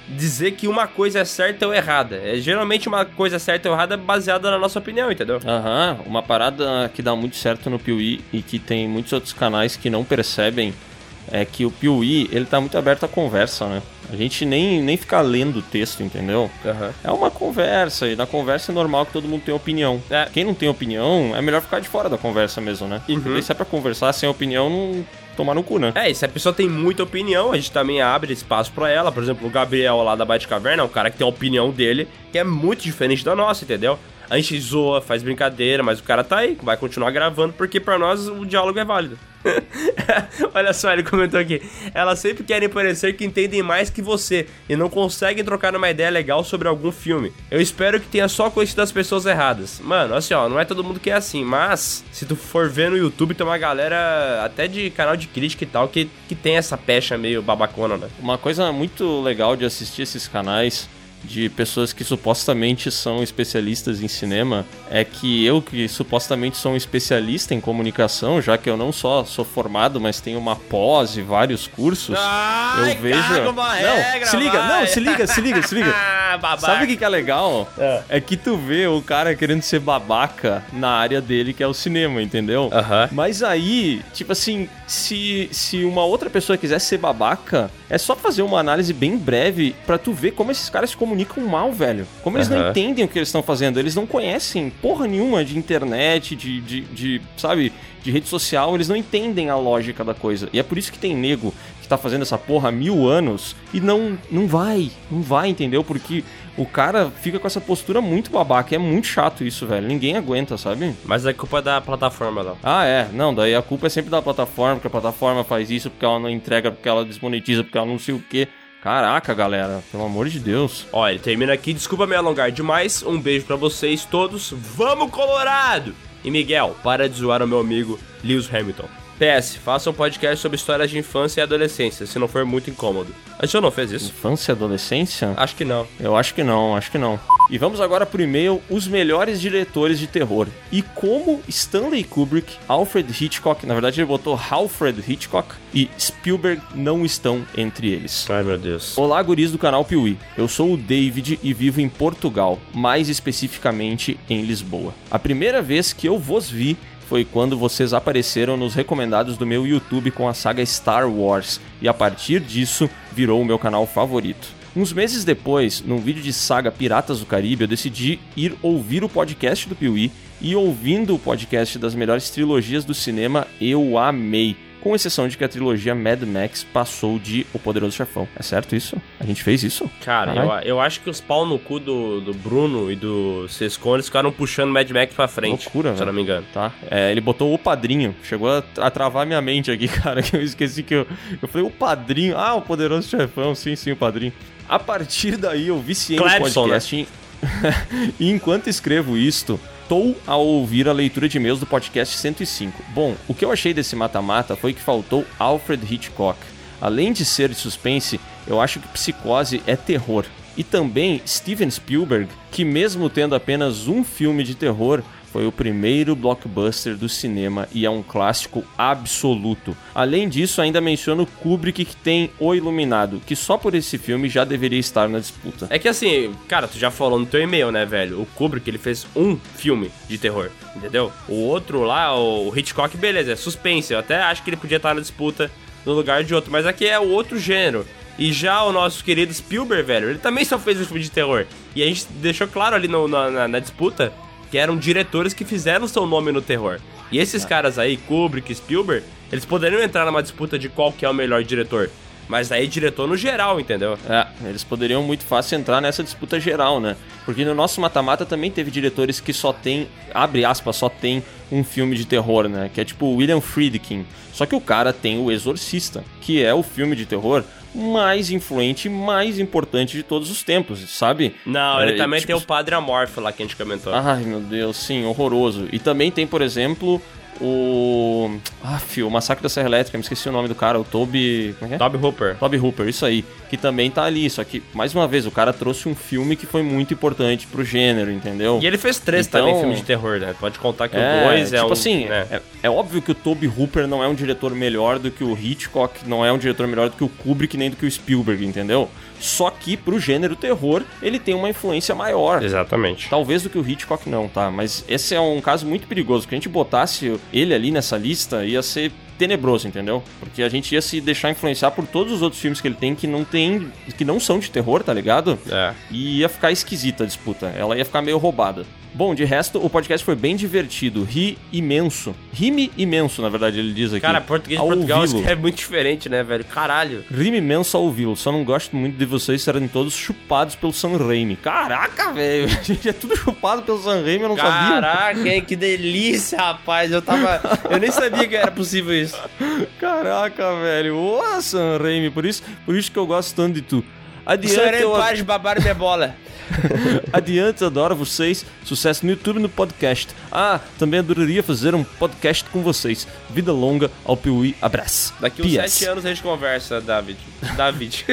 dizer que uma coisa é certa ou errada. É geralmente uma coisa certa ou errada baseada na nossa opinião, entendeu? Aham, uma parada que dá muito certo no Piuí e que tem muitos outros canais que não percebem é que o Piuí, ele tá muito aberto à conversa, né? A gente nem, nem fica lendo o texto, entendeu? É uma conversa, e na conversa é normal que todo mundo tenha opinião. Quem não tem opinião, é melhor ficar de fora da conversa mesmo, né? Porque se é pra conversar sem opinião, não tomar no cu, né? É, e se a pessoa tem muita opinião, a gente também abre espaço pra ela. Por exemplo, o Gabriel lá da Bate Caverna é um cara que tem a opinião dele, que é muito diferente da nossa, entendeu? A gente zoa, faz brincadeira, mas o cara tá aí, vai continuar gravando, porque pra nós o diálogo é válido. Olha só, ele comentou aqui. Elas sempre querem parecer que entendem mais que você e não conseguem trocar uma ideia legal sobre algum filme. Eu espero que tenha só conhecido as pessoas erradas. Mano, assim, ó, não é todo mundo que é assim, mas se tu for ver no YouTube, tem uma galera até de canal de crítica e tal que, que tem essa pecha meio babacona, né? Uma coisa muito legal de assistir esses canais de pessoas que supostamente são especialistas em cinema é que eu que supostamente sou um especialista em comunicação, já que eu não só sou formado, mas tenho uma pós e vários cursos, Ai, eu vejo uma Não, regra, se liga, vai. não, se liga, se liga, se liga. Babaca. Sabe o que, que é legal? É. que tu vê o cara querendo ser babaca na área dele, que é o cinema, entendeu? Mas aí, tipo assim, se, se uma outra pessoa quisesse ser babaca, é só fazer uma análise bem breve pra tu ver como esses caras se comunicam mal, velho. Como eles não Aham. entendem o que eles estão fazendo. Eles não conhecem porra nenhuma de internet, de, de, de, sabe, de rede social. Eles não entendem a lógica da coisa. E é por isso que tem nego que tá fazendo essa porra há mil anos e não, não vai. Não vai, entendeu? Porque o cara fica com essa postura muito babaca. É muito chato isso, velho. Ninguém aguenta, sabe? Mas a culpa é da plataforma lá. Ah, é. Não, daí a culpa é sempre da plataforma, porque a plataforma faz isso, porque ela não entrega, porque ela desmonetiza, porque ela não sei o quê. Caraca, galera, pelo amor de Deus. Ó, ele termina aqui, desculpa me alongar demais. Um beijo pra vocês todos. Vamos, Colorado! E Miguel, para de zoar o meu amigo Lewis Hamilton. PS, faça um podcast sobre histórias de infância e adolescência, se não for muito incômodo. A gente não fez isso? Infância e adolescência? Acho que não. Eu acho que não, acho que não. E vamos agora pro e-mail Os melhores diretores de terror. E como Stanley Kubrick, Alfred Hitchcock, na verdade ele botou Alfred Hitchcock e Spielberg não estão entre eles. Ai meu Deus. Olá, guris do canal Piuí. Eu sou o David e vivo em Portugal, mais especificamente em Lisboa. A primeira vez que eu vos vi foi quando vocês apareceram nos recomendados do meu YouTube com a saga Star Wars, e a partir disso virou o meu canal favorito. Uns meses depois, num vídeo de saga Piratas do Caribe, eu decidi ir ouvir o podcast do Piuí e ouvindo o podcast das melhores trilogias do cinema, eu amei. Com exceção de que a trilogia Mad Max passou de O Poderoso Chefão. É certo isso? A gente fez isso? Cara, eu, eu acho que os pau no cu do, do Bruno e do Sescones ficaram puxando Mad Max pra frente. Loucura, se eu não me engano. Tá. É, ele botou o padrinho. Chegou a, a travar minha mente aqui, cara, que eu esqueci que eu. Eu falei, o padrinho. Ah, o poderoso chefão, sim, sim, o padrinho. A partir daí eu viciei no Clepson, podcast. E- e enquanto escrevo isto, estou a ouvir a leitura de e-mails do podcast 105. Bom, o que eu achei desse mata-mata foi que faltou Alfred Hitchcock. Além de ser suspense, eu acho que Psicose é terror. E também Steven Spielberg, que mesmo tendo apenas um filme de terror, foi o primeiro blockbuster do cinema e é um clássico absoluto. Além disso, ainda menciono Kubrick que tem O Iluminado, que só por esse filme já deveria estar na disputa. É que assim, cara, tu já falou no teu e-mail, né, velho? O Kubrick, ele fez um filme de terror, entendeu? O outro lá, o Hitchcock, beleza, é suspense. Eu até acho que ele podia estar na disputa no lugar de outro, mas aqui é o outro gênero. E já o nosso querido Spielberg, velho, ele também só fez um filme de terror. E a gente deixou claro ali no- na, na- na disputa que eram diretores que fizeram seu nome no terror. E esses caras aí, Kubrick Spielberg, eles poderiam entrar numa disputa de qual que é o melhor diretor. Mas aí diretor no geral, entendeu? É, eles poderiam muito fácil entrar nessa disputa geral, né? Porque no nosso mata-mata também teve diretores que só tem, abre aspas, só tem um filme de terror, né? Que é tipo William Friedkin. Só que o cara tem o Exorcista, que é o filme de terror mais influente e mais importante de todos os tempos, sabe? Não, ele É, também tipo, tem o Padre Amorfo lá que a gente comentou. Ai, meu Deus, sim, horroroso. E também tem, por exemplo, o. Ah, fio, o Massacre da Serra Elétrica, me esqueci o nome do cara, o Toby. Como é que é? Toby Hooper. Toby Hooper, isso aí. Que também tá ali. Só que, mais uma vez, o cara trouxe um filme que foi muito importante pro gênero, entendeu? E ele fez três Então- também filmes de terror, né? Pode contar que É, o dois é tipo um. assim, né? é, é óbvio que o Toby Hooper não é um diretor melhor do que o Hitchcock, não é um diretor melhor do que o Kubrick, nem do que o Spielberg, entendeu? Só que pro gênero terror, ele tem uma influência maior. Exatamente. Talvez do que o Hitchcock não, tá? Mas esse é um caso muito perigoso. Que a gente botasse ele ali nessa lista, ia ser tenebroso, entendeu? Porque a gente ia se deixar influenciar por todos os outros filmes que ele tem que não tem. que não são de terror, tá ligado? É. E ia ficar esquisita a disputa. Ela ia ficar meio roubada. Bom, de resto, o podcast foi bem divertido. Ri imenso. Rime imenso, na verdade, ele diz aqui. Cara, português de Portugal é muito diferente, né, velho? Caralho. Rime imenso ao ouvi-lo. Só não gosto muito de vocês serem todos chupados pelo Sam Raimi. Caraca, velho. A gente é tudo chupado pelo Sam Raimi, eu não sabia. Caraca, hein, que delícia, rapaz. Eu tava. Eu nem sabia que era possível isso. Caraca, velho. Ô, Sam Raimi. Por isso, por isso que eu gosto tanto de tu. Adiante, Sarei eu... para de babar minha bola. Adiante, adoro vocês. Sucesso no YouTube e no podcast. Ah, também adoraria fazer um podcast com vocês. Vida longa ao Piuí. Abraço. Daqui uns sete anos a gente conversa, David. David.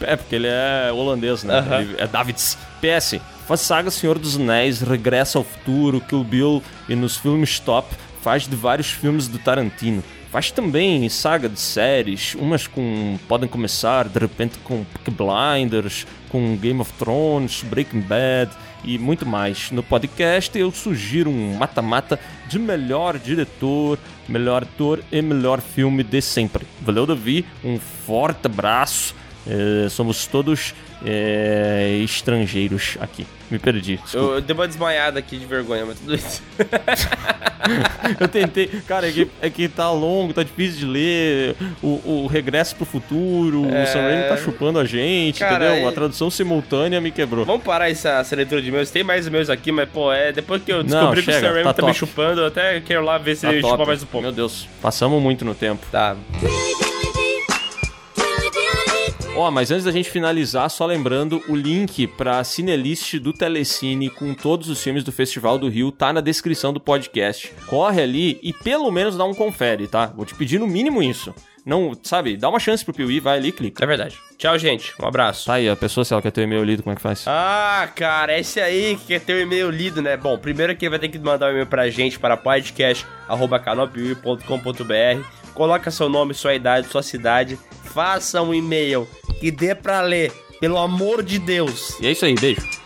É, porque ele é holandês, né? Aham. Ele é Davids. PS. Faz saga Senhor dos Anéis, Regressa ao Futuro, Kill Bill e nos filmes Top faz de vários filmes do Tarantino. Faz também saga de séries, umas com podem começar de repente com Peaky Blinders, com Game of Thrones, Breaking Bad e muito mais. No podcast eu sugiro um mata-mata de melhor diretor, melhor ator e melhor filme de sempre. Valeu, Davi. Um forte abraço. Eh, somos todos eh, estrangeiros aqui. Me perdi. Eu, eu dei uma desmaiada aqui de vergonha, mas tudo isso. Eu tentei. Cara, é que, é que tá longo, tá difícil de ler. O, o Regresso pro Futuro, É. o Sam Raimi tá chupando a gente, Cara, entendeu? A tradução simultânea me quebrou. Vamos parar essa, essa leitura de meus. Tem mais meus aqui, mas, pô, é. Depois que eu Não, descobri que o chega, Sam Raimi tá tá, me chupando, eu até quero lá ver se Tá ele top. chupa mais um pouco. Meu Deus, passamos muito no tempo. Tá. Ó, mas antes da gente finalizar, só lembrando, o link pra Cinelist do Telecine com todos os filmes do Festival do Rio tá na descrição do podcast. Corre ali e pelo menos dá um confere, tá? Vou te pedir no mínimo isso. Não, sabe, dá uma chance pro Piuí, vai ali e clica. É verdade. Tchau, gente. Um abraço. Tá aí, a pessoa, se ela quer ter o e-mail lido, como é que faz? Ah, cara, esse aí que quer ter o e-mail lido, né? Bom, primeiro que vai ter que mandar um e-mail pra gente para podcast.canalpiuí.com.br Coloca seu nome, sua idade, sua cidade. Faça um e-mail que dê pra ler, pelo amor de Deus. E é isso aí, beijo.